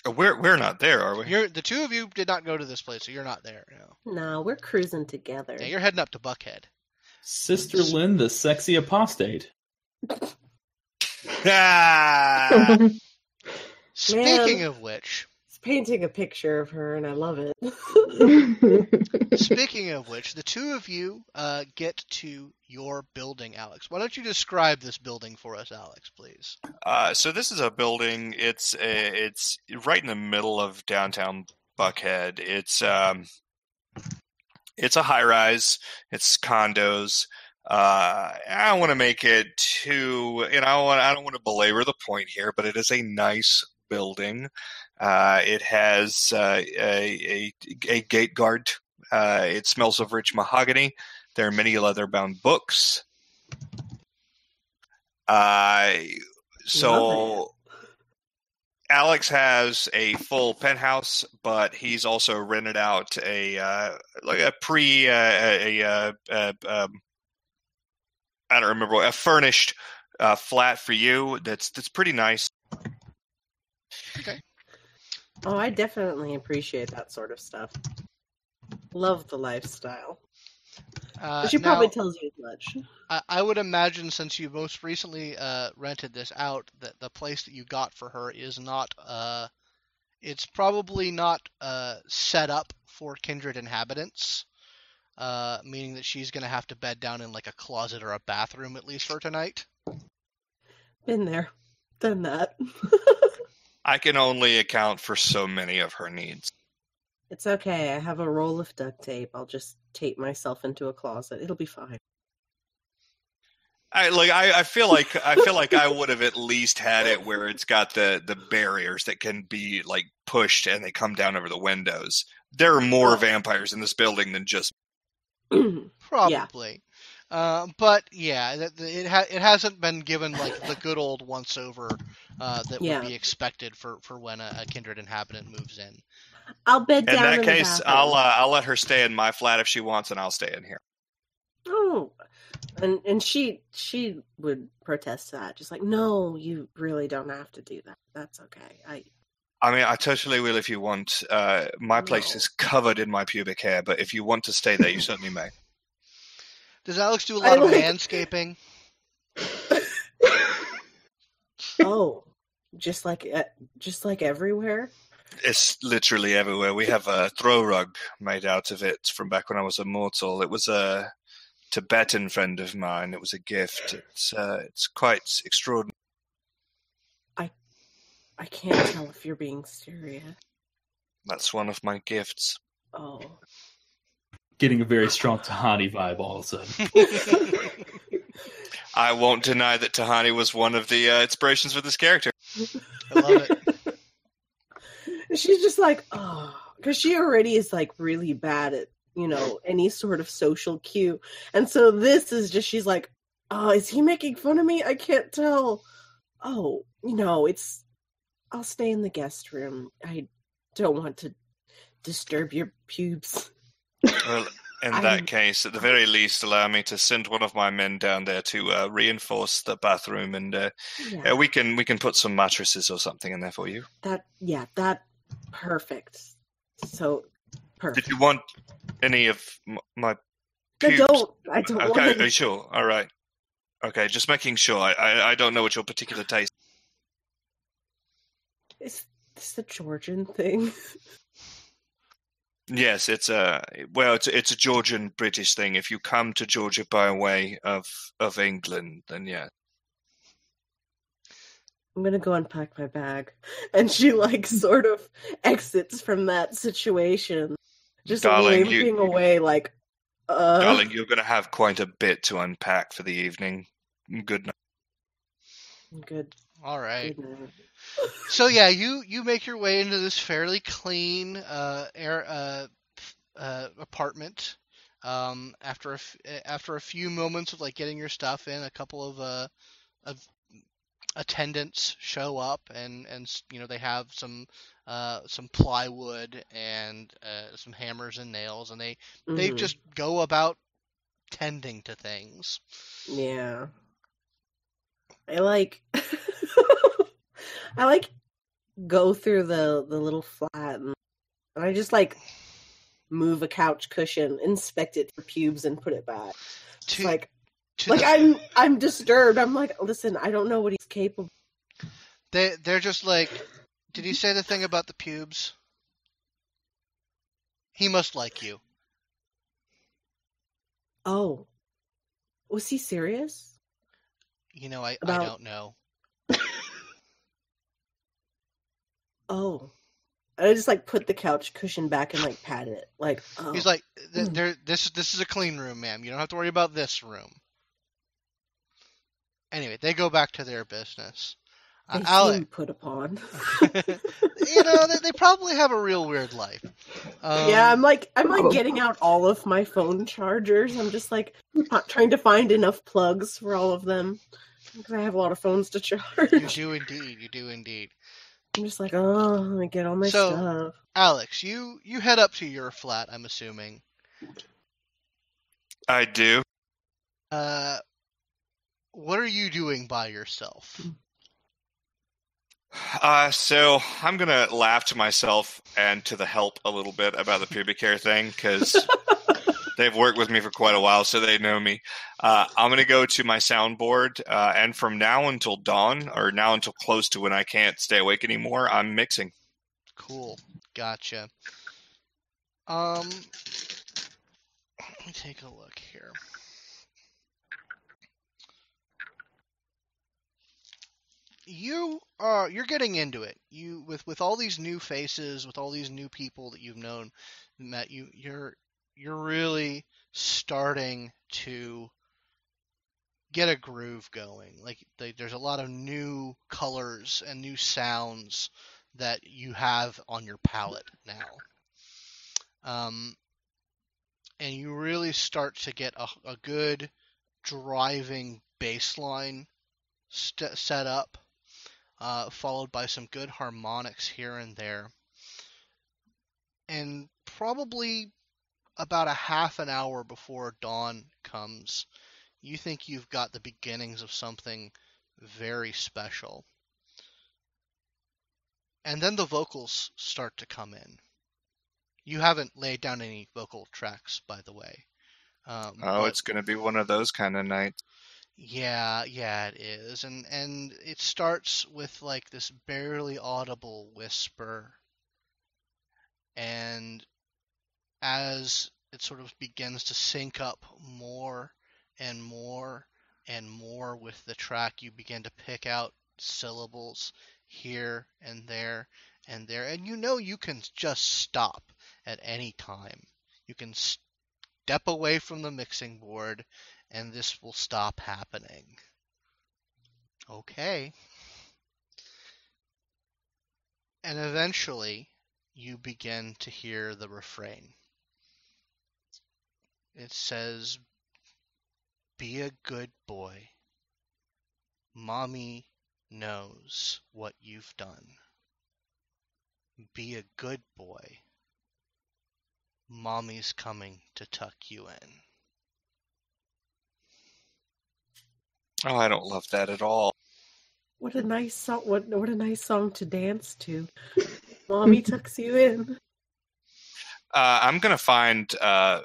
[SPEAKER 5] Uh, We're we're not there, are we?
[SPEAKER 1] You're the two of you did not go to this place, so you're not there. No.
[SPEAKER 2] No, we're cruising together.
[SPEAKER 1] Yeah, you're heading up to Buckhead.
[SPEAKER 3] Sister Lynn, the sexy apostate.
[SPEAKER 5] Ah!
[SPEAKER 1] Speaking of which,
[SPEAKER 2] It's painting a picture of her, and I love it.
[SPEAKER 1] speaking of which, the two of you uh, get to your building, Alex. Why don't you describe this building for us, Alex, please?
[SPEAKER 5] Uh, so this is a building. It's a, it's right in the middle of downtown Buckhead. It's um, it's a high rise. It's condos. Uh, I don't want to make it too, you know, I, want, I don't want to belabor the point here, but it is a nice building. Uh, it has uh, a, a a gate guard. Uh, it smells of rich mahogany. There are many leather-bound books. Uh, so Alex has a full penthouse, but he's also rented out a uh, like a pre uh, a, a, um, I don't remember a furnished uh, flat for you. That's that's pretty nice.
[SPEAKER 2] Oh, I definitely appreciate that sort of stuff. Love the lifestyle.
[SPEAKER 1] Uh,
[SPEAKER 2] she
[SPEAKER 1] now,
[SPEAKER 2] probably tells you as much.
[SPEAKER 1] I, I would imagine since you most recently uh, rented this out, that the place that you got for her is not. Uh, it's probably not uh, set up for kindred inhabitants. Uh, meaning that she's gonna have to bed down in like a closet or a bathroom at least for tonight.
[SPEAKER 2] Been there, done that.
[SPEAKER 5] I can only account for so many of her needs.
[SPEAKER 2] it's okay. I have a roll of duct tape. I'll just tape myself into a closet. It'll be fine.
[SPEAKER 5] I like. I, I feel like I feel like I would have at least had it where it's got the the barriers that can be like pushed and they come down over the windows. There are more vampires in this building than just.
[SPEAKER 1] Probably. Uh, but yeah, th- th- it ha- it hasn't been given like the good old once over uh, that
[SPEAKER 2] Yeah.
[SPEAKER 1] would be expected for, for when a, a kindred inhabitant moves in.
[SPEAKER 2] I'll bed
[SPEAKER 5] In
[SPEAKER 2] down
[SPEAKER 5] that
[SPEAKER 2] in
[SPEAKER 5] case,
[SPEAKER 2] the
[SPEAKER 5] I'll uh, I'll let her stay in my flat if she wants, and I'll stay in here.
[SPEAKER 2] Oh, and and she she would protest that, just like, no, you really don't have to do that. That's okay. I
[SPEAKER 5] I mean, I totally will if you want. Uh, my place
[SPEAKER 2] No.
[SPEAKER 5] is covered in my pubic hair, but if you want to stay there, you certainly may.
[SPEAKER 1] Does Alex do a lot of
[SPEAKER 2] like-
[SPEAKER 1] landscaping?
[SPEAKER 2] oh, just like uh, just like everywhere.
[SPEAKER 5] It's literally everywhere. We have a throw rug made out of it from back when I was a mortal. It was a Tibetan friend of mine. It was a gift. It's uh, it's quite extraordinary.
[SPEAKER 2] I I can't tell if you're being serious.
[SPEAKER 5] That's one of my gifts.
[SPEAKER 2] Oh,
[SPEAKER 3] Getting a very strong Tahani vibe all of a sudden.
[SPEAKER 5] I won't deny that Tahani was one of the uh, inspirations for this character.
[SPEAKER 1] I love it.
[SPEAKER 2] she's just like, oh, because she already is like really bad at you know any sort of social cue, and so this is just she's like, oh, is he making fun of me? I can't tell. Oh, you know, it's. I'll stay in the guest room. I don't want to disturb your pubes.
[SPEAKER 5] Well, in
[SPEAKER 2] I'm-
[SPEAKER 5] that case, at the very least, allow me to send one of my men down there to uh, reinforce the bathroom, and uh,
[SPEAKER 2] Yeah,
[SPEAKER 5] uh, we can we can put some mattresses or something in there for you.
[SPEAKER 2] that. Yeah, that. Perfect. So perfect.
[SPEAKER 5] Did you want any of m- my
[SPEAKER 2] I don't. I don't
[SPEAKER 5] Okay,
[SPEAKER 2] want.
[SPEAKER 5] you sure? All right. Okay, just making sure. I, I, I don't know what your particular taste.
[SPEAKER 2] Is this the Georgian thing?
[SPEAKER 5] Yes, it's a well, it's it's a Georgian British thing. If you come to Georgia by way of of England, then yeah.
[SPEAKER 2] I'm gonna go unpack my bag. And she like sort of exits from that situation. Just
[SPEAKER 5] Darling, you-
[SPEAKER 2] away like uh
[SPEAKER 5] Darling, you're going to have quite a bit to unpack for the evening. Good night.
[SPEAKER 2] good
[SPEAKER 1] All right.
[SPEAKER 2] good night.
[SPEAKER 1] So yeah, you you make your way into this fairly clean uh, air uh, uh, apartment. Um, after a f- after a few moments of like getting your stuff in, a couple of uh, of attendants show up, and and you know they have some uh, some plywood and uh, some hammers and nails, and they they
[SPEAKER 2] Mhm.
[SPEAKER 1] just go about tending to things.
[SPEAKER 2] Yeah. I like I like go through the the little flat and, and I just like move a couch cushion, inspect it for pubes and put it back. It's
[SPEAKER 1] To,
[SPEAKER 2] like
[SPEAKER 1] to
[SPEAKER 2] like
[SPEAKER 1] the-
[SPEAKER 2] I'm I'm disturbed. I'm like, listen, I don't know what he's capable
[SPEAKER 1] They they're just like, did he say the thing about the pubes? He must like you.
[SPEAKER 2] Oh. Was he serious?
[SPEAKER 1] You know, I, I don't know.
[SPEAKER 2] Oh. I just like put the couch cushion back and like pat it. Like oh.
[SPEAKER 1] He's like, th-
[SPEAKER 2] Hmm.
[SPEAKER 1] there. This this is a clean room, ma'am. You don't have to worry about this room. Anyway, they go back to their business. Uh,
[SPEAKER 2] they
[SPEAKER 1] Alec,
[SPEAKER 2] seem put upon.
[SPEAKER 1] you know, they, they probably have a real weird life. Um,
[SPEAKER 2] yeah, I'm like I'm like getting out all of my phone chargers. I'm just like fi- trying to find enough plugs for all of them because I have a lot of phones to charge.
[SPEAKER 1] you do indeed. You do indeed.
[SPEAKER 2] I'm just like, oh, let me get all my
[SPEAKER 1] So-
[SPEAKER 2] stuff.
[SPEAKER 1] Alex, you you head up to your flat. I'm assuming.
[SPEAKER 5] I do.
[SPEAKER 1] Uh, what are you doing by yourself?
[SPEAKER 5] Uh, so I'm gonna laugh to myself and to the help a little bit about the pubic hair thing because they've worked with me for quite a while, so they know me. Uh, I'm gonna go to my soundboard, uh, and from now until dawn, or now until close to when I can't stay awake anymore, I'm mixing.
[SPEAKER 1] Cool. Gotcha. Um, let me take a look here. You are you're getting into it. You with with all these new faces, with all these new people that you've known, met you you're you're really starting to get a groove going. Like they, there's a lot of new colors and new sounds that you have on your palette now. Um, and you really start to get a, a good driving bass line st- set up, uh, followed by some good harmonics here and there. And probably about a half an hour before dawn comes, you think you've got the beginnings of something very special. And then the vocals start to come in. You haven't laid down any vocal tracks, by the way. Um,
[SPEAKER 5] Oh,
[SPEAKER 1] but-
[SPEAKER 5] it's gonna be one of those kind of nights.
[SPEAKER 1] yeah, yeah, it is, and and it starts with like this barely audible whisper, and as it sort of begins to sync up more and more and more with the track, you begin to pick out syllables here and there and there, and you know you can just stop at any time. You can step away from the mixing board and this will stop happening. Okay. And eventually, you begin to hear the refrain. It says, Be a good boy. Mommy knows what you've done. Be a good boy. Mommy's coming to tuck you in.
[SPEAKER 5] Oh, I don't love that at all.
[SPEAKER 2] What a nice song! What what a nice song to dance to. Mommy tucks you in.
[SPEAKER 5] Uh, I'm gonna find. Uh,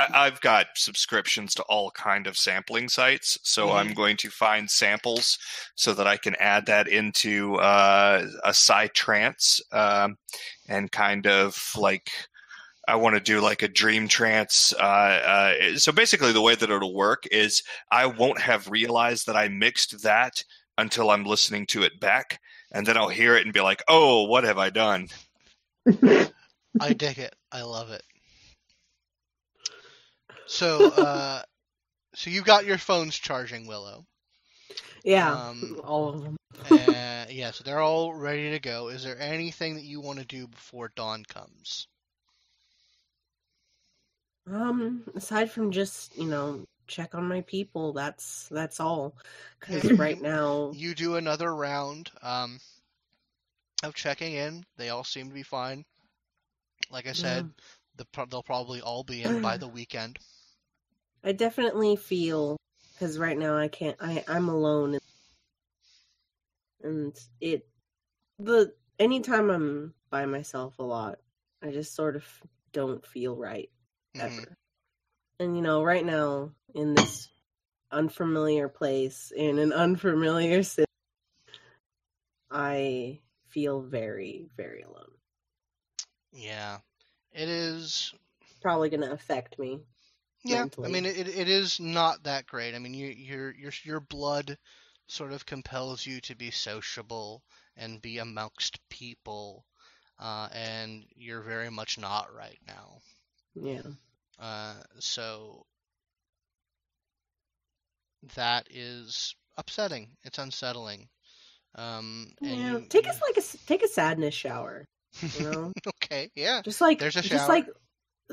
[SPEAKER 5] I, I've got subscriptions to all kind of sampling sites, so I'm going to find samples so that I can add that into uh, a psytrance um, and kind of like. I want to do like a dream trance. Uh, uh, so basically, the way that it'll work is I won't have realized that I mixed that until I'm listening to it back, and then I'll hear it and be like, "Oh, what have I done?"
[SPEAKER 1] I dig it. I love it. So, uh, so you got your phones charging, Willow.
[SPEAKER 2] Yeah,
[SPEAKER 1] Um,
[SPEAKER 2] all of them.
[SPEAKER 1] Uh, yeah, so they're all ready to go. Is there anything that you want to do before dawn comes?
[SPEAKER 2] Um, aside from just you know check on my people, that's that's all. Because right now,
[SPEAKER 1] You do another round um, of checking in. They all seem to be fine. Like I said, the, they'll probably all be in by the weekend.
[SPEAKER 2] I definitely feel because right now I can't. I I'm alone, and it the anytime I'm by myself a lot, I just sort of don't feel right
[SPEAKER 1] Mhm.
[SPEAKER 2] ever. And you know, right now in this unfamiliar place in an unfamiliar city, I feel very very alone.
[SPEAKER 1] Yeah, it is.
[SPEAKER 2] Probably going to affect me.
[SPEAKER 1] Yeah, I mean it, it is not that great. I mean you, your your your blood sort of compels you to be sociable and be amongst people, uh, and you're very much not right now.
[SPEAKER 2] Yeah.
[SPEAKER 1] Uh, so that is upsetting. It's unsettling. Um, and
[SPEAKER 2] Yeah.
[SPEAKER 1] you-
[SPEAKER 2] Take us like a take a sadness shower. You know.
[SPEAKER 1] okay, yeah.
[SPEAKER 2] just like
[SPEAKER 1] There's a
[SPEAKER 2] just
[SPEAKER 1] shower.
[SPEAKER 2] like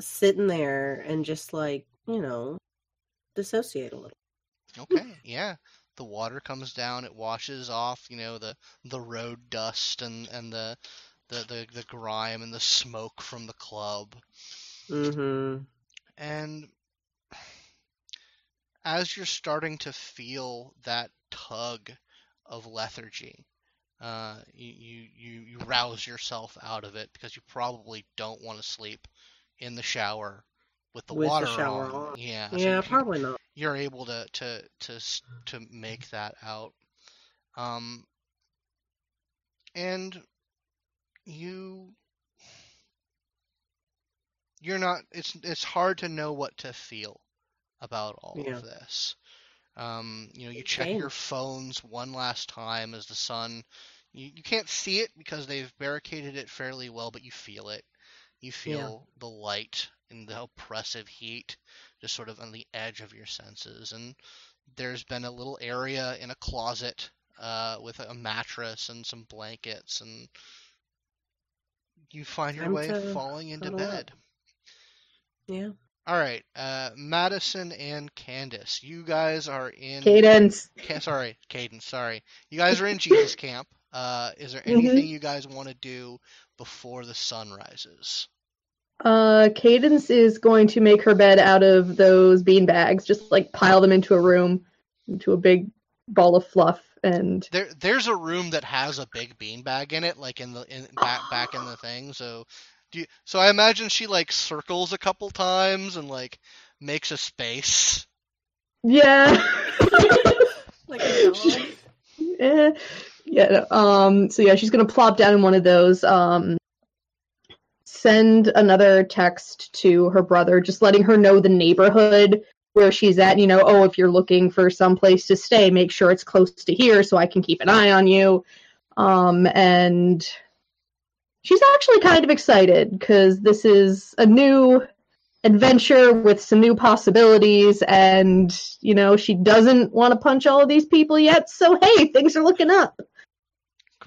[SPEAKER 2] sitting there and just like you know dissociate a little
[SPEAKER 1] Okay, yeah. The water comes down, it washes off, you know, the the road dust and and the the the, the grime and the smoke from the club.
[SPEAKER 2] mm-hmm
[SPEAKER 1] And as you're starting to feel that tug of lethargy, uh, you you you rouse yourself out of it because you probably don't want to sleep in the shower with the
[SPEAKER 2] With the
[SPEAKER 1] water
[SPEAKER 2] shower
[SPEAKER 1] on.
[SPEAKER 2] on.
[SPEAKER 1] Yeah,
[SPEAKER 2] Yeah, probably not.
[SPEAKER 1] you're able to to to to make that out um and you you're not it's it's hard to know what to feel about all
[SPEAKER 2] Yeah.
[SPEAKER 1] of this um you know you check
[SPEAKER 2] Same.
[SPEAKER 1] your phones one last time as the sun you, you can't see it because they've barricaded it fairly well but you feel it you feel the light and the oppressive heat just sort of on the edge of your senses. And there's been a little area in a closet uh, with a mattress and some blankets, and you find your
[SPEAKER 2] Time
[SPEAKER 1] way
[SPEAKER 2] to
[SPEAKER 1] falling into
[SPEAKER 2] cuddle up.
[SPEAKER 1] bed.
[SPEAKER 2] Yeah.
[SPEAKER 1] All right, uh, Madison and Candace, you guys are in.
[SPEAKER 4] Cadence.
[SPEAKER 1] Ca- sorry, Cadence. Sorry, you guys are in Jesus camp. Uh, is there
[SPEAKER 4] Mhm.
[SPEAKER 1] anything you guys want to do before the sun rises?
[SPEAKER 4] Uh, Cadence is going to make her bed out of those bean bags, just like pile them into a room, into a big ball of fluff, and
[SPEAKER 1] There, there's a room that has a big bean bag in it, like in the in back back in the thing. So, do you, so I imagine she like circles a couple times and like makes a space.
[SPEAKER 4] yeah.
[SPEAKER 2] Like a dog.
[SPEAKER 4] Yeah. Um. So yeah, she's gonna plop down in one of those. Um. Send another text to her brother, just letting her know the neighborhood where she's at. You know, oh, if you're looking for some place to stay, make sure it's close to here so I can keep an eye on you. Um. And she's actually kind of excited because this is a new adventure with some new possibilities and you know she doesn't want to punch all of these people yet so hey things are looking up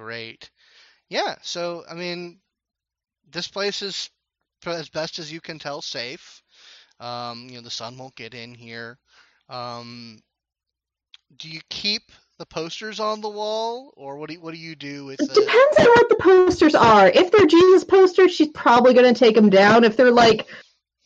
[SPEAKER 1] Great. Yeah. So I mean, this place is, as best as you can tell, safe. Um, you know, the sun won't get in here. Um, do you keep the posters on the wall, or what do you, what do you do with
[SPEAKER 4] it depends on what the posters are if they're jesus posters she's probably going to take them down if they're like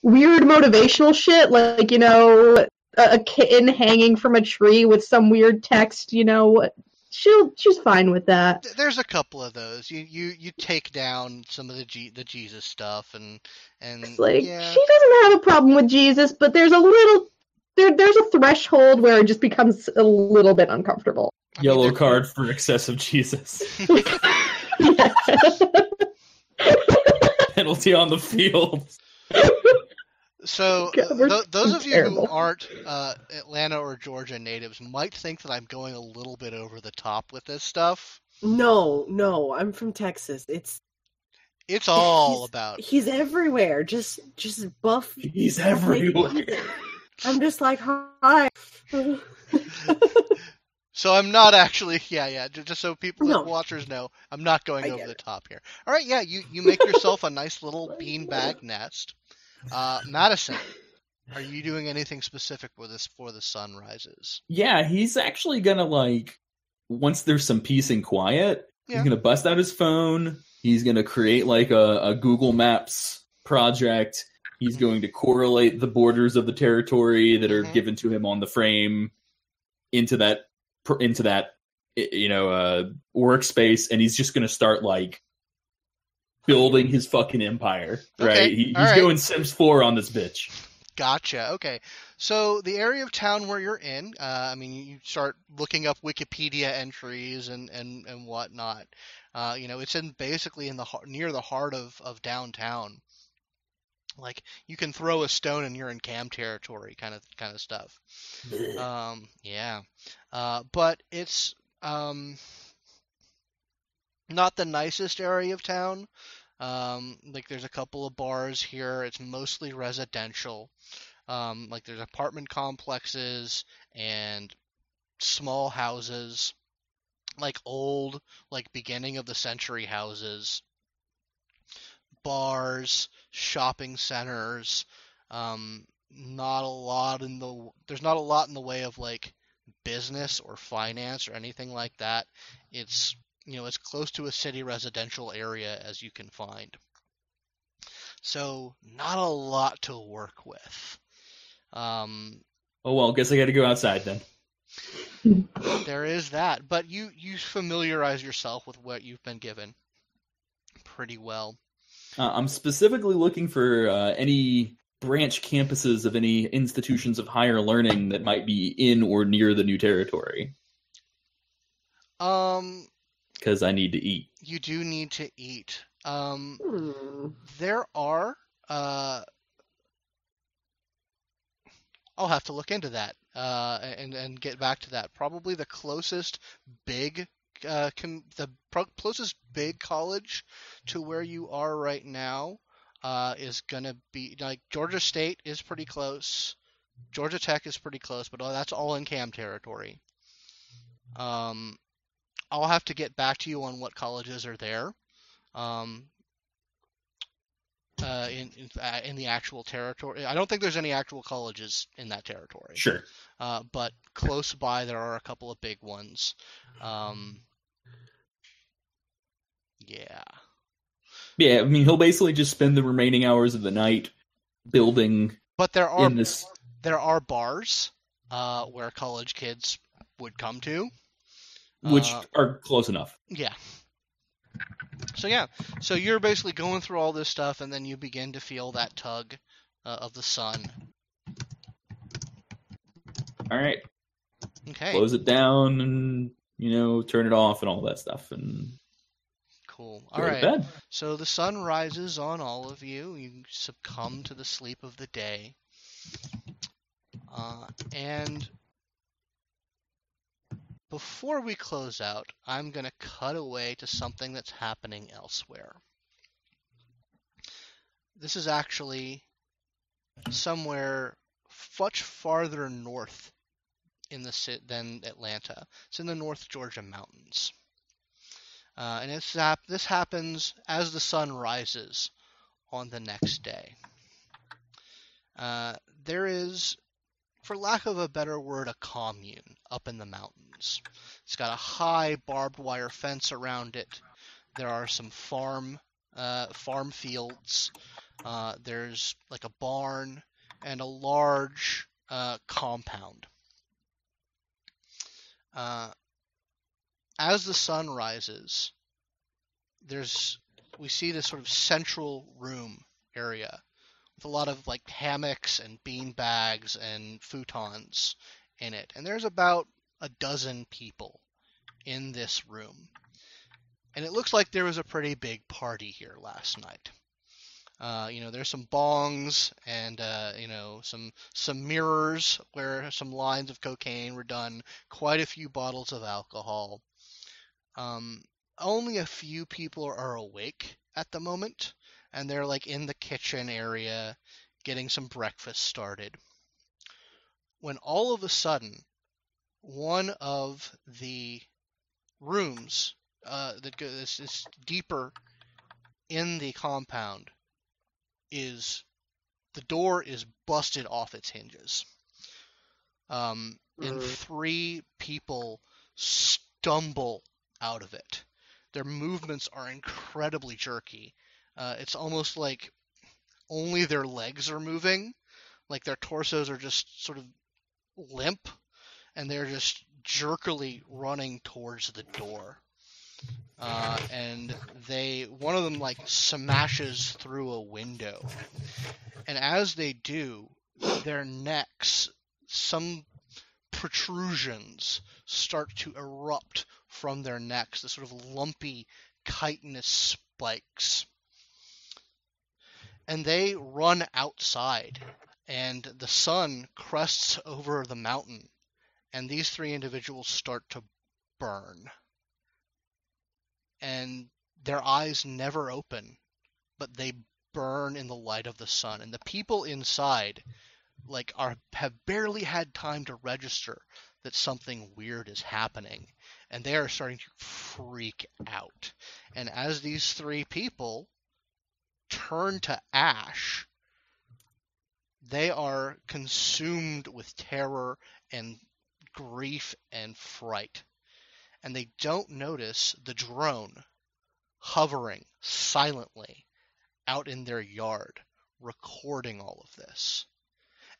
[SPEAKER 4] weird motivational shit like you know a, a kitten hanging from a tree with some weird text you know she'll she's fine with that
[SPEAKER 1] There's a couple of those. You you you take down some of the G, the Jesus stuff and and
[SPEAKER 4] It's like
[SPEAKER 1] yeah.
[SPEAKER 4] she doesn't have a problem with Jesus, but there's a little there there's a threshold where it just becomes a little bit uncomfortable.
[SPEAKER 1] I mean,
[SPEAKER 3] Yellow
[SPEAKER 1] they're-
[SPEAKER 3] card for excessive Jesus. Penalty on the field.
[SPEAKER 1] So
[SPEAKER 4] God,
[SPEAKER 1] th- those
[SPEAKER 4] so
[SPEAKER 1] of you
[SPEAKER 4] terrible.
[SPEAKER 1] who aren't uh, Atlanta or Georgia natives might think that I'm going a little bit over the top with this stuff.
[SPEAKER 2] No, no, I'm from Texas. It's
[SPEAKER 1] It's all
[SPEAKER 2] He's-
[SPEAKER 1] about.
[SPEAKER 2] he's everywhere. Just just buff.
[SPEAKER 3] He's everywhere.
[SPEAKER 2] I'm just like hi.
[SPEAKER 1] So I'm not actually. Yeah, yeah. ju- Just so people,
[SPEAKER 2] No.
[SPEAKER 1] watchers know, I'm not going
[SPEAKER 2] I
[SPEAKER 1] over the
[SPEAKER 2] it.
[SPEAKER 1] top here. All right. Yeah. You you make yourself a nice little beanbag nest. Uh, Madison, are you doing anything specific with this for the sun rises?
[SPEAKER 3] Yeah, he's actually gonna like once there's some peace and quiet,
[SPEAKER 1] Yeah.
[SPEAKER 3] he's gonna bust out his phone. He's gonna create like a, a Google Maps project. He's
[SPEAKER 1] Mhm.
[SPEAKER 3] going to correlate the borders of the territory that are
[SPEAKER 1] Mhm.
[SPEAKER 3] given to him on the frame into that into that you know uh workspace, and he's just gonna start like building his fucking empire.
[SPEAKER 1] Okay,
[SPEAKER 3] Right? He, he's
[SPEAKER 1] right.
[SPEAKER 3] going Sims Four on this bitch.
[SPEAKER 1] Gotcha. Okay. So the area of town where you're in, uh, I mean, you you start looking up Wikipedia entries and and and whatnot. Uh, you know, it's in basically in the near the heart of of downtown. Like you can throw a stone and you're in cam territory, kind of kind of stuff. Um, yeah. Uh, but it's um not the nicest area of town. Um, like there's a couple of bars here. It's mostly residential. Um, like there's apartment complexes and small houses, like old, like beginning of the century houses, bars, shopping centers. Um, not a lot in the there's not a lot in the way of like business or finance or anything like that. It's you know as close to a city residential area as you can find. So not a lot to work with. Um,
[SPEAKER 3] Oh well, guess I got to go outside then.
[SPEAKER 1] There is that, but you you familiarize yourself with what you've been given pretty well.
[SPEAKER 3] Uh, I'm specifically looking for uh, any branch campuses of any institutions of higher learning that might be in or near the new territory
[SPEAKER 1] Um,
[SPEAKER 3] because I need to eat.
[SPEAKER 1] you do need to eat. Um,
[SPEAKER 2] Hmm.
[SPEAKER 1] there are. Uh, I'll have to look into that uh, and and get back to that. Probably the closest big, uh, com- the pro- closest big college to where you are right now uh, is gonna be like Georgia State is pretty close. Georgia Tech is pretty close, but uh, that's all in Cam territory. Um, I'll have to get back to you on what colleges are there. Um, uh, in in, uh, in the actual territory. I don't think there's any actual colleges in that territory.
[SPEAKER 3] Sure.
[SPEAKER 1] Uh, but close by there are a couple of big ones. Um, yeah.
[SPEAKER 3] Yeah, I mean he'll basically just spend the remaining hours of the night building
[SPEAKER 1] But there are
[SPEAKER 3] in this.
[SPEAKER 1] there are bars uh, where college kids would come to.
[SPEAKER 3] Which
[SPEAKER 1] Uh,
[SPEAKER 3] are close enough.
[SPEAKER 1] Yeah. So yeah, so you're basically going through all this stuff, and then you begin to feel that tug uh, of the sun.
[SPEAKER 3] All right,
[SPEAKER 1] Okay.
[SPEAKER 3] close it down and you know turn it off and all that stuff and
[SPEAKER 1] Cool. All
[SPEAKER 3] bed.
[SPEAKER 1] So the sun rises on all of you. You succumb to the sleep of the day. Uh, and before we close out, I'm going to cut away to something that's happening elsewhere. This is actually somewhere much farther north in the than Atlanta. It's in the North Georgia mountains. Uh, and it's this happens as the sun rises on the next day. Uh, there is, for lack of a better word, a commune up in the mountains. It's got a high barbed wire fence around it. There are some farm uh, farm fields. Uh, there's like a barn and a large uh, compound. Uh, as the sun rises, there's we see this sort of central room area a lot of like hammocks and bean bags and futons in it. And there's about a dozen people in this room. And it looks like there was a pretty big party here last night. Uh, you know, there's some bongs and uh, you know some some mirrors where some lines of cocaine were done. Quite a few bottles of alcohol. Um, only a few people are awake at the moment, and they're like in the kitchen area getting some breakfast started. When all of a sudden, one of the rooms uh, that goes is deeper in the compound is the door is busted off its hinges. Um, and
[SPEAKER 2] Mm.
[SPEAKER 1] three people stumble out of it. Their movements are incredibly jerky. Uh, it's almost like only their legs are moving, like their torsos are just sort of limp, and they're just jerkily running towards the door. Uh, and they, one of them like smashes through a window, and as they do, their necks, some protrusions start to erupt from their necks, the sort of lumpy, chitinous spikes. And they run outside, and the sun crests over the mountain, and these three individuals start to burn. And their eyes never open, but they burn in the light of the sun. And the people inside, like, are have barely had time to register that something weird is happening and they are starting to freak out. And as these three people turn to ash, they are consumed with terror and grief and fright. And they don't notice the drone hovering silently out in their yard, recording all of this.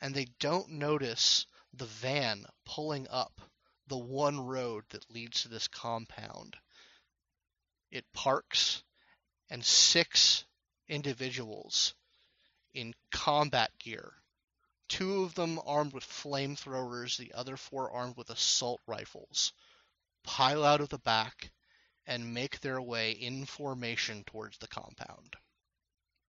[SPEAKER 1] And they don't notice the van pulling up the one road that leads to this compound. It parks, and six individuals in combat gear, two of them armed with flamethrowers, the other four armed with assault rifles, pile out of the back and make their way in formation towards the compound.